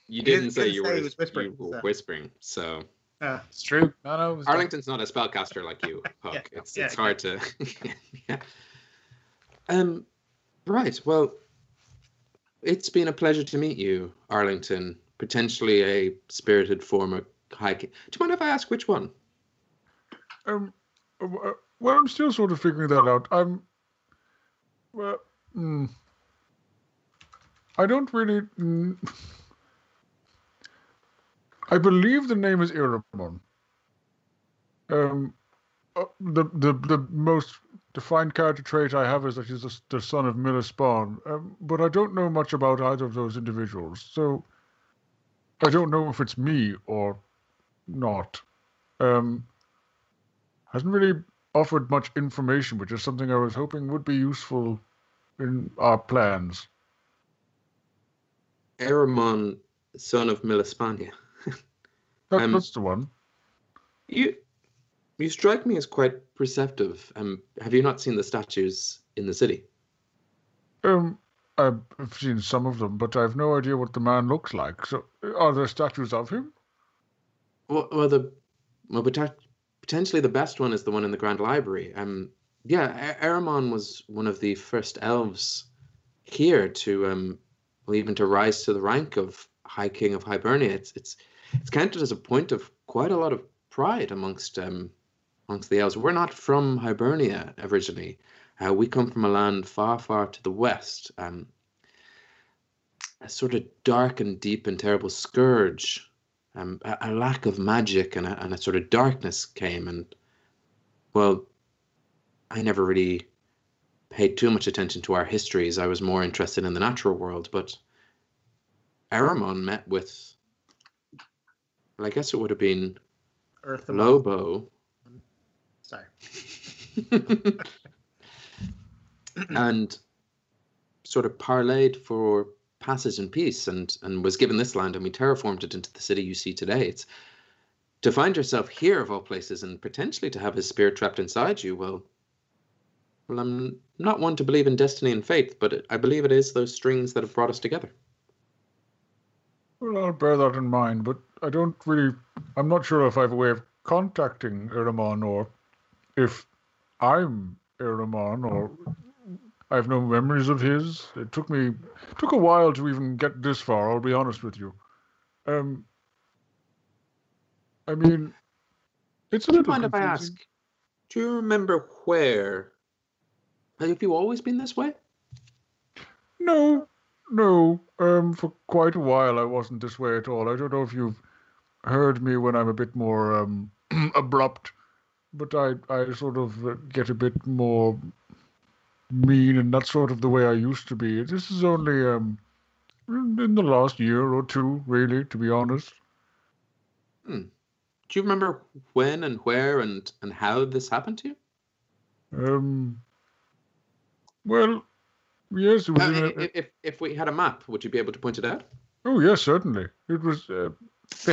You didn't- didn't say didn't you were, he was whispering, you were so- whispering. So Uh, It's true. No, no. It was Arlington's not a spellcaster like you, Puck. Yeah, it's yeah, it's hard to. yeah. Um, right. Well, it's been a pleasure to meet you, Arlington. Potentially a spirited former hiking. Do you mind if I ask which one? Um, uh, uh, well, I'm still sort of figuring that out. I'm. Well, mm, I don't really. Mm, I believe the name is Iramon. Um, uh, the the the most defined character trait I have is that he's the, the son of Miller Spawn. Um, but I don't know much about either of those individuals, so I don't know if it's me or not. Um, hasn't really offered much information, which is something I was hoping would be useful in our plans. Aramon, son of Míl Espáine. That, Um, that's the one. You, you strike me as quite perceptive. Um, have you not seen the statues in the city? Um, I've seen some of them, but I have no idea what the man looks like. So, are there statues of him? Well, well, the well, potentially the best one is the one in the Grand Library. Um, yeah, Aramon was one of the first elves here to um, well, even to rise to the rank of High King of Hibernia. It's it's it's counted as a point of quite a lot of pride amongst um amongst the elves. We're not from Hibernia originally. Uh, we come from a land far, far to the west. Um, a sort of dark and deep and terrible scourge um, a, a lack of magic and a, and a sort of darkness came and well i never really paid too much attention to our histories i was more interested in the natural world but aramon met with Well, I guess it would have been Earth Lobo. Sorry. and sort of parlayed for passage and peace and and was given this land and we terraformed it into the city you see today it's to find yourself here of all places and potentially to have his spirit trapped inside you well well i'm not one to believe in destiny and fate but it, i believe it is those strings that have brought us together Well, I'll bear that in mind, but I don't really. I'm not sure if I have a way of contacting Iramon or if I'm Iramon or I have no memories of his. It took me it took a while to even get this far. I'll be honest with you. Um, I mean, it's a do little mind if i ask do you remember where have you always been this way No, no. Um, for quite a while I wasn't this way at all. I don't know if you've heard me when I'm a bit more um abrupt, but I I sort of uh, get a bit more mean and that's sort of the way I used to be. This is only um in the last year or two, really, to be honest. do you remember when and where and and how this happened to you Um. Well, yes. Uh, in if if we had a map would you be able to point it out oh yes, certainly. It was. Uh,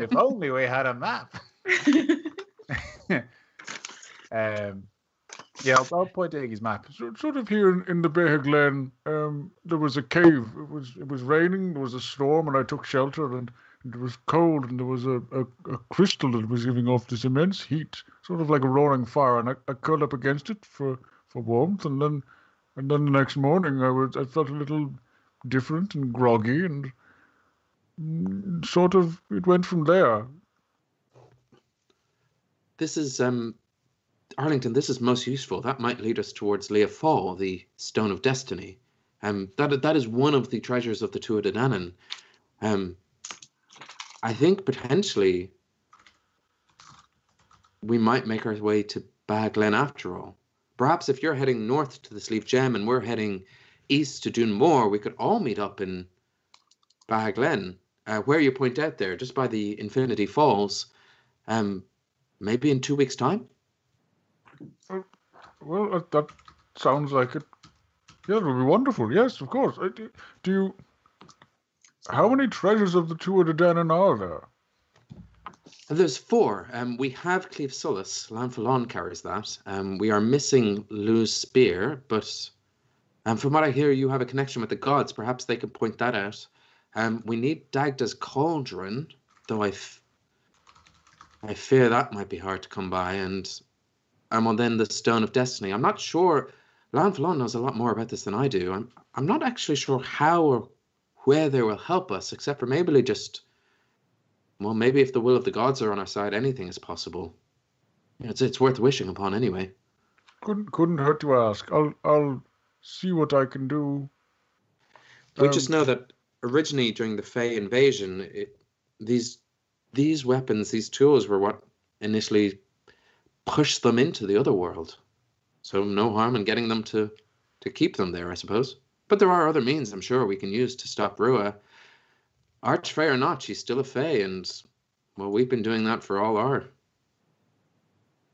if only we had a map. um, yeah, I'll, I'll point to Iggy's map. So, sort of here in, in the Beha Glen, um, there was a cave. It was it was raining. There was a storm, and I took shelter. And, it was cold, and there was a, a, a crystal that was giving off this immense heat, sort of like a roaring fire. And I, I curled up against it for, for warmth. And then and then the next morning, I was I felt a little different and groggy, and sort of it went from there. this is um Arlington, this is most useful. That might lead us towards Lia Fáil, the Stone of Destiny. Um, that that is one of the treasures of the Tuatha De Danann. Um, I think potentially we might make our way to Baglen after all. Perhaps if you're heading north to the Sleeve Gem and we're heading east to Dunmore, we could all meet up in Baglen, uh, where you point out there, just by the Infinity Falls. Um, maybe in two weeks' time. Well, that, that sounds like it. Yeah, it would be wonderful. Yes, of course. I, do, do you? How many treasures of the Tuatha De Danann are there? Uh, There's four. Um, we have Claíomh Solais. Lanfalon carries that. Um, we are missing Lugh's spear, but um, from what I hear, you have a connection with the gods. Perhaps they can point that out. Um, we need Dagda's cauldron, though I, f- I fear that might be hard to come by. And um, well, then the Stone of Destiny. I'm not sure. Lanfalon knows a lot more about this than I do. I'm I'm not actually sure how or where they will help us, except for maybe just well, maybe if the will of the gods are on our side, anything is possible. It's it's worth wishing upon anyway. Couldn't couldn't hurt to ask. I'll I'll see what I can do. We just Um, know that originally during the Fey invasion, it, these these weapons, these tools, were what initially pushed them into the other world. So no harm in getting them to to keep them there, I suppose. But there are other means, I'm sure, we can use to stop Rua. Archfey or not, she's still a Fey, and well, we've been doing that for all our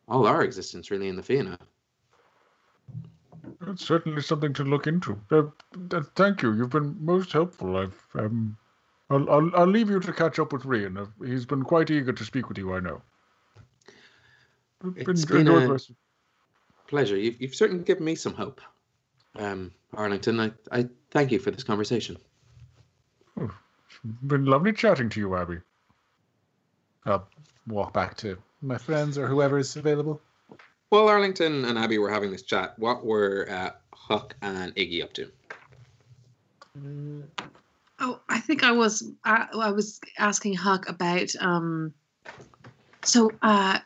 all our existence, really, in the Fianna. It's certainly something to look into. Uh, th- thank you. You've been most helpful. I've um, I'll, I'll I'll leave you to catch up with Rian. Uh, He's been quite eager to speak with you. I know. It's been the a- pleasure. You've, you've certainly given me some hope, um, Arlington. I, I thank you for this conversation. been lovely chatting to you, Abby. I'll walk back to my friends or whoever is available. While Arlington and Abby were having this chat, what were uh, Huck and Iggy up to? Oh, I think I was I, I was asking Huck about um so uh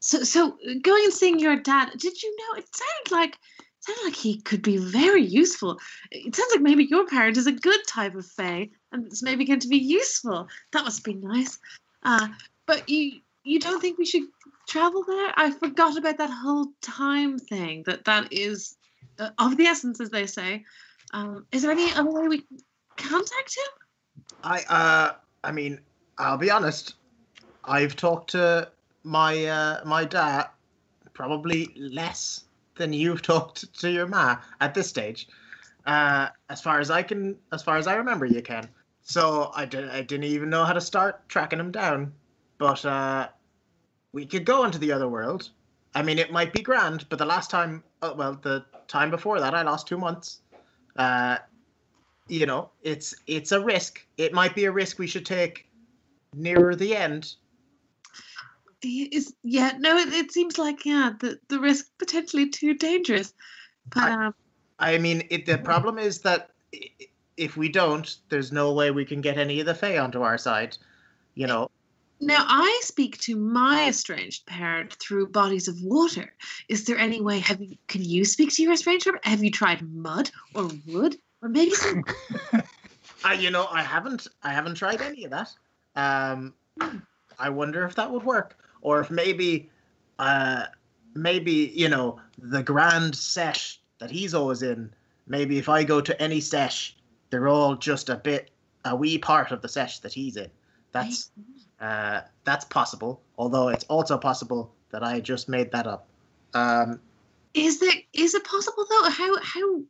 so so going and seeing your dad, did you know it sounded like it sounded like he could be very useful. It sounds like maybe your parent is a good type of fae and it's maybe going to be useful. That must be nice. Uh but you you don't think we should travel there? I forgot about that whole time thing. That that is uh, of the essence, as they say. Um, is there any other way we can contact him? I uh I mean, I'll be honest. I've talked to my uh my dad probably less than you've talked to your ma at this stage. Uh as far as I can as far as I remember you can. So I didn't I didn't even know how to start tracking him down. But uh we could go into the other world. I mean it might be grand, but the last time uh, well the time before that I lost 2 months. Uh you know, it's it's a risk. It might be a risk we should take nearer the end. Is yeah, no, it, it seems like yeah, the the risk potentially too dangerous. But I- um, I mean, it, the problem is that if we don't, there's no way we can get any of the Fae onto our side. You know, now I speak to my estranged parent through bodies of water. Is there any way? Have you? Can you speak to your estranged parent? Have you tried mud or wood or maybe some? I you know I haven't I haven't tried any of that. Um, I wonder if that would work, or if maybe, uh, maybe you know the grand sesh that he's always in. Maybe if I go to any sesh, they're all just a bit a wee part of the sesh that he's in. That's uh, that's possible. Although it's also possible that I just made that up. Um, Is there? Is it possible though? How how?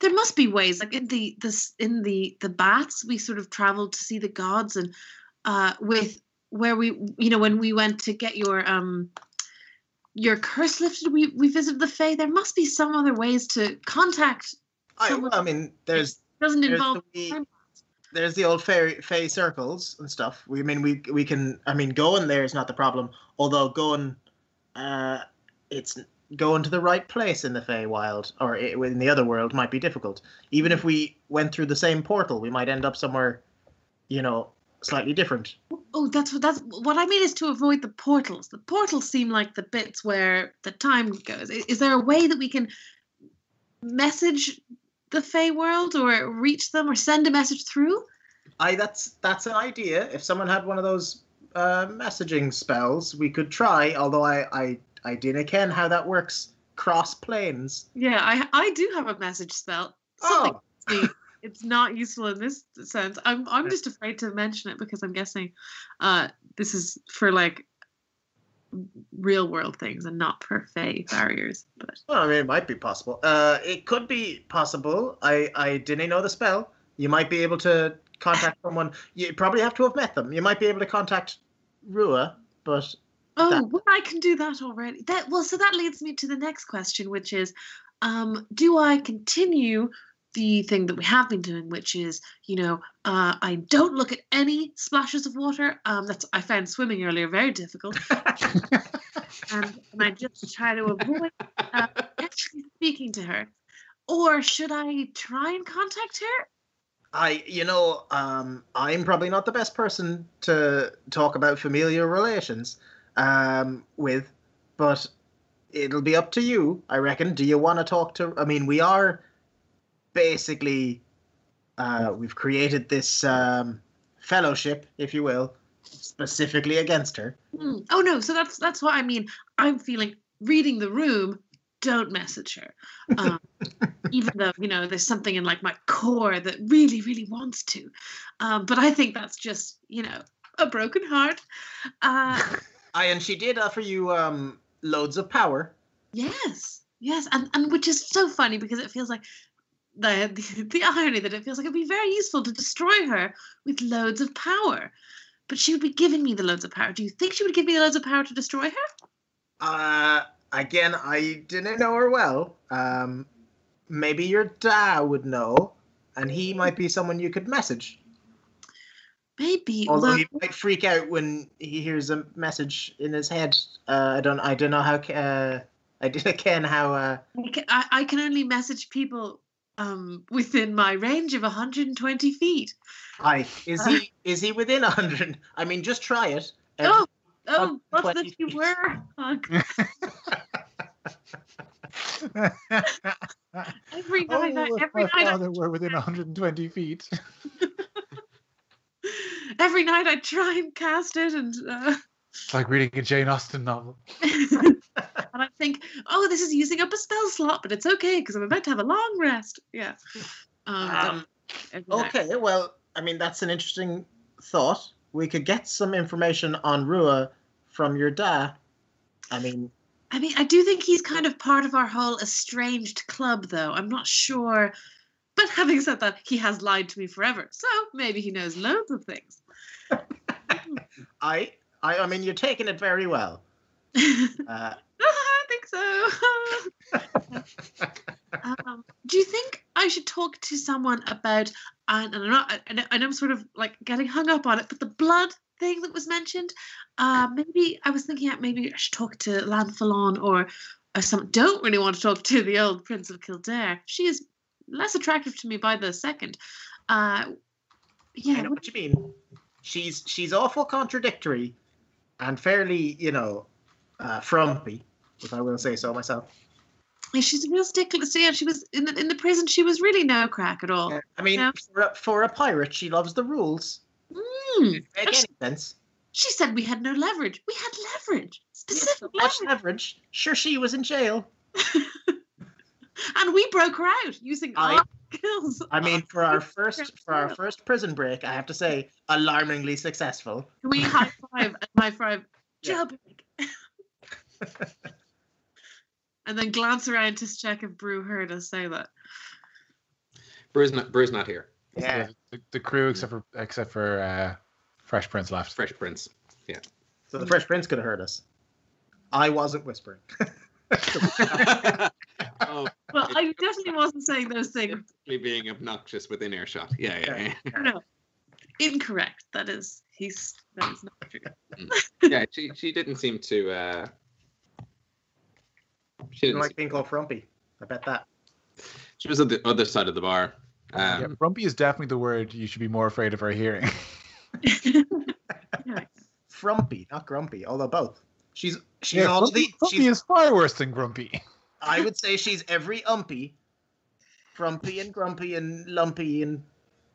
There must be ways. Like in the this in the the baths, we sort of traveled to see the gods, and uh, with where we you know when we went to get your um your curse lifted, we we visited the Fae. There must be some other ways to contact. I, I mean, there's Doesn't there's involve. the time. There's the old fairy fey circles and stuff. We I mean we we can I mean going there is not the problem. Although going, uh, it's going to the right place in the Feywild or in the other world might be difficult. Even if we went through the same portal, we might end up somewhere, you know, slightly different. Oh, that's what that's what I mean is to avoid the portals. The portals seem like the bits where the time goes. Is there a way that we can message the Fey world or reach them or send a message through? I that's that's an idea. If someone had one of those uh, messaging spells, we could try. Although I I I didn't ken how that works cross planes. Yeah, I I do have a message spell. Something Oh, it's not useful in this sense. I'm I'm just afraid to mention it because I'm guessing uh this is for like real world things and not for Fey barriers. But Well, I mean, it might be possible. Uh, it could be possible. I, I didn't know the spell. You might be able to contact someone. You probably have to have met them. You might be able to contact Rua, but Oh, that- well, I can do that already. That well, so that leads me to the next question, which is, um, do I continue the thing that we have been doing, which is, you know, uh, I don't look at any splashes of water. Um, that's I found swimming earlier very difficult, and, and I just try to avoid uh, actually speaking to her. Or should I try and contact her? I, you know, um, I'm probably not the best person to talk about familiar relations um, with, but it'll be up to you, I reckon. Do you want to talk to? I mean, we are basically uh, we've created this um, fellowship, if you will, specifically against her. Hmm. Oh no, so that's that's what I mean. I'm feeling reading the room. Don't message her, um, even though you know there's something in like my core that really, really wants to. Um, but I think that's just you know a broken heart. Uh, I and she did offer you um, loads of power. yes, yes, and and which is so funny because it feels like the, the the irony that it feels like it'd be very useful to destroy her with loads of power. But she would be giving me the loads of power. Do you think she would give me the loads of power to destroy her? Uh, again, I didn't know her well. Um, maybe your dad would know, and he might be someone you could message. Maybe. Although well, he might freak out when he hears a message in his head. Uh, I don't. I don't know how. Uh, I didn't ken how. Uh, I can, I, I can only message people um, within my range of 120 feet. I is he is he within hundred? I mean, just try it. Oh, oh, what 120 if you were? Hug. Every oh, night, I, every my night, I, were within 120 feet. every night I try and cast it, and uh, It's like reading a Jane Austen novel. and I think, oh, this is using up a spell slot, but it's okay because I'm about to have a long rest. Yeah. Um, Um, every night. okay, well, I mean, that's an interesting thought. We could get some information on Rua from your dad. I mean, I mean, I do think he's kind of part of our whole estranged club, though. I'm not sure. But having said that, he has lied to me forever. So maybe he knows loads of things. I, I, I mean, you're taking it very well. Uh, I think so. um, do you think I should talk to someone about? And, and I'm not. I, I know I'm sort of like getting hung up on it, but the blood thing that was mentioned. Uh, maybe I was thinking that maybe I should talk to Lanfalon or or some. Don't really want to talk to the old Prince of Kildare. She is less attractive to me by the second. Uh, I yeah, know what you mean. She's she's awful contradictory, and fairly, you know, uh, frumpy, if I will say so myself. Yeah, she's a real stickler. So yeah, she was in the in the prison. She was really no crack at all. Uh, I mean, Yeah. for, a, for a pirate, she loves the rules. Mm. Make any she, sense? she said we had no leverage. We had leverage, specific so much leverage, leverage. Sure, she was in jail. and we broke her out using I- our skills. I mean, for our first for our first prison break, I have to say, alarmingly successful. We high five and high five jailbreak? and then glance around to check if Brew heard us say that. Brew's not, Brew's not here. Yeah. The, the crew, except for except for uh, Fresh Prince, left. Fresh Prince. Yeah. So the Fresh Prince could have heard us. I wasn't whispering. Oh, Well, I definitely wasn't saying those things. being obnoxious within earshot. Yeah, yeah, yeah. No, incorrect. That is, he's that is not true. yeah, she she didn't seem to. uh She didn't. like being called frumpy. I bet that. she was on the other side of the bar. Um, yeah, Grumpy is definitely the word you should be more afraid of her hearing. Yeah. Frumpy, not grumpy, although both. She's she's yeah, all Grumpy, the Grumpy she's, is far worse than Grumpy. I would say she's every umpy. Frumpy and grumpy and lumpy and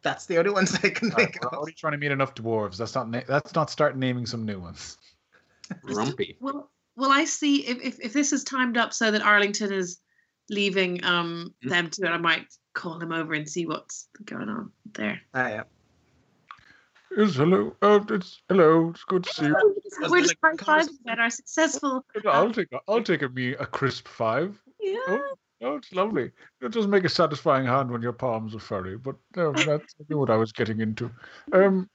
that's the only ones I can Right, think we're of. already trying to meet enough dwarves. That's not na- that's not start naming some new ones. Grumpy. Well, well, I see if, if if this is timed up so that Arlington is leaving um Mm. them to it, I might call him over and see what's going on there. Ah, yeah. Yes, hello. Uh, it's hello. It's good to see you. We're just high like fiving conversation- about our successful. I'll take a, I'll take a me a crisp five. Yeah. Oh, it's lovely. It does make a satisfying hand when your palms are furry, but no, that's what I was getting into. Um,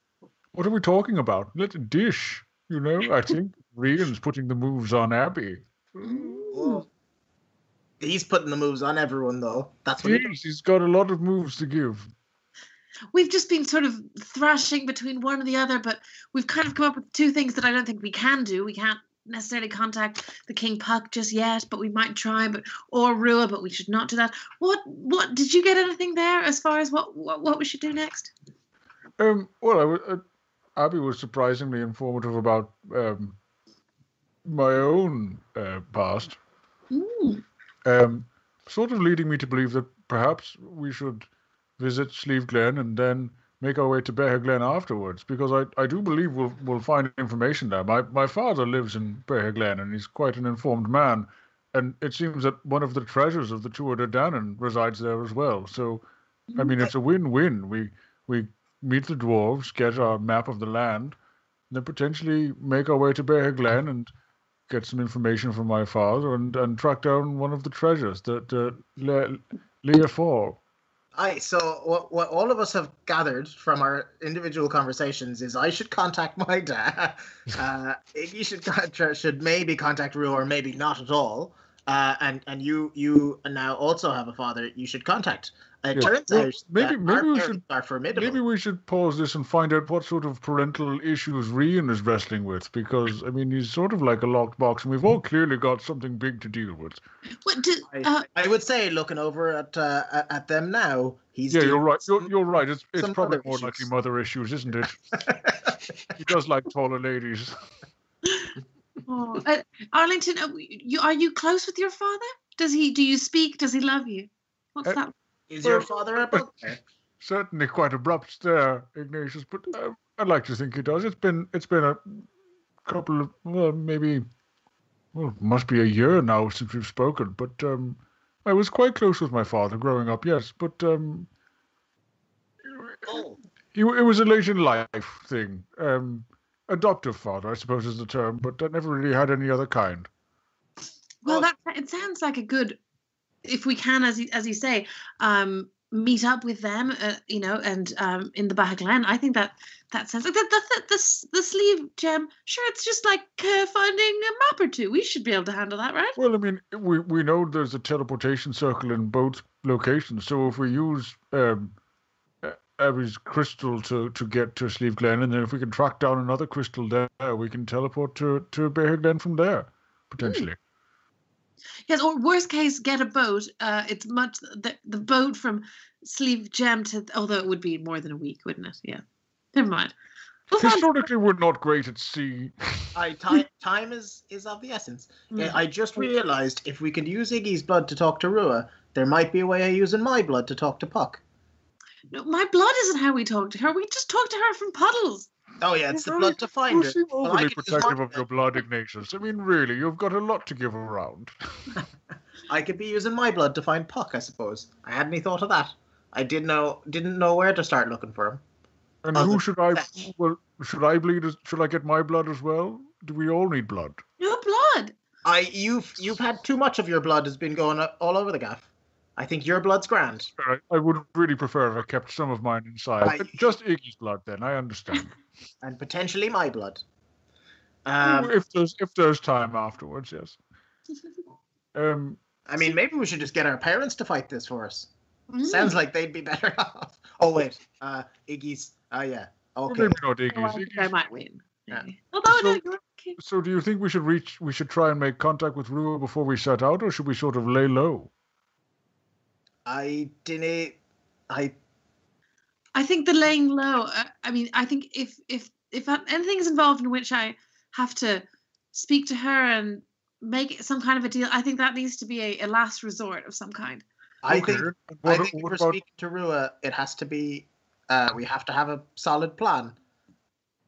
what are we talking about? Let's dish. You know, I think Rian's putting the moves on Abby. Well, he's putting the moves on everyone though. That's what he Jeez, he's got a lot of moves to give. We've just been sort of thrashing between one and the other, but we've kind of come up with two things that I don't think we can do. We can't necessarily contact the King Puck just yet, but we might try. But or Rua, but we should not do that. What? What? Did you get anything there as far as what what, what we should do next? Um, well, I w- uh, Abby was surprisingly informative about um, my own uh, past. Mm. um, sort of leading me to believe that perhaps we should visit Sleeve Glen and then make our way to Bear Glen afterwards, because I, I do believe we'll we'll find information there. My my father lives in Bear Glen and he's quite an informed man, and it seems that one of the treasures of the Tuatha De Danann resides there as well. So, I mean, it's a win-win. We we meet the dwarves, get our map of the land, then potentially make our way to Bear Glen and get some information from my father and, and track down one of the treasures that uh, Le- Leah. Aye, so what, what all of us have gathered from our individual conversations is I should contact my dad. Uh, you should should maybe contact Rue or maybe not at all. Uh, and and you you now also have a father. You should contact. It Yeah, turns well, out maybe- that maybe our we should- are formidable. Maybe we should pause this and find out what sort of parental issues Rian is wrestling with, because I mean he's sort of like a locked box, and we've all clearly got something big to deal with. What? Did, I, uh, I would say, looking over at uh, at- at them now, he's yeah, you're right. with You're, you're right. It's it's probably more issues. likely mother issues, isn't it? he does like taller ladies. oh, uh, Arlington, uh, you are you close with your father? Does he? Do you speak? Does he love you? What's Uh, that? Is your father a bugbear? Certainly quite abrupt there, Ignatius, but uh, I'd like to think he does. It's been it's been a couple of well, maybe well, must be a year now since we've spoken. But um, I was quite close with my father growing up, yes. But um, Oh, he, it was a late in life thing. Um, adoptive father, I suppose, is the term, but I never really had any other kind. Well, Well- that it sounds like a good, if we can, as you, as you say, um, meet up with them, uh, you know, and um, in the back glen. I think that that sounds like the the, the, the, the sleeve gem. Sure, it's just like uh, finding a map or two. We should be able to handle that, right? Well, I mean, we, we know there's a teleportation circle in both locations, so if we use um, A- Abby's crystal to, to get to Sleeve Glen, and then if we can track down another crystal there, we can teleport to, to Bear Glen from there, potentially. Yes, or worst case, get a boat. Uh, it's much the, the boat from Sleeve Gem to, although it would be more than a week, wouldn't it? Yeah. Never mind. We'll find- Historically, we're not great at sea. I time time is is of the essence. Yeah, Mm. I just realized if we could use Iggy's blood to talk to Rua, there might be a way of using my blood to talk to Puck. No, my blood isn't how we talk to her. We just talk to her from puddles. Oh yeah, it's the blood to find You seem Well, overly could protective of your blood, Ignatius. I mean, really, you've got a lot to give around. I could be using my blood to find Puck, I suppose. I hadn't any thought of that. I didn't know didn't know where to start looking for him. And Other who should I? fetch. Well, should I bleed? As, should I get my blood as well? Do we all need blood? No blood. I you've you've had too much of your blood has been going all over the gaff. I think your blood's grand. I, I would really prefer if I kept some of mine inside. I- But Just Iggy's blood, then. I understand. and potentially my blood. Um, if there's if there's time afterwards, yes. Um, I mean, maybe we should just get our parents to fight this for us. Mm. Sounds like they'd be better off. Oh wait, uh, Iggy's. Oh yeah. or Okay. maybe not I Iggy's. think I might win. Yeah. Although So- know you're okay. So, do you think we should reach? We should try and make contact with Rua before we set out, or should we sort of lay low? I didn't. I I think the laying low. Uh, I mean, I think if if if anything is involved in which I have to speak to her and make it some kind of a deal, I think that needs to be a, a last resort of some kind. I Okay, think and I think if what we're about speaking to Rua, it has to be. Uh, we have to have a solid plan.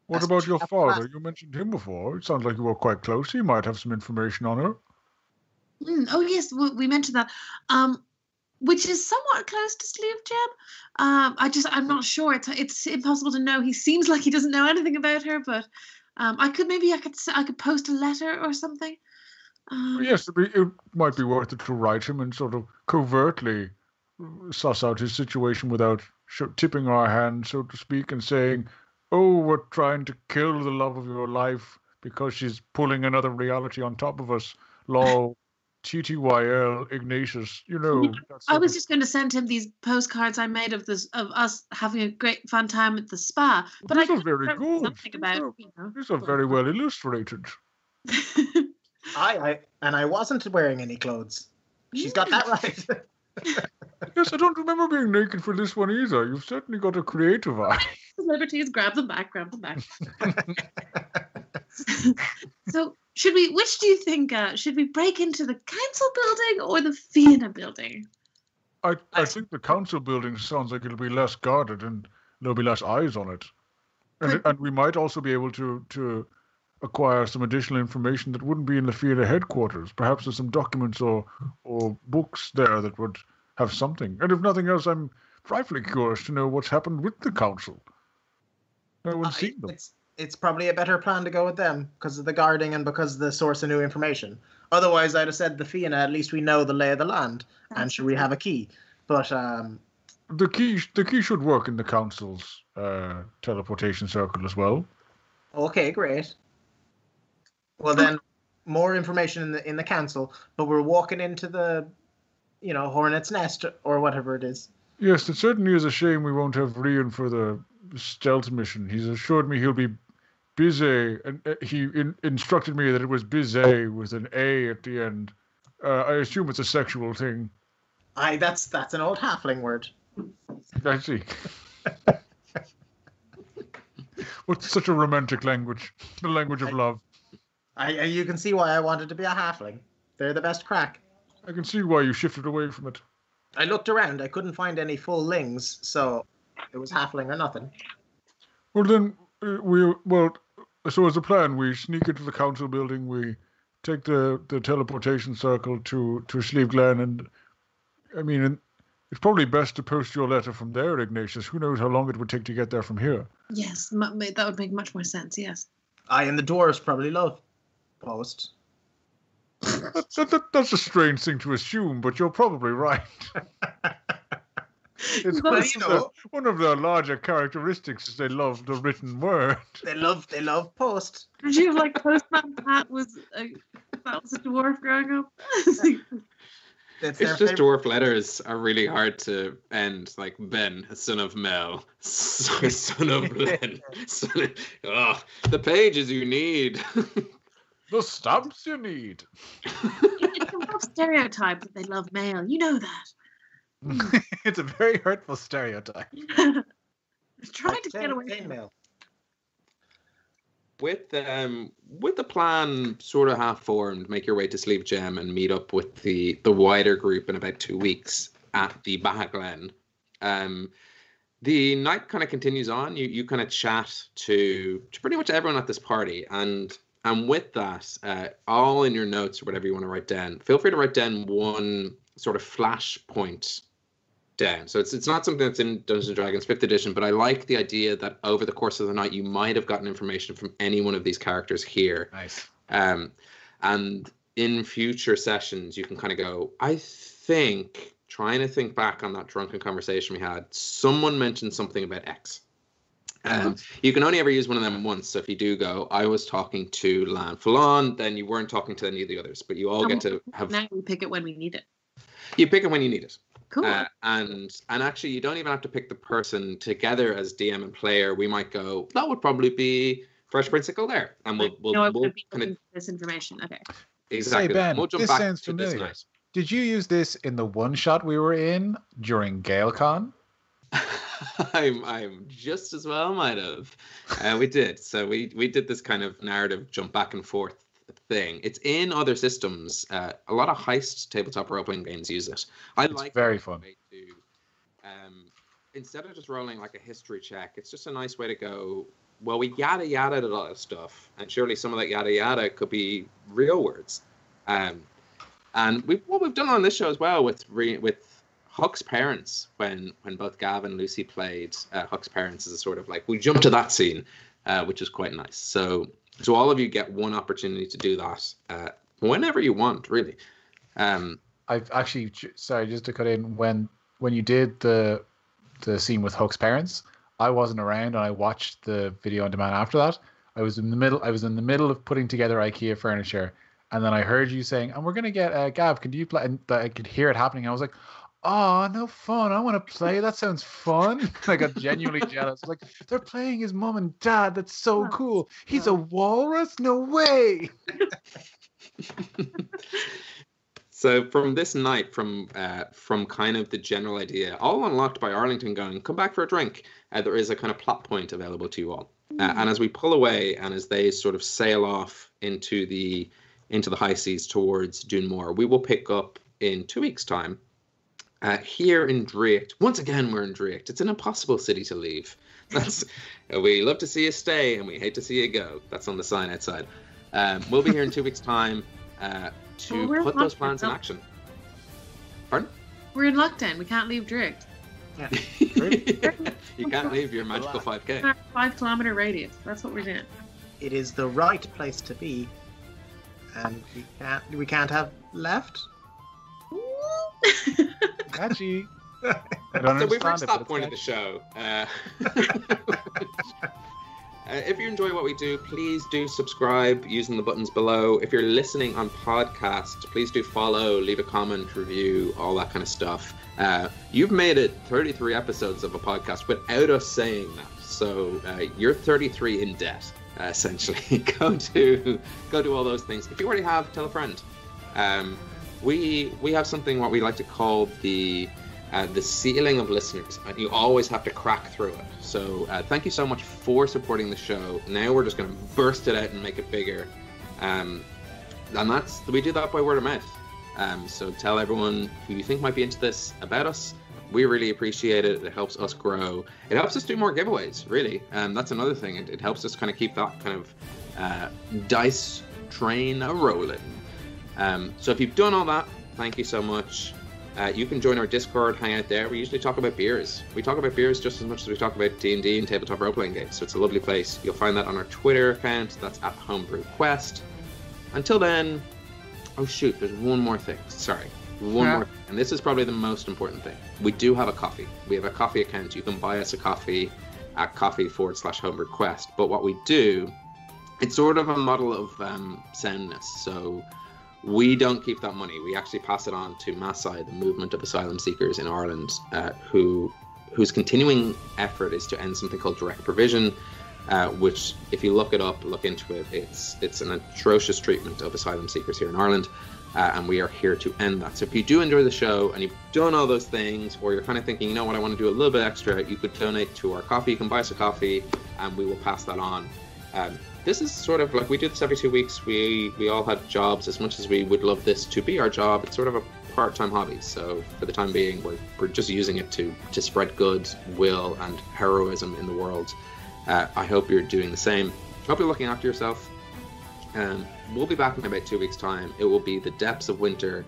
what that's about your have to ask. father? You mentioned him before. It sounds like you were quite close. He might have some information on her. Mm, oh yes, we, we mentioned that. Um, which is somewhat close to Sleeve Gem. Um, I just I'm not sure. It's it's impossible to know. He seems like he doesn't know anything about her, but um, I could maybe I could I could post a letter or something. Um, Yes, it might be worth it to write him and sort of covertly suss out his situation without tipping our hand, so to speak, and saying, "Oh, we're trying to kill the love of your life because she's pulling another reality on top of us." Lol, TTYL, Ignatius, you know. that I was of- just going to send him these postcards I made of this of us having a great fun time at the spa. Oh, but These I are could very good. Something These about are- you know. These are very well illustrated. I, I and I wasn't wearing any clothes. She's got that right. Yes, I don't remember being naked for this one either. You've certainly got a creative eye. Liberties, grab them back, grab them back. so should we? Which do you think? Uh, should we break into the council building or the Fianna building? I, I I- think the council building sounds like it'll be less guarded and there'll be less eyes on it. And, Could- and we might also be able to, to acquire some additional information that wouldn't be in the Fianna headquarters. Perhaps there's some documents or, or books there that would have something. And if nothing else, I'm frightfully curious to know what's happened with the council. No one's I- seen them. it's it's probably a better plan to go with them because of the guarding and because of the source of new information. Otherwise, I'd have said the Fianna. At least we know the lay of the land, and should we have a key? But um, The key, the key should work in the council's uh, teleportation circle as well. okay, great. Well then, more information in the in the council. But we're walking into the, you know, hornet's nest or whatever it is. Yes, it certainly is a shame we won't have Rian for the stealth mission. He's assured me he'll be busy, and uh, he in, instructed me that it was busy with an A at the end. Uh, I assume it's a sexual thing. I that's that's an old halfling word. I see. What's such a romantic language? The language of I- love. I I- you can see why I wanted to be a halfling. They're the best crack. I can see why you shifted away from it. I looked around. I couldn't find any full lings, so it was halfling or nothing. Well, then uh, we well. So as a plan, we sneak into the council building. We take the, the teleportation circle to to Sleeve Glen, and I mean, It's probably best to post your letter from there, Ignatius. Who knows how long it would take to get there from here? Yes, that would make much more sense. Yes. I and the dwarves probably love post. That, that, that, that's a strange thing to assume, but you're probably right. it's Well, one, you of their, one of their larger characteristics is they love the written word. They love they love post. Did you have like Postman Pat was a, that was a dwarf growing up? It's just favorite. dwarf letters are really hard to end. Like Ben, son of Mel, son of Len. Son of, oh, the pages you need. The stamps you need. it's a rough stereotype that they love male. You know that. it's a very hurtful stereotype. Trying to get away from mail. with um with the plan sort of half formed, make your way to Sleeve Gem and meet up with the the wider group in about two weeks at the Bahaglen. Um, the night kind of continues on. You you kind of chat to to pretty much everyone at this party, and and with that, uh, all in your notes or whatever you want to write down, feel free to write down one sort of flash point down. So it's it's not something that's in Dungeons and Dragons fifth edition, but I like the idea that over the course of the night you might have gotten information from any one of these characters here. Nice. Um, and in future sessions, you can kind of go, I think, trying to think back on that drunken conversation we had, someone mentioned something about X. Um, you can only ever use one of them once. So if you do go, I was talking to Lanfalon, then you weren't talking to any of the others, but you all get to have, Now we pick it when we need it. you pick it when you need it. Cool. Uh, and and actually, you don't even have to pick the person together as DM and player. We might go. That would probably be Fresh Prince of Kildare, and we'll we'll, no, we'll be kind of this information. Okay. exactly. that. Ben, we'll jump this back sounds to this familiar. night. Did you use this in the one shot we were in during GaelCon? I'm I'm just as well might have. Uh, we did. So we we did this kind of narrative jump back and forth thing. It's in other systems. Uh, a lot of heist tabletop role playing games use it. I It's like very it as a fun. To, um, instead of just rolling like a history check, it's just a nice way to go. Well, we yada yada a lot of stuff, and surely some of that yada yada could be real words. Um, and we what we've done on this show as well with re, with Huck's parents when when both Gav and Lucy played uh, Huck's parents as a sort of like we jump to that scene, uh, which is quite nice. So so all of you get one opportunity to do that uh, whenever you want, really. Um, I've actually sorry just to cut in when when you did the the scene with Hook's parents, I wasn't around and I watched the video on demand after that. I was in the middle I was in the middle of putting together IKEA furniture and then I heard you saying, "And we're gonna get uh, Gav. Can you play?" And I could hear it happening. I was like, "Oh, no fun! I want to play. That sounds fun." I got genuinely jealous. Like they're playing his mom and dad. That's so Oh, cool. He's a walrus? No way! So from this night, from uh, from kind of the general idea, all unlocked by Arlington going, come back for a drink. Uh, there is a kind of plot point available to you all, uh, and as we pull away, and as they sort of sail off into the into the high seas towards Dunmore, we will pick up in two weeks' time. Uh, here in Drake, once again we're in Drake. It's an impossible city to leave. That's we love to see you stay, and we hate to see you go. That's on the sign outside. Um, we'll be here in two weeks' time uh, to Well, we're put those plans in action. Pardon? We're in lockdown. We can't leave Drake. you can't leave your magical 5k. Five kilometer radius. That's what we're doing. It is the right place to be, and we can't we can't have left. Catchy. I don't So we've understand reached it, that point of the show. Uh, uh, if you enjoy what we do, please do subscribe using the buttons below. If you're listening on podcast, please do follow, leave a comment, review, all that kind of stuff. Uh, you've made it 33 episodes of a podcast without us saying that, so uh, you're 33 in debt. Uh, essentially, go to go do all those things. If you already have, tell a friend. Um, we we have something what we like to call the uh, the ceiling of listeners, and you always have to crack through it. So uh, thank you so much for supporting the show. Now we're just going to burst it out and make it bigger, um, and that's we do that by word of mouth. Um, so tell everyone who you think might be into this about us. We really appreciate it. It helps us grow. It helps us do more giveaways. Really, um, that's another thing. It, it helps us kind of keep that kind of uh, dice train a rolling. Um, so if you've done all that, thank you so much. Uh, you can join our Discord, hang out there. We usually talk about beers. We talk about beers just as much as we talk about D and D and tabletop role playing games. So it's a lovely place. You'll find that on our Twitter account. That's at Homebrew Quest. Until then, oh shoot, there's one more thing. Sorry, one Yeah. more, and this is probably the most important thing. We do have a Ko-fi. We have a Ko-fi account. You can buy us a coffee at Ko-fi forward slash Homebrew Quest. But what we do, it's sort of a model of um, soundness. So we don't keep that money. We actually pass it on to MASI, the movement of asylum seekers in Ireland, uh, who whose continuing effort is to end something called direct provision, uh, which, if you look it up, look into it, it's it's an atrocious treatment of asylum seekers here in Ireland, uh, and we are here to end that. So if you do enjoy the show and you've done all those things, or you're kind of thinking, you know what, I want to do a little bit extra, you could donate to our Ko-fi. You can buy us a coffee, and we will pass that on. Um, this is sort of like we do this every two weeks. We we all have jobs. As much as we would love this to be our job, it's sort of a part-time hobby. So for the time being, we're, we're just using it to to spread good will and heroism in the world. Uh, I hope you're doing the same. Hope you're looking after yourself. Um, we'll be back in about two weeks' time. It will be the depths of winter.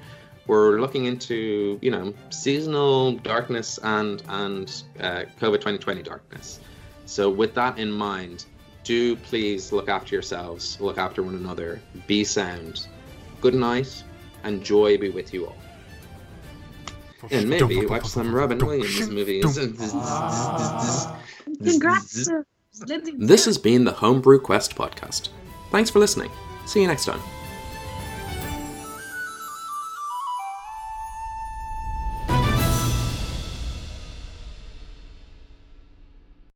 We're looking into you know seasonal darkness and and uh, COVID 2020 darkness. So with that in mind, do please look after yourselves, look after one another, be sound. Good night, and joy be with you all. And maybe watch some Robin Williams movies. Congrats. This has been the Homebrew Quest podcast. Thanks for listening. See you next time.